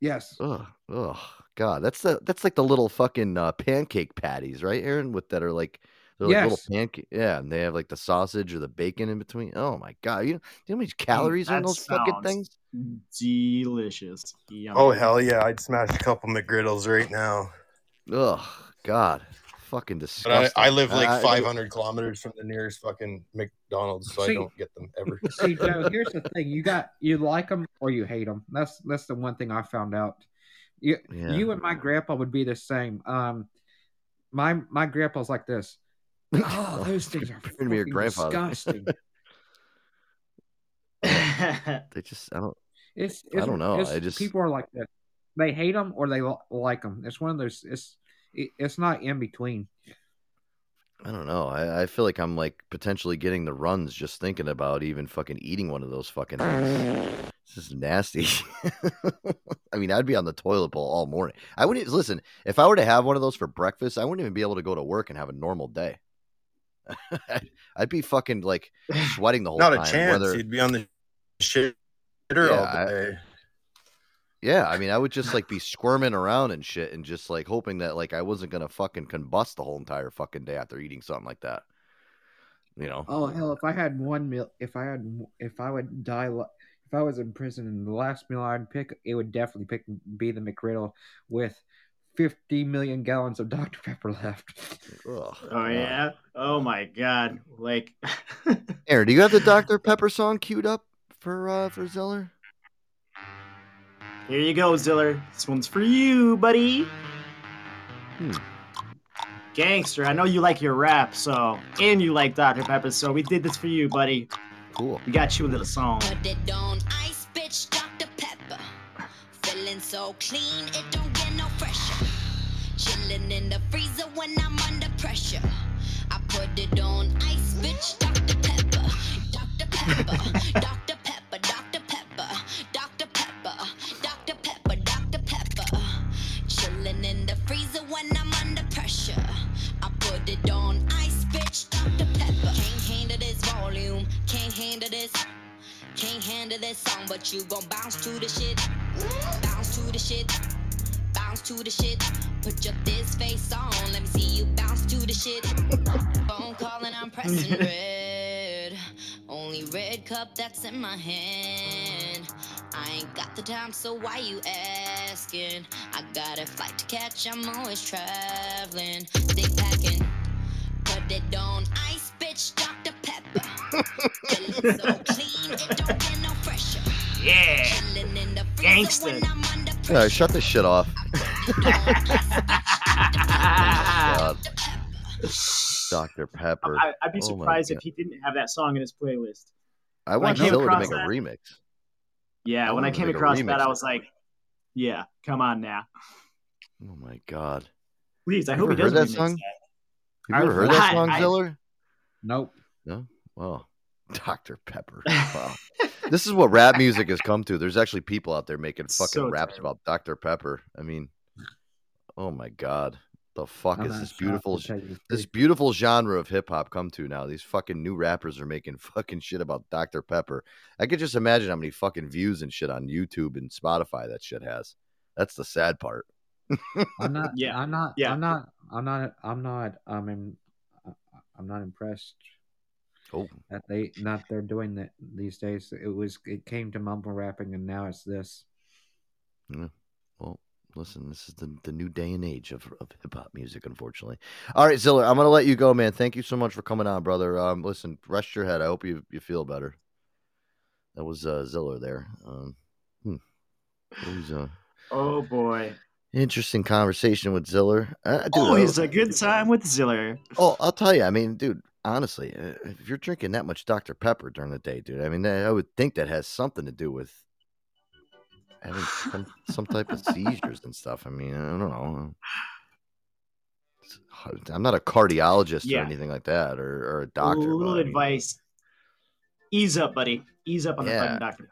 Yes. Ugh, ugh, God, that's the that's like the little fucking uh, pancake patties, right, Aaron? With that are like they're like little pancake. Yeah, and they have like the sausage or the bacon in between. Oh my God, you know, do you know how many calories are in those fucking things? Delicious. Yummy. Oh hell yeah! I'd smash a couple McGriddles right now. Ugh, God, fucking But disgusting. I, I live like I- I- 500 kilometers from the nearest fucking McDonald's, so See- I don't get them ever. See, Joe, here's the thing: you got you like them or you hate them. That's that's the one thing I found out. You Yeah. you and my grandpa would be the same. Um, my my grandpa's like this. Oh, those things are to your grandfather. disgusting. They just I don't. It's, I don't know. it's- I just people are like that. They hate them or they like them. It's one of those. It's it's not in between. I don't know. I, I feel like I'm like potentially getting the runs just thinking about even fucking eating one of those fucking things. This is nasty. I mean, I'd be on the toilet bowl all morning. I wouldn't listen. If I were to have one of those for breakfast, I wouldn't even be able to go to work and have a normal day. I'd, I'd be fucking like sweating the whole Not time. Not a chance. Whether You'd be on the shitter Yeah, all I- day. Yeah, I mean, I would just like be squirming around and shit, and just like hoping that like I wasn't gonna fucking combust the whole entire fucking day after eating something like that. You know? Oh hell! If I had one meal, if I had, if I would die, li- if I was in prison and the last meal I'd pick, it would definitely pick be the McGriddle with 50 million gallons of Dr. Pepper left. Oh yeah. Oh my god. Like Aaron, do you have the Dr. Pepper song queued up for uh for Ziller? Here you go, Ziller. This one's for you, buddy. Hmm. Gangster, I know you like your rap, so and you like Dr. Pepper, so we did this for you, buddy. Cool. We got you a little song. Put it on ice, bitch, Dr. Pepper. Feeling so clean, it don't get no fresher. Chilling in the freezer when I'm under pressure. I put it on ice, bitch, Dr. Pepper. Dr. Pepper, Dr. Pepper, Dr. Pepper, Dr. Pepper, Dr. Pepper, Dr. Pepper. Chilling in the freezer when I'm under pressure. I put it on ice, bitch, Dr. Pepper. Can't handle this volume, can't handle this. Can't handle this song, but you gon' bounce to the shit. Bounce to the shit. Bounce to the shit. Put your this face on. Let me see you bounce to the shit. Phone call and I'm pressing red. Only red cup that's in my hand. I ain't got the time, so why you asking? I got a flight to catch, I'm always traveling. Stay packing. Put it on ice, bitch, Dr. Pepper. So clean, it don't get no fresher. Yeah. Chilling in the freezer Gangster. When I'm under All right, shut this shit off. Oh, god. Dr. Pepper. I, I'd be Oh surprised if he didn't have that song in his playlist. I when want came Ziller to across make a remix. Yeah, I when I want him to came across that, I was like, "Yeah, come on now, Oh my god. please." I You hope he does heard that song? that. Have you ever I- heard that song, I- Ziller? Nope. No? Well, Dr. Pepper. Wow. this is what rap music has come to. There's actually people out there making fucking So raps about Dr. Pepper. I mean, oh my god. The fuck oh, I'm is this beautiful to tell you the this beautiful genre of hip hop come to now? These fucking new rappers are making fucking shit about Dr. Pepper. I could just imagine how many fucking views and shit on YouTube and Spotify that shit has. That's the sad part. I'm not. Yeah. I'm not. Yeah. I'm not. I'm not. I'm not. Um, I'm in, I'm not impressed. Oh. That they not they're doing that these days. It was. It came to mumble rapping, and now it's this. Yeah. Well, listen, this is the, the new day and age of, of hip hop music, unfortunately. All right, Ziller, I'm gonna let you go, man. Thank you so much for coming on, brother. Um, listen, rest your head. I hope you you feel better. That was uh, Ziller there. Um, hmm. Was a Oh boy, interesting conversation with Ziller. Uh, dude, always uh, a good time with Ziller. Oh, I'll tell you. I mean, dude, honestly, uh, if you're drinking that much Dr. Pepper during the day, dude, I mean, I would think that has something to do with having some, some type of seizures and stuff. I mean, I don't know. I'm not a cardiologist Yeah. or anything like that, or, or a doctor. a little I mean, advice: ease up, buddy. Ease up on the fucking doctor.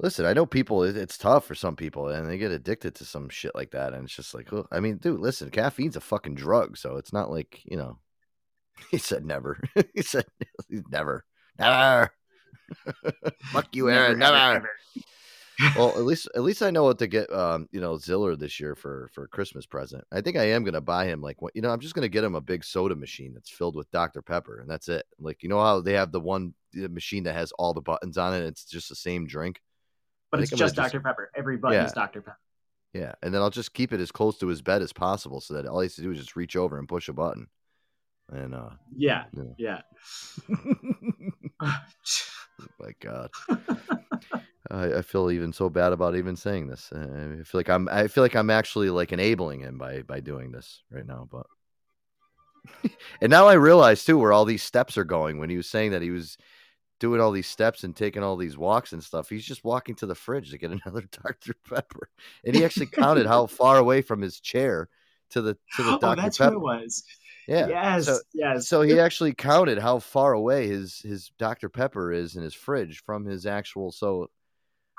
Listen, I know people. it- It's tough for some people, and they get addicted to some shit like that, and it's just like, oh, I mean, dude, listen, caffeine's a fucking drug, so it's not like you know. He said never. he said never, never. Fuck you, Aaron. Never, Never. ever, well, at least at least I know what to get. Um, you know, Ziller this year for for a Christmas present. I think I am gonna buy him like what you know. I'm just gonna get him a big soda machine that's filled with Dr Pepper, and that's it. Like you know how they have the one the machine that has all the buttons on it. It's just the same drink. But it's just Dr. Pepper. Everybody's Yeah. Dr. Pepper. Yeah, and then I'll just keep it as close to his bed as possible, so that all he has to do is just reach over and push a button. And uh, Yeah, Yeah. yeah. my God, I, I feel even so bad about even saying this. Uh, I feel like I'm I feel like I'm actually like enabling him by by doing this right now. But and now I realize too where all these steps are going. When he was saying that he was doing all these steps and taking all these walks and stuff, he's just walking to the fridge to get another Dr Pepper, and he actually counted how far away from his chair to the to the Oh, Dr that's Pepper. what it was. Yeah. Yes. So, yes. so he actually counted how far away his his Dr Pepper is in his fridge from his actual. So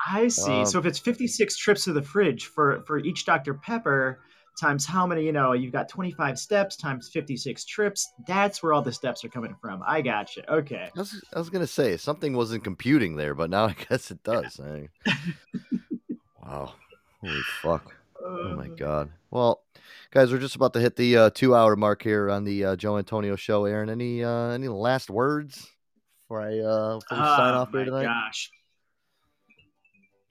I see. Um, so if it's 56 trips to the fridge for for each Dr. Pepper times how many, you know, you've got 25 steps times 56 trips, that's where all the steps are coming from. I got you. Okay. I was I was gonna say something wasn't computing there, but now I guess it does. I- wow, holy fuck! Oh my god. Well, guys, we're just about to hit the uh, two hour mark here on the uh, Joe Antonio show. Aaron, any uh, any last words before I uh, before sign Oh off here my tonight? gosh.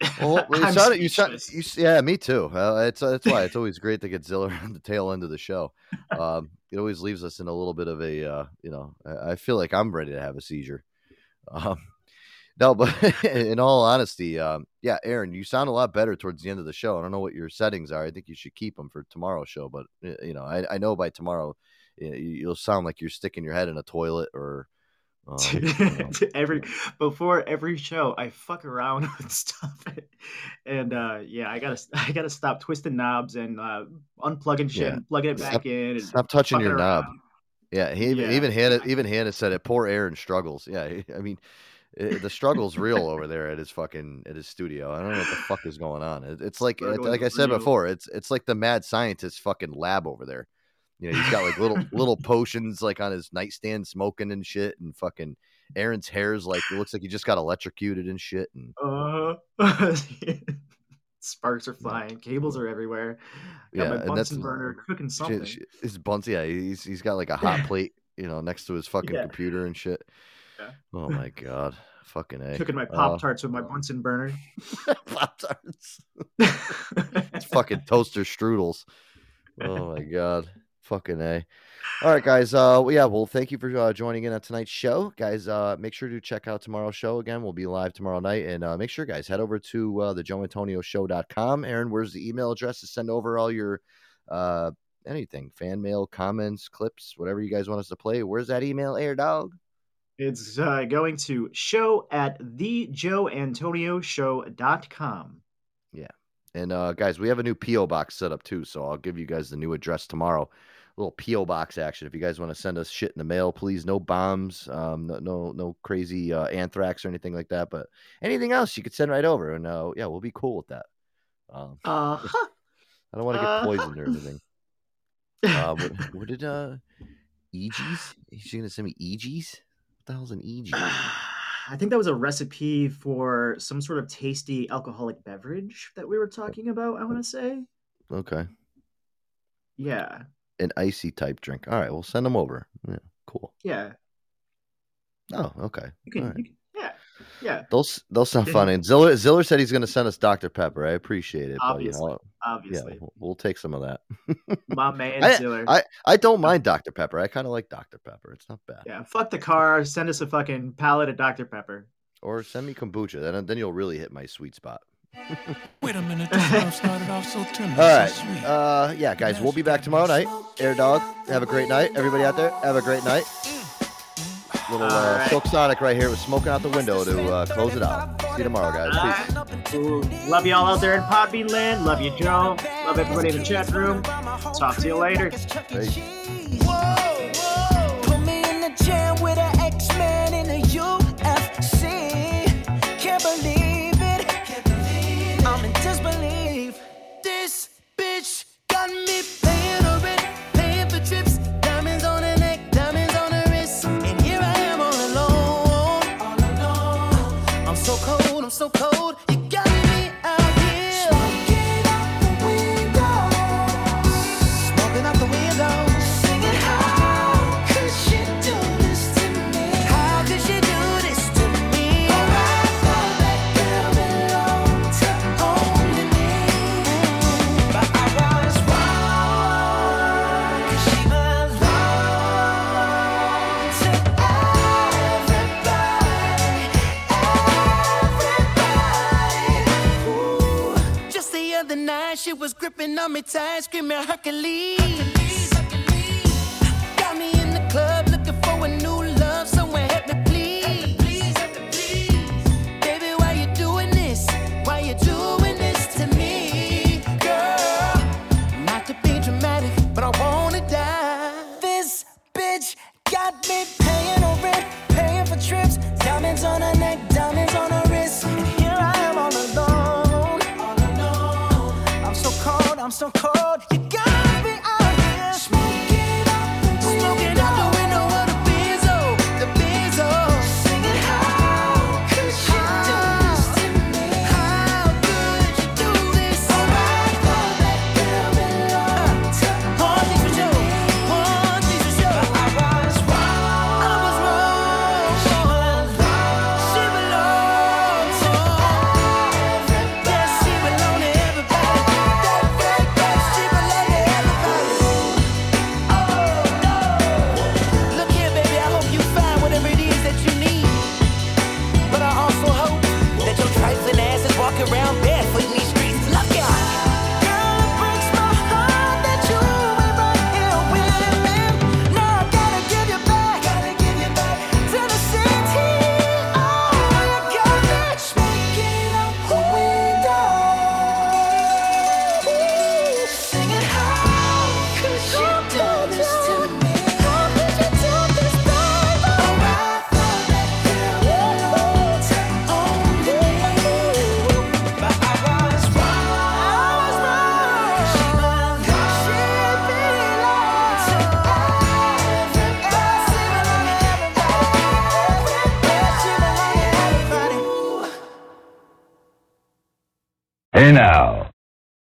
Well, you sound, you sound, you, yeah, me too. Uh, it's that's why it's always great to get Ziller on the tail end of the show. Um, it always leaves us in a little bit of a, uh, you know, I, I feel like I'm ready to have a seizure. Um, no, but in all honesty, um, yeah, Aaron, you sound a lot better towards the end of the show. I don't know what your settings are. I think you should keep them for tomorrow's show, but uh, you know, I, I know by tomorrow uh, you- you'll sound like you're sticking your head in a toilet or. Um, you know, every before every show i fuck around with stuff and uh yeah i gotta i gotta stop twisting knobs and uh unplugging shit Yeah. and plugging it back Stop- in and Stop touching your knob. around. Yeah, he even Yeah. even Hannah even Hannah said it. Poor Aaron struggles. Yeah, I mean, eh, the struggle's real over there at his fucking at his studio. I don't know what the fuck is going on. It, it's like it, like I said real. before. It's it's like the mad scientist fucking lab over there. You know, he's got like little little potions like on his nightstand, smoking and shit, and fucking Aaron's hair's like it looks like he just got electrocuted and shit. And uh sparks are flying cables are everywhere got yeah, my and that's bunsen burner cooking something His buns, yeah, he's he's got like a hot plate, you know, next to his fucking Yeah. computer and shit. Yeah. Oh my god, fucking a. cooking my Uh, pop tarts with my bunsen burner Pop Tarts. it's fucking toaster strudels. Oh my god, fucking a. All right, guys. Uh, well, yeah. Well, thank you for uh, joining in on tonight's show, guys. Uh, make sure to check out tomorrow's show again. We'll be live tomorrow night, and uh, make sure, guys, head over to uh, the joeantonioshow.com. Aaron, where's the email address to send over all your uh anything, fan mail, comments, clips, whatever you guys want us to play? Where's that email, Air Dog? it's uh, going to show at thejoeantonioshow.com Yeah. And uh guys, we have a new PO box set up too, so I'll give you guys the new address tomorrow. Little PO box action. If you guys want to send us shit in the mail, please. No bombs, um, no no, no crazy uh, anthrax or anything like that. But anything else, you could send right over, and uh, yeah, we'll be cool with that. Um, uh-huh I don't want to get Uh-huh. poisoned or anything. Uh, what, what did uh, EGs? Is she gonna send me EGs? What the hell's an EG? I think that was a recipe for some sort of tasty alcoholic beverage that we were talking about. I want to say, Okay, yeah, an icy type drink. All right, we'll send them over. Yeah, cool. yeah, Oh, okay. you can, right. you can- yeah, yeah. Those those sound funny. And Ziller Ziller said he's going to send us Dr Pepper. I appreciate it. Obviously, I'll- obviously. yeah, we'll, we'll take some of that. My man I, Ziller. I I don't mind Dr Pepper. I kind of like Dr Pepper. It's not bad. yeah, fuck the car. Send us a fucking pallet of Dr Pepper. Or send me kombucha. Then then you'll really hit my sweet spot. Wait a minute, this love started off so tender, All right. so sweet. Uh, yeah, guys, we'll be back tomorrow night. Air Dog, have a great night. Everybody out there, have a great night. Little uh, All right. Silk Sonic right here with smoking out the window to uh, close it out. See you tomorrow, guys. Peace. Ooh, love y'all out there in Podbean land. Love you, Joe. Love everybody in the chat room. Talk to you later. Peace. She was gripping on me tight, screaming Hercules. I'm so cold.